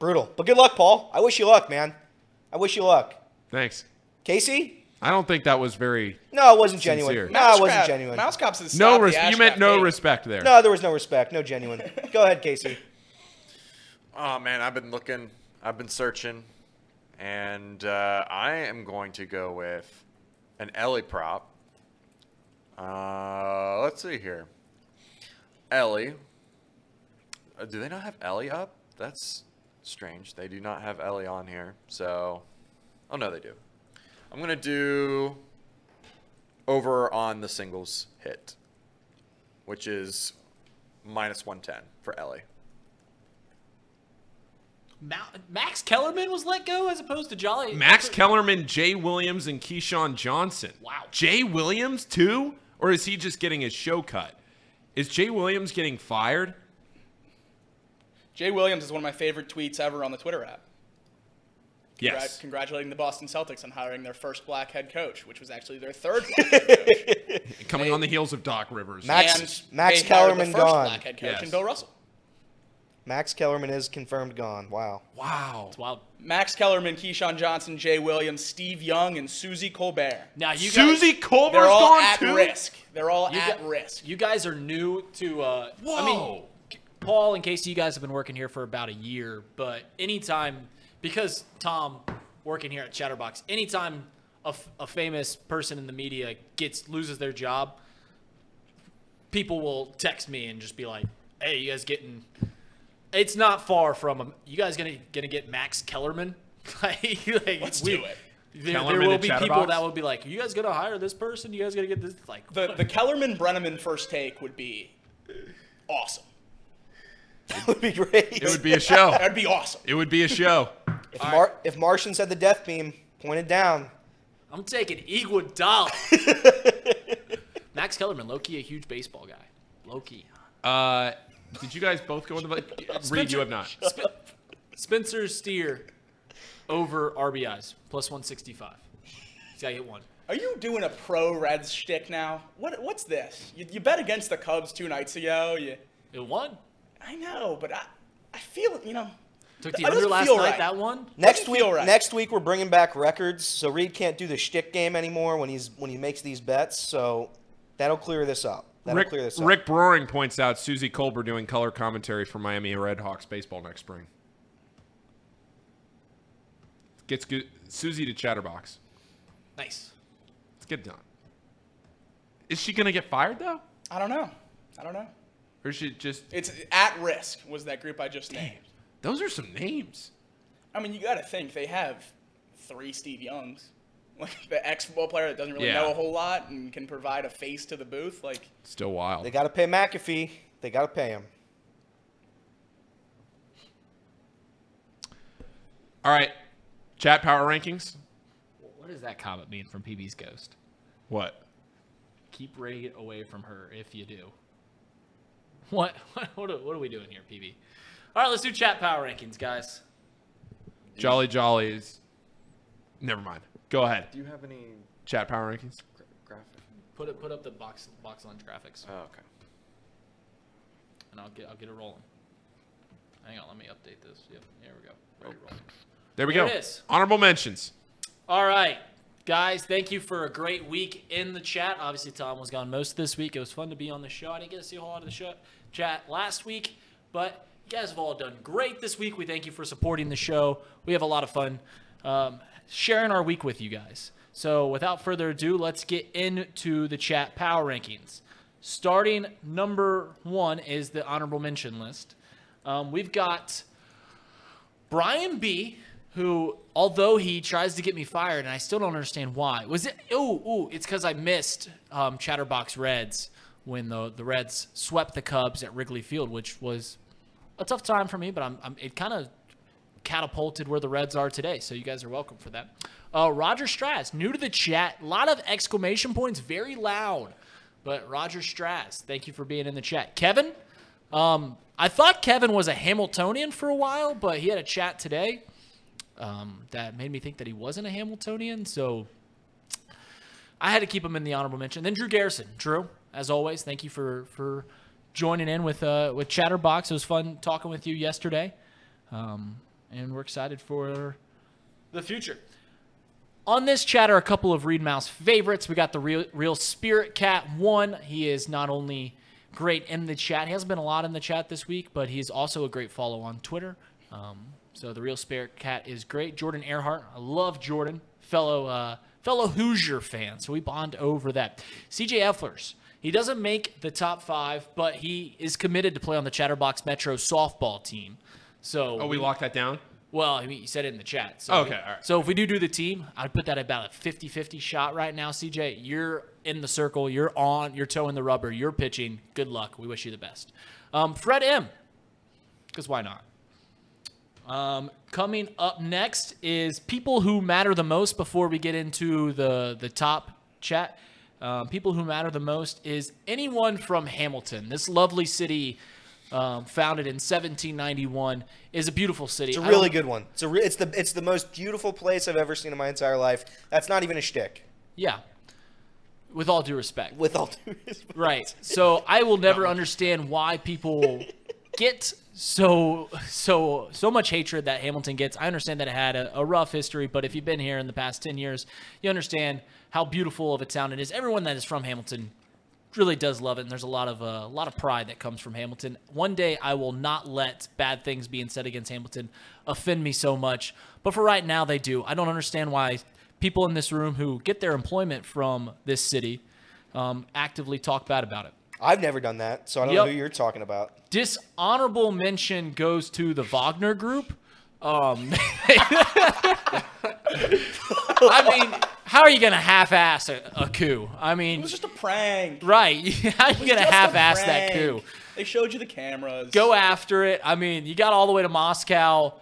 Brutal. But good luck, Paul. I wish you luck, man. I wish you luck. Thanks. Casey? I don't think that was very. No, it wasn't genuine. Sincere. No, it wasn't Mousecraft- genuine. Mousecraft says No, stop the res- you meant no hate. respect there. No, there was no respect. No genuine. Go ahead, Casey. Oh man, I've been looking, I've been searching, and uh, I am going to go with an Elly prop. Uh, let's see here. Elly. Uh, do they not have Elly up? That's strange. They do not have Elly on here. So, oh no, they do. I'm gonna do over on the singles hit, which is minus 110 for Elly. Ma- Max Kellerman was let go as opposed to Jolly. Max Kellerman, Jay Williams, and Keyshawn Johnson. Wow. Jay Williams, too? Or is he just getting his show cut? Is Jay Williams getting fired? Jay Williams is one of my favorite tweets ever on the Twitter app. Congrat- Yes. Congratulating the Boston Celtics on hiring their first black head coach, which was actually their third black head coach. Coming on the heels of Doc Rivers. Max- and Max they Kellerman the first gone. black head coach Yes. in Bill Russell. Max Kellerman is confirmed gone. Wow. Wow. Wow. Max Kellerman, Keyshawn Johnson, Jay Williams, Steve Young, and Suzy Kolber. Now you guys, Suzy Kolber's They're all gone at too? risk. They're all you at gu- risk. You guys are new to. Uh, I mean, Paul and Casey, you guys have been working here for about a year, but anytime because Thom working here at Chatterbox, anytime a, f- a famous person in the media gets loses their job, people will text me and just be like, "Hey, you guys getting?" It's not far from um, you guys gonna gonna get Max Kellerman. like, like, Let's we- do it. There, there will be people Chatterbox? that will be like, "You guys gonna hire this person? You guys gonna get this?" Like, The the Kellerman Brennaman first take would be awesome. That would be great. It would be a show. That'd be awesome. It would be a show. If, Mar- if Martian said the death beam pointed down, I'm taking Iguodala. Max Kellerman, low key, a huge baseball guy. Low key. Uh, did you guys both go in the Reed? You have not. Sp- Spencer Steer over RBIs plus 165. He's got to hit one. Are you doing a pro Reds shtick now? What what's this? You, you bet against the Cubs two nights ago. You, It won. I know, but I I feel it, you know. Took the That under last night. right. That one. next week, right. next week we're bringing back records, so Reed can't do the shtick game anymore when he's when he makes these bets. So that'll clear this up. That'll Rick, clear this up. Rick Broering points out Suzy Kolber doing color commentary for Miami Redhawks baseball next spring. Gets good. Susie to Chatterbox. Nice. Let's get it done. Is she gonna get fired though, I don't know. I don't know. or is she just? It's at risk was that group I just named. Those are some names. I mean, you got to think they have three Steve Youngs. like the ex football player that doesn't really Yeah. know a whole lot and can provide a face to the booth. Like Still wild. They got to pay McAfee. They got to pay him. All right. Chat power rankings. What does that comment mean from PB's Ghost? What? Keep Ray away from her if you do. What? What, what, are, what are we doing here, PB? All right, let's do chat power rankings, guys. Jolly Jollies. Never mind. Go ahead. Do you have any Chat power rankings. gra- graphic? Put it, put up the box box lunch graphics, Oh, okay. and I'll get I'll get it rolling. Hang on, let me update this. Yep, here we go. Ready to oh. roll. There we There go. it is. Honorable mentions. All right, guys, thank you for a great week in the chat. Obviously, Thom was gone most of this week. It was fun to be on the show. I didn't get to see a whole lot of the show, chat last week, but you guys have all done great this week. We thank you for supporting the show. We have a lot of fun um, sharing our week with you guys. So, without further ado, let's get into the chat power rankings. Starting number one is the honorable mention list. Um, we've got Brian B, who, although he tries to get me fired, and I still don't understand why. Was it? Oh, ooh, it's because I missed um, Chatterbox Reds when the the Reds swept the Cubs at Wrigley Field, which was a tough time for me. But I'm, I'm it kind of catapulted where the Reds are today. So you guys are welcome for that. Uh, Roger Strass, new to the chat, a lot of exclamation points, very loud. But Roger Strass, thank you for being in the chat. Kevin, um, I thought Kevin was a Hamiltonian for a while, but he had a chat today um, that made me think that he wasn't a Hamiltonian. So I had to keep him in the honorable mention. Then Drew Garrison, Drew, as always, thank you for for joining in with uh, with Chatterbox. It was fun talking with you yesterday, um, and we're excited for the future. On this chat are a couple of Reed Mouse favorites. We got the real, real Spirit Cat one. He is not only great in the chat, he hasn't been a lot in the chat this week, but he's also a great follow on Twitter. Um, so the real Spirit Cat is great. Jordan Earhart, I love Jordan, fellow uh, fellow Hoosier fan. So we bond over that. CJ Efflers, he doesn't make the top five, but he is committed to play on the Chatterbox Metro softball team. So Oh, we locked that down. well, I mean, you said it in the chat. So Okay, all right. So if we do do the team, I'd put that at about a 50-50 shot right now, CJ. You're in the circle. You're on. You're toeing the rubber. You're pitching. Good luck. We wish you the best. Um, Fred M. Because why not? Um, coming up next is people who matter the most. Before we get into the the top chat, um, people who matter the most is anyone from Hamilton. This lovely city, um, founded in 1791, is a beautiful city. It's a really good one. It's a re- it's the it's the most beautiful place I've ever seen in my entire life. That's not even a shtick. Yeah. With all due respect. With all due respect. Right. So I will never understand why people get so so so much hatred that Hamilton gets. I understand that it had a, a rough history, but if you've been here in the past ten years, you understand how beautiful of a town it is. Everyone that is from Hamilton really does love it, and there's a lot of uh, a lot of pride that comes from Hamilton. One day, I will not let bad things being said against Hamilton offend me so much, but for right now, they do. I don't understand why people in this room who get their employment from this city um, actively talk bad about it. I've never done that, so I don't Yep. know who you're talking about. Dishonorable mention goes to the Wagner Group. Um, I mean, how are you going to half-ass a, a coup? I mean, it was just a prank. right? How are you going to half-ass that coup? They showed you the cameras. Go after it. I mean, you got all the way to Moscow.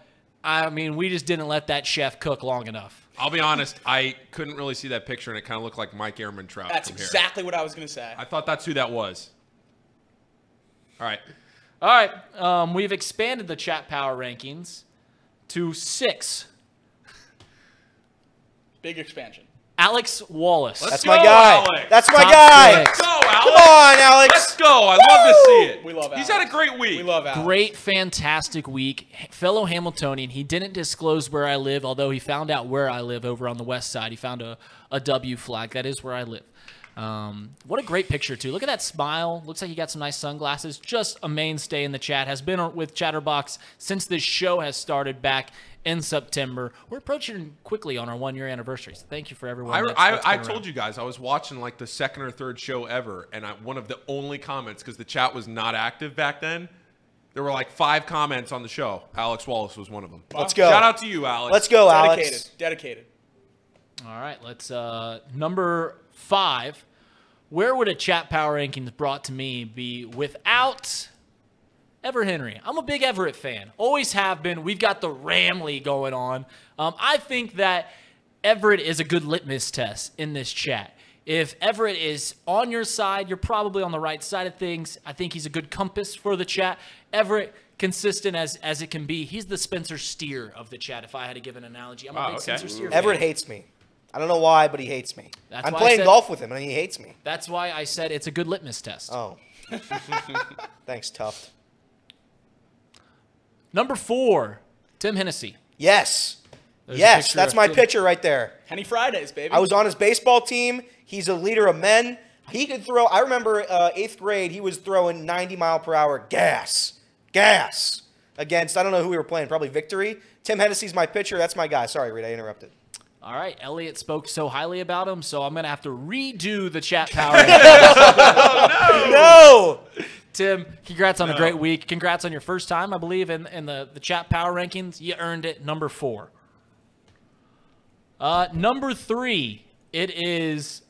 I mean, we just didn't let that chef cook long enough. I'll be honest. I couldn't really see that picture, and it kind of looked like Mike Ehrmantraut. That's from here. exactly what I was gonna say. I thought that's who that was. All right. All right, um, we've expanded the chat power rankings to six. Big expansion. Alex Wallace. Let's That's go, my guy. Alex. That's my Top guy. six. Let's go, Alex. Come on, Alex. Let's go. I love to see it. We love Alex. He's had a great week. We love Alex. Great, fantastic week. Fellow Hamiltonian. He didn't disclose where I live, although he found out where I live over on the west side. He found a, a W flag. That is where I live. Um, what a great picture, too. Look at that smile. Looks like he got some nice sunglasses. Just a mainstay in the chat. Has been with Chatterbox since this show has started back in September. We're approaching quickly on our one year anniversary. So thank you for everyone. I, that's- I, that's I been told around. you guys I was watching like the second or third show ever, and I, one of the only comments because the chat was not active back then. There were like five comments on the show. Alex Wallace was one of them. Let's go. Shout out to you, Alex. Let's go, Dedicated. Alex. Dedicated. All right, let's uh number five. Where would a chat power rankings brought to me be without Everett Henry? I'm a big Everett fan. Always have been. We've got the Ramley going on. Um, I think that Everett is a good litmus test in this chat. If Everett is on your side, you're probably on the right side of things. I think he's a good compass for the chat. Everett, consistent as as it can be. He's the Spencer Steer of the chat. If I had to give an analogy, I'm a Wow, big okay. Spencer Steer. fan. Everett hates me. I don't know why, but he hates me. That's I'm playing said- golf with him, and he hates me. That's why I said it's a good litmus test. Oh. Thanks, Tuft. Number four, Tim Hennessy. Yes. There's yes, that's my Tim- pitcher right there. Henny Fridays, baby. I was on his baseball team. He's a leader of men. He could throw. I remember uh, eighth grade. He was throwing 90 mile per hour gas, gas against. I don't know who we were playing. Probably Victory. Tim Hennessy's my pitcher. That's my guy. Sorry, Reed. I interrupted. All right, Elliot spoke so highly about him, so I'm gonna have to redo the chat power. No. Tim, congrats on a great week. Congrats on your first time, I believe, in, in the, the chat power rankings. You earned it. Number four. Uh, number three, it is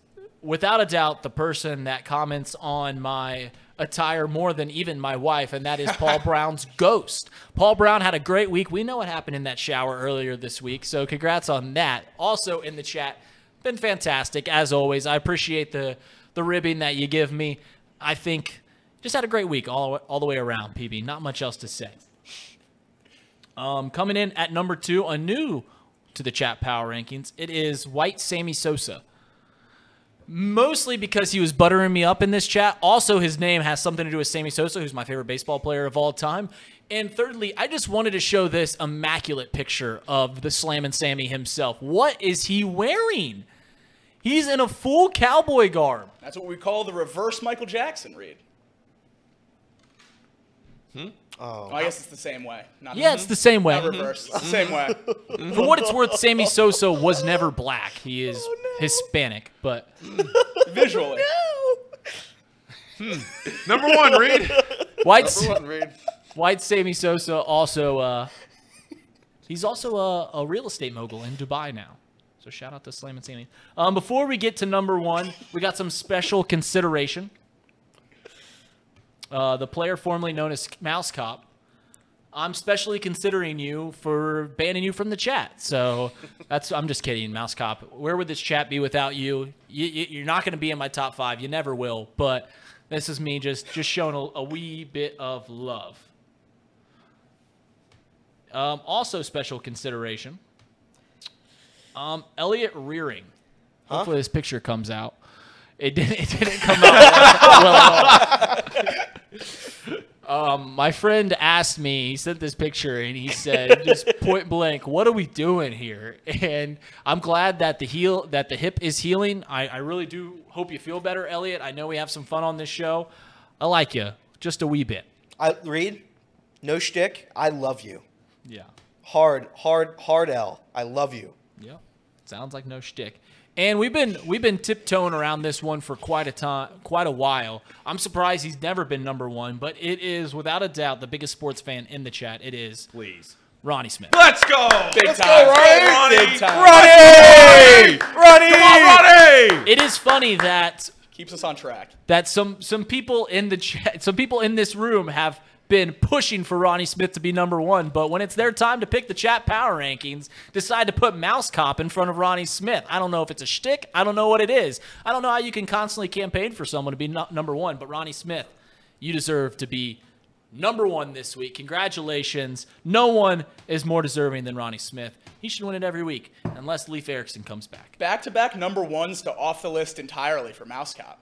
without a doubt the person that comments on my attire more than even my wife, and that is Paul Brown's ghost. Paul Brown had a great week. We know what happened in that shower earlier this week, so congrats on that. Also in the chat, been fantastic as always. I appreciate the the ribbing that you give me. I think just had a great week all all the way around. PB, not much else to say. Um, coming in at number two, a new to the chat power rankings. It is White Sammy Sosa. Mostly because he was buttering me up in this chat. Also, his name has something to do with Sammy Sosa, who's my favorite baseball player of all time. And thirdly, I just wanted to show this immaculate picture of the Slammin' Sammy himself. What is he wearing? He's in a full cowboy garb. That's what we call the reverse Michael Jackson read. Oh. I guess it's the same way. Not Yeah, it's the same way. not reverse. It's the same way. For what it's worth, Sammy Sosa was never black. He is Hispanic, but Visually. Number one, Reed. White Number one, Reed. White Sammy Sosa also uh, he's also a, a real estate mogul in Dubai now. So shout out to Slammin' Sammy. Um, before we get to number one, we got some special consideration. Uh, the player formerly known as Mouse Cop. I'm specially considering you for banning you from the chat. So that's I'm just kidding, Mouse Cop. Where would this chat be without you? you, you're not going to be in my top five. You never will. But this is me just just showing a, a wee bit of love. Um, also, special consideration. Um, Elliot Rearing. Hopefully, this picture comes out. It didn't. It didn't come out well at all. Um, my friend asked me. He sent this picture, and he said, just point blank, "What are we doing here?" And I'm glad that the heel, that the hip is healing. I, I really do hope you feel better, Elliot. I know we have some fun on this show. I like you, just a wee bit. I read, No shtick. I love you. Yeah. Hard, hard, hard L. I love you. Yeah, sounds like no shtick. And we've been we've been tiptoeing around this one for quite a time, quite a while. I'm surprised he's never been number one, but it is without a doubt the biggest sports fan in the chat. It is Please. Ronnie Smith. Let's go. Big Let's time. go, Ronnie. Ronnie. Big time. Ronnie. Ronnie. Come on, Ronnie. It is funny that Keeps us on track. that some some people in the chat, some people in this room have been pushing for Ronnie Smith to be number one, but when it's their time to pick the chat power rankings, decide to put Mouse Cop in front of Ronnie Smith. I don't know if it's a shtick. I don't know what it is. I don't know how you can constantly campaign for someone to be no- number one, but Ronnie Smith, you deserve to be number one this week. Congratulations. No one is more deserving than Ronnie Smith. He should win it every week, unless Leaf Erickson comes back. Back to back number ones to off the list entirely for Mouse Cop.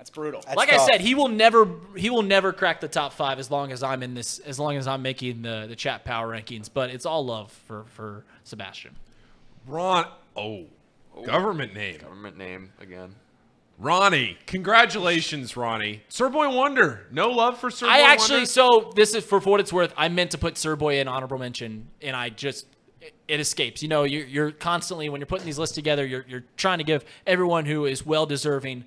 That's brutal. That's like tough. I said, he will never he will never crack the top five as long as I'm in this as long as I'm making the the chat power rankings. But it's all love for for Sebastian. Ron. Oh, oh. government name. Government name again. Ronnie. Congratulations, Ronnie. Sir Boy Wonder. No love for Sir Boy I actually Wonder? so this is for, for what it's worth. I meant to put Sir Boy in honorable mention, and I just it, it escapes. You know, you're, you're constantly when you're putting these lists together, you're you're trying to give everyone who is well deserving.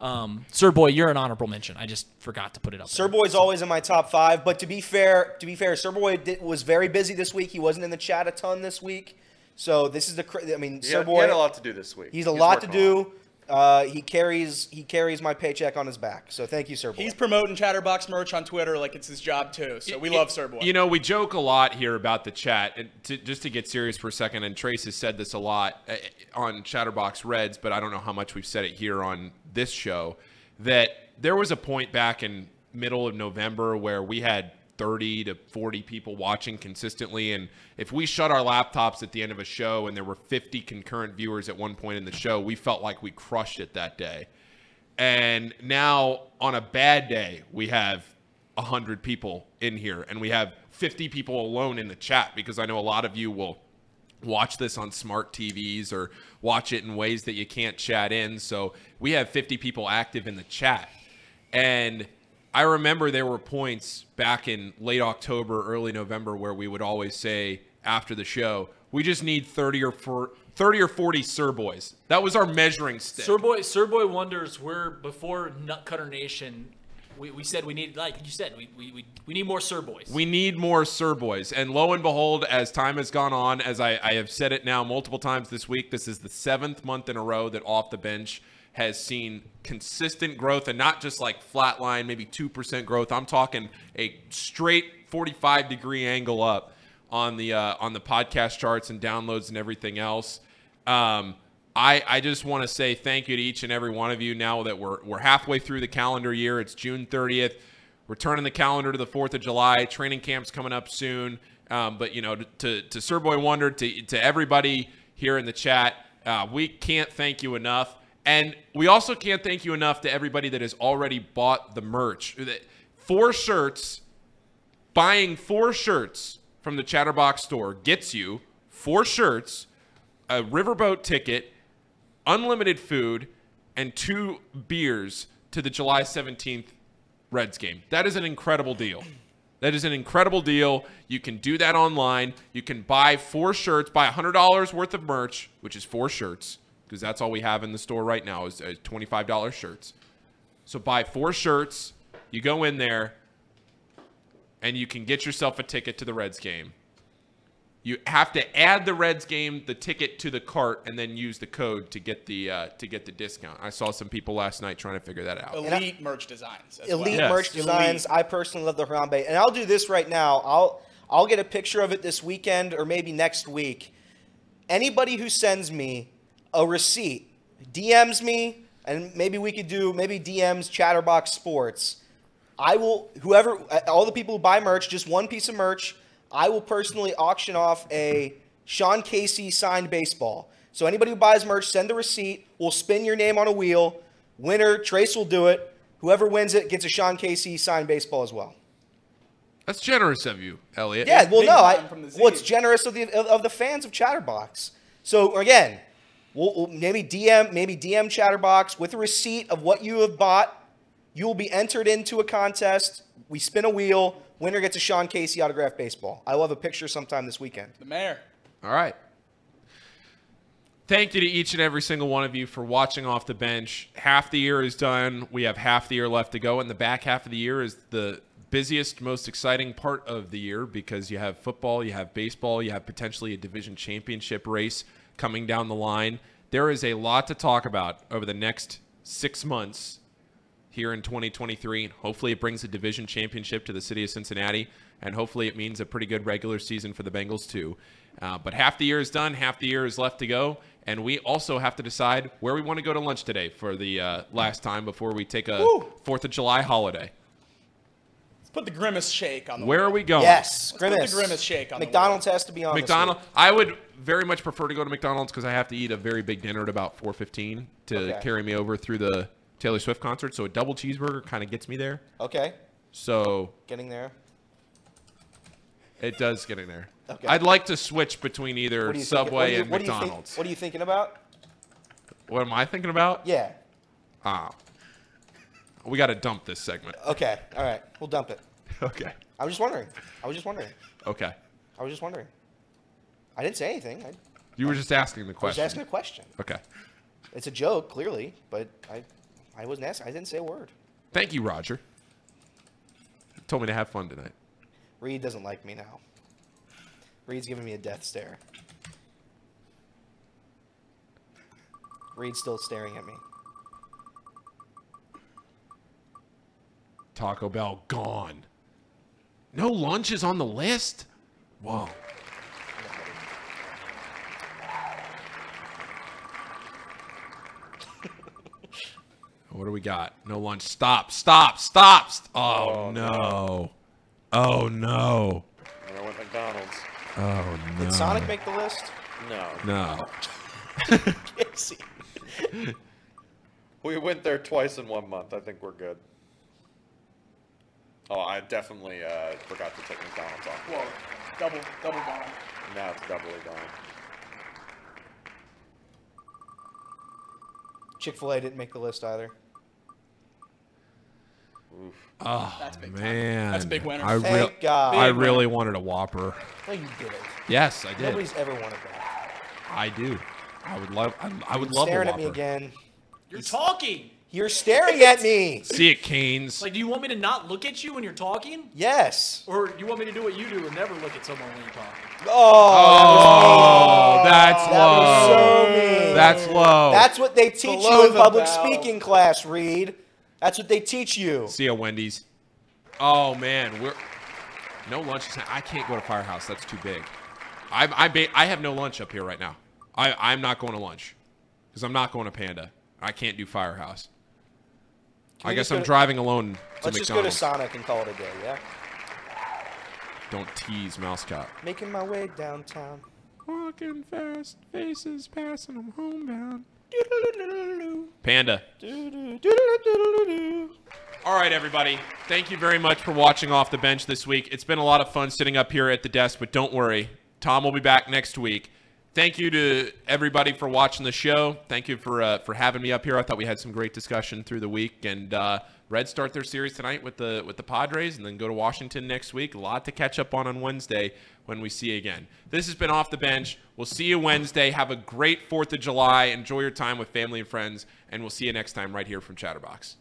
Um, Sir Boy, you're an honorable mention. I just forgot to put it up. Sir there. Boy's always in my top five, but to be fair, to be fair, Sir Boy did, was very busy this week. He wasn't in the chat a ton this week, So this is the. cr- I mean, He Sir had, he Boy. had a lot to do this week. He's a lot to working a lot. do. Uh, he carries he carries my paycheck on his back. So thank you, Sir Boy. He's promoting Chatterbox merch on Twitter like it's his job too. So we love Sir Boy. You know, we joke a lot here about the chat. And to, just to get serious for a second, and Trace has said this a lot uh, on Chatterbox Reds, but I don't know how much we've said it here on this show. That there was a point back in middle of November where we had 30 to 40 people watching consistently, and if we shut our laptops at the end of a show and there were 50 concurrent viewers at one point in the show, we felt like we crushed it that day. And now on a bad day, we have 100 people in here and we have 50 people alone in the chat because I know a lot of you will watch this on smart TVs or watch it in ways that you can't chat in. So we have 50 people active in the chat. And I remember there were points back in late October, early November where we would always say after the show, we just need 30 or 40, 30 or 40 Sir Boys. That was our measuring stick. Sir Boy, Sir Boy wonders where before Nutcutter Nation, we, we said we need like you said we, we, we, we need more Sir Boys. We need more Sir Boys. And lo and behold, as time has gone on, as I, I have said it now multiple times this week, this is the seventh month in a row that Off the Bench has seen consistent growth and not just like flatline, maybe 2% growth. I'm talking a straight 45 degree angle up on the uh, on the podcast charts and downloads and everything else. Um, I, I just want to say thank you to each and every one of you now that we're, we're halfway through the calendar year. It's June 30th. We're turning the calendar to the 4th of July. Training camp's coming up soon. Um, but, you know, to, to Sir Boy Wonder, to, to everybody here in the chat, uh, we can't thank you enough. And we also can't thank you enough to everybody that has already bought the merch. Four shirts, buying four shirts from the Chatterbox store gets you four shirts, a riverboat ticket, unlimited food, and two beers to the July 17th Reds game. That is an incredible deal. That is an incredible deal. You can do that online. You can buy four shirts, buy $100 worth of merch, which is four shirts, because that's all we have in the store right now is is $25 shirts. So buy four shirts. You go in there, and you can get yourself a ticket to the Reds game. You have to add the Reds game, the ticket to the cart, and then use the code to get the uh, to get the discount. I saw some people last night trying to figure that out. Elite merch designs. as elite well. Yes. merch designs. I personally love the Harambe, and I'll do this right now. I'll I'll get a picture of it this weekend or maybe next week. Anybody who sends me a receipt, DMs me, and maybe we could do maybe DMs Chatterbox Sports. I will whoever all the people who buy merch, just one piece of merch. I will personally auction off a Sean Casey signed baseball. So anybody who buys merch, send the receipt. We'll spin your name on a wheel. Winner, Trace will do it. Whoever wins it gets a Sean Casey signed baseball as well. That's generous of you, Elliot. Yeah, well, no, I, time from the well, it's generous of the of, of the fans of Chatterbox. So again, we'll, we'll maybe DM maybe DM Chatterbox with a receipt of what you have bought. You will be entered into a contest. We spin a wheel. Winner gets a Sean Casey autographed baseball. I will have a picture sometime this weekend. The mayor. All right. Thank you to each and every single one of you for watching off the bench. Half the year is done. We have half the year left to go, and the back half of the year is the busiest, most exciting part of the year because you have football, you have baseball, you have potentially a division championship race coming down the line. There is a lot to talk about over the next six months here in 2023. Hopefully, it brings a division championship to the city of Cincinnati, and hopefully, it means a pretty good regular season for the Bengals, too. Uh, but half the year is done, half the year is left to go, and we also have to decide where we want to go to lunch today for the uh, last time before we take a Woo. Fourth of July holiday. Let's put the grimace shake on the Where wheel. are we going? Yes, put the grimace. grimace shake on the McDonald's has to be on. this McDonald's. week. I would very much prefer to go to McDonald's because I have to eat a very big dinner at about 4:15 to Okay. carry me over through the Taylor Swift concert. So a double cheeseburger kind of gets me there. Okay, So getting there. It does get in there. Okay. I'd like to switch between either What are you thinking- Subway what are you- and what you think- McDonald's. what are you thinking about? what am I thinking about? Yeah. Ah. We got to dump this segment. Okay. All right. We'll dump it. Okay. I was just wondering. I was just wondering. Okay. I was just wondering. I didn't say anything. I, You were just asking the I was question. asking a question. Okay. It's a joke, clearly, but I, I was nasty. I didn't say a word. Thank you, Roger. You told me to have fun tonight. Reed doesn't like me now. Reed's giving me a death stare. Reed's still staring at me. Taco Bell gone. No lunches on the list? Whoa. What do we got? No lunch. Stop, stop, stop. st- Oh, Oh, no. Oh no. I went McDonald's. Oh no. Did Sonic make the list? No. No. Yes. We went there twice in one month. I think we're good. Oh, I definitely uh, forgot to take McDonald's off. Whoa, double, double gone. Now it's doubly gone. Chick Fil A didn't make the list either. Oh That's big time. man. That's a big winner. I, Thank real- God. I Big really wanted a Whopper. No, you didn't. Yes, I did. Nobody's ever wanted that. I do. I would love. I, I would love a staring Whopper. at me again. You're talking. You're staring at me. See it, Canes. Like, do you want me to not look at you when you're talking? Yes. Or you want me to do what you do and never look at someone when you're talking? Oh, oh, that's that low. was so mean. That's low. That's what they teach Below you in the public bell. speaking class, Reed. That's what they teach you. See ya, Wendy's. Oh man, we're no lunch. I can't go to Firehouse. That's too big. I I ba- I have no lunch up here right now. I I'm not going to lunch because I'm not going to Panda. I can't do Firehouse. I guess I'm to- driving alone to Let's just go to Sonic and call it a day, yeah? Don't tease Mouse Cop. Making my way downtown. Walking fast, faces passing them homebound. Panda. All right, everybody. Thank you very much for watching Off the Bench this week. It's been a lot of fun sitting up here at the desk, but don't worry. Thom will be back next week. Thank you to everybody for watching the show. Thank you for uh, for having me up here. I thought we had some great discussion through the week. And uh, Reds start their series tonight with the with the Padres, and then go to Washington next week. A lot to catch up on on Wednesday when we see you again. This has been Off the Bench. We'll see you Wednesday. Have a great Fourth of July. Enjoy your time with family and friends, and we'll see you next time right here from Chatterbox.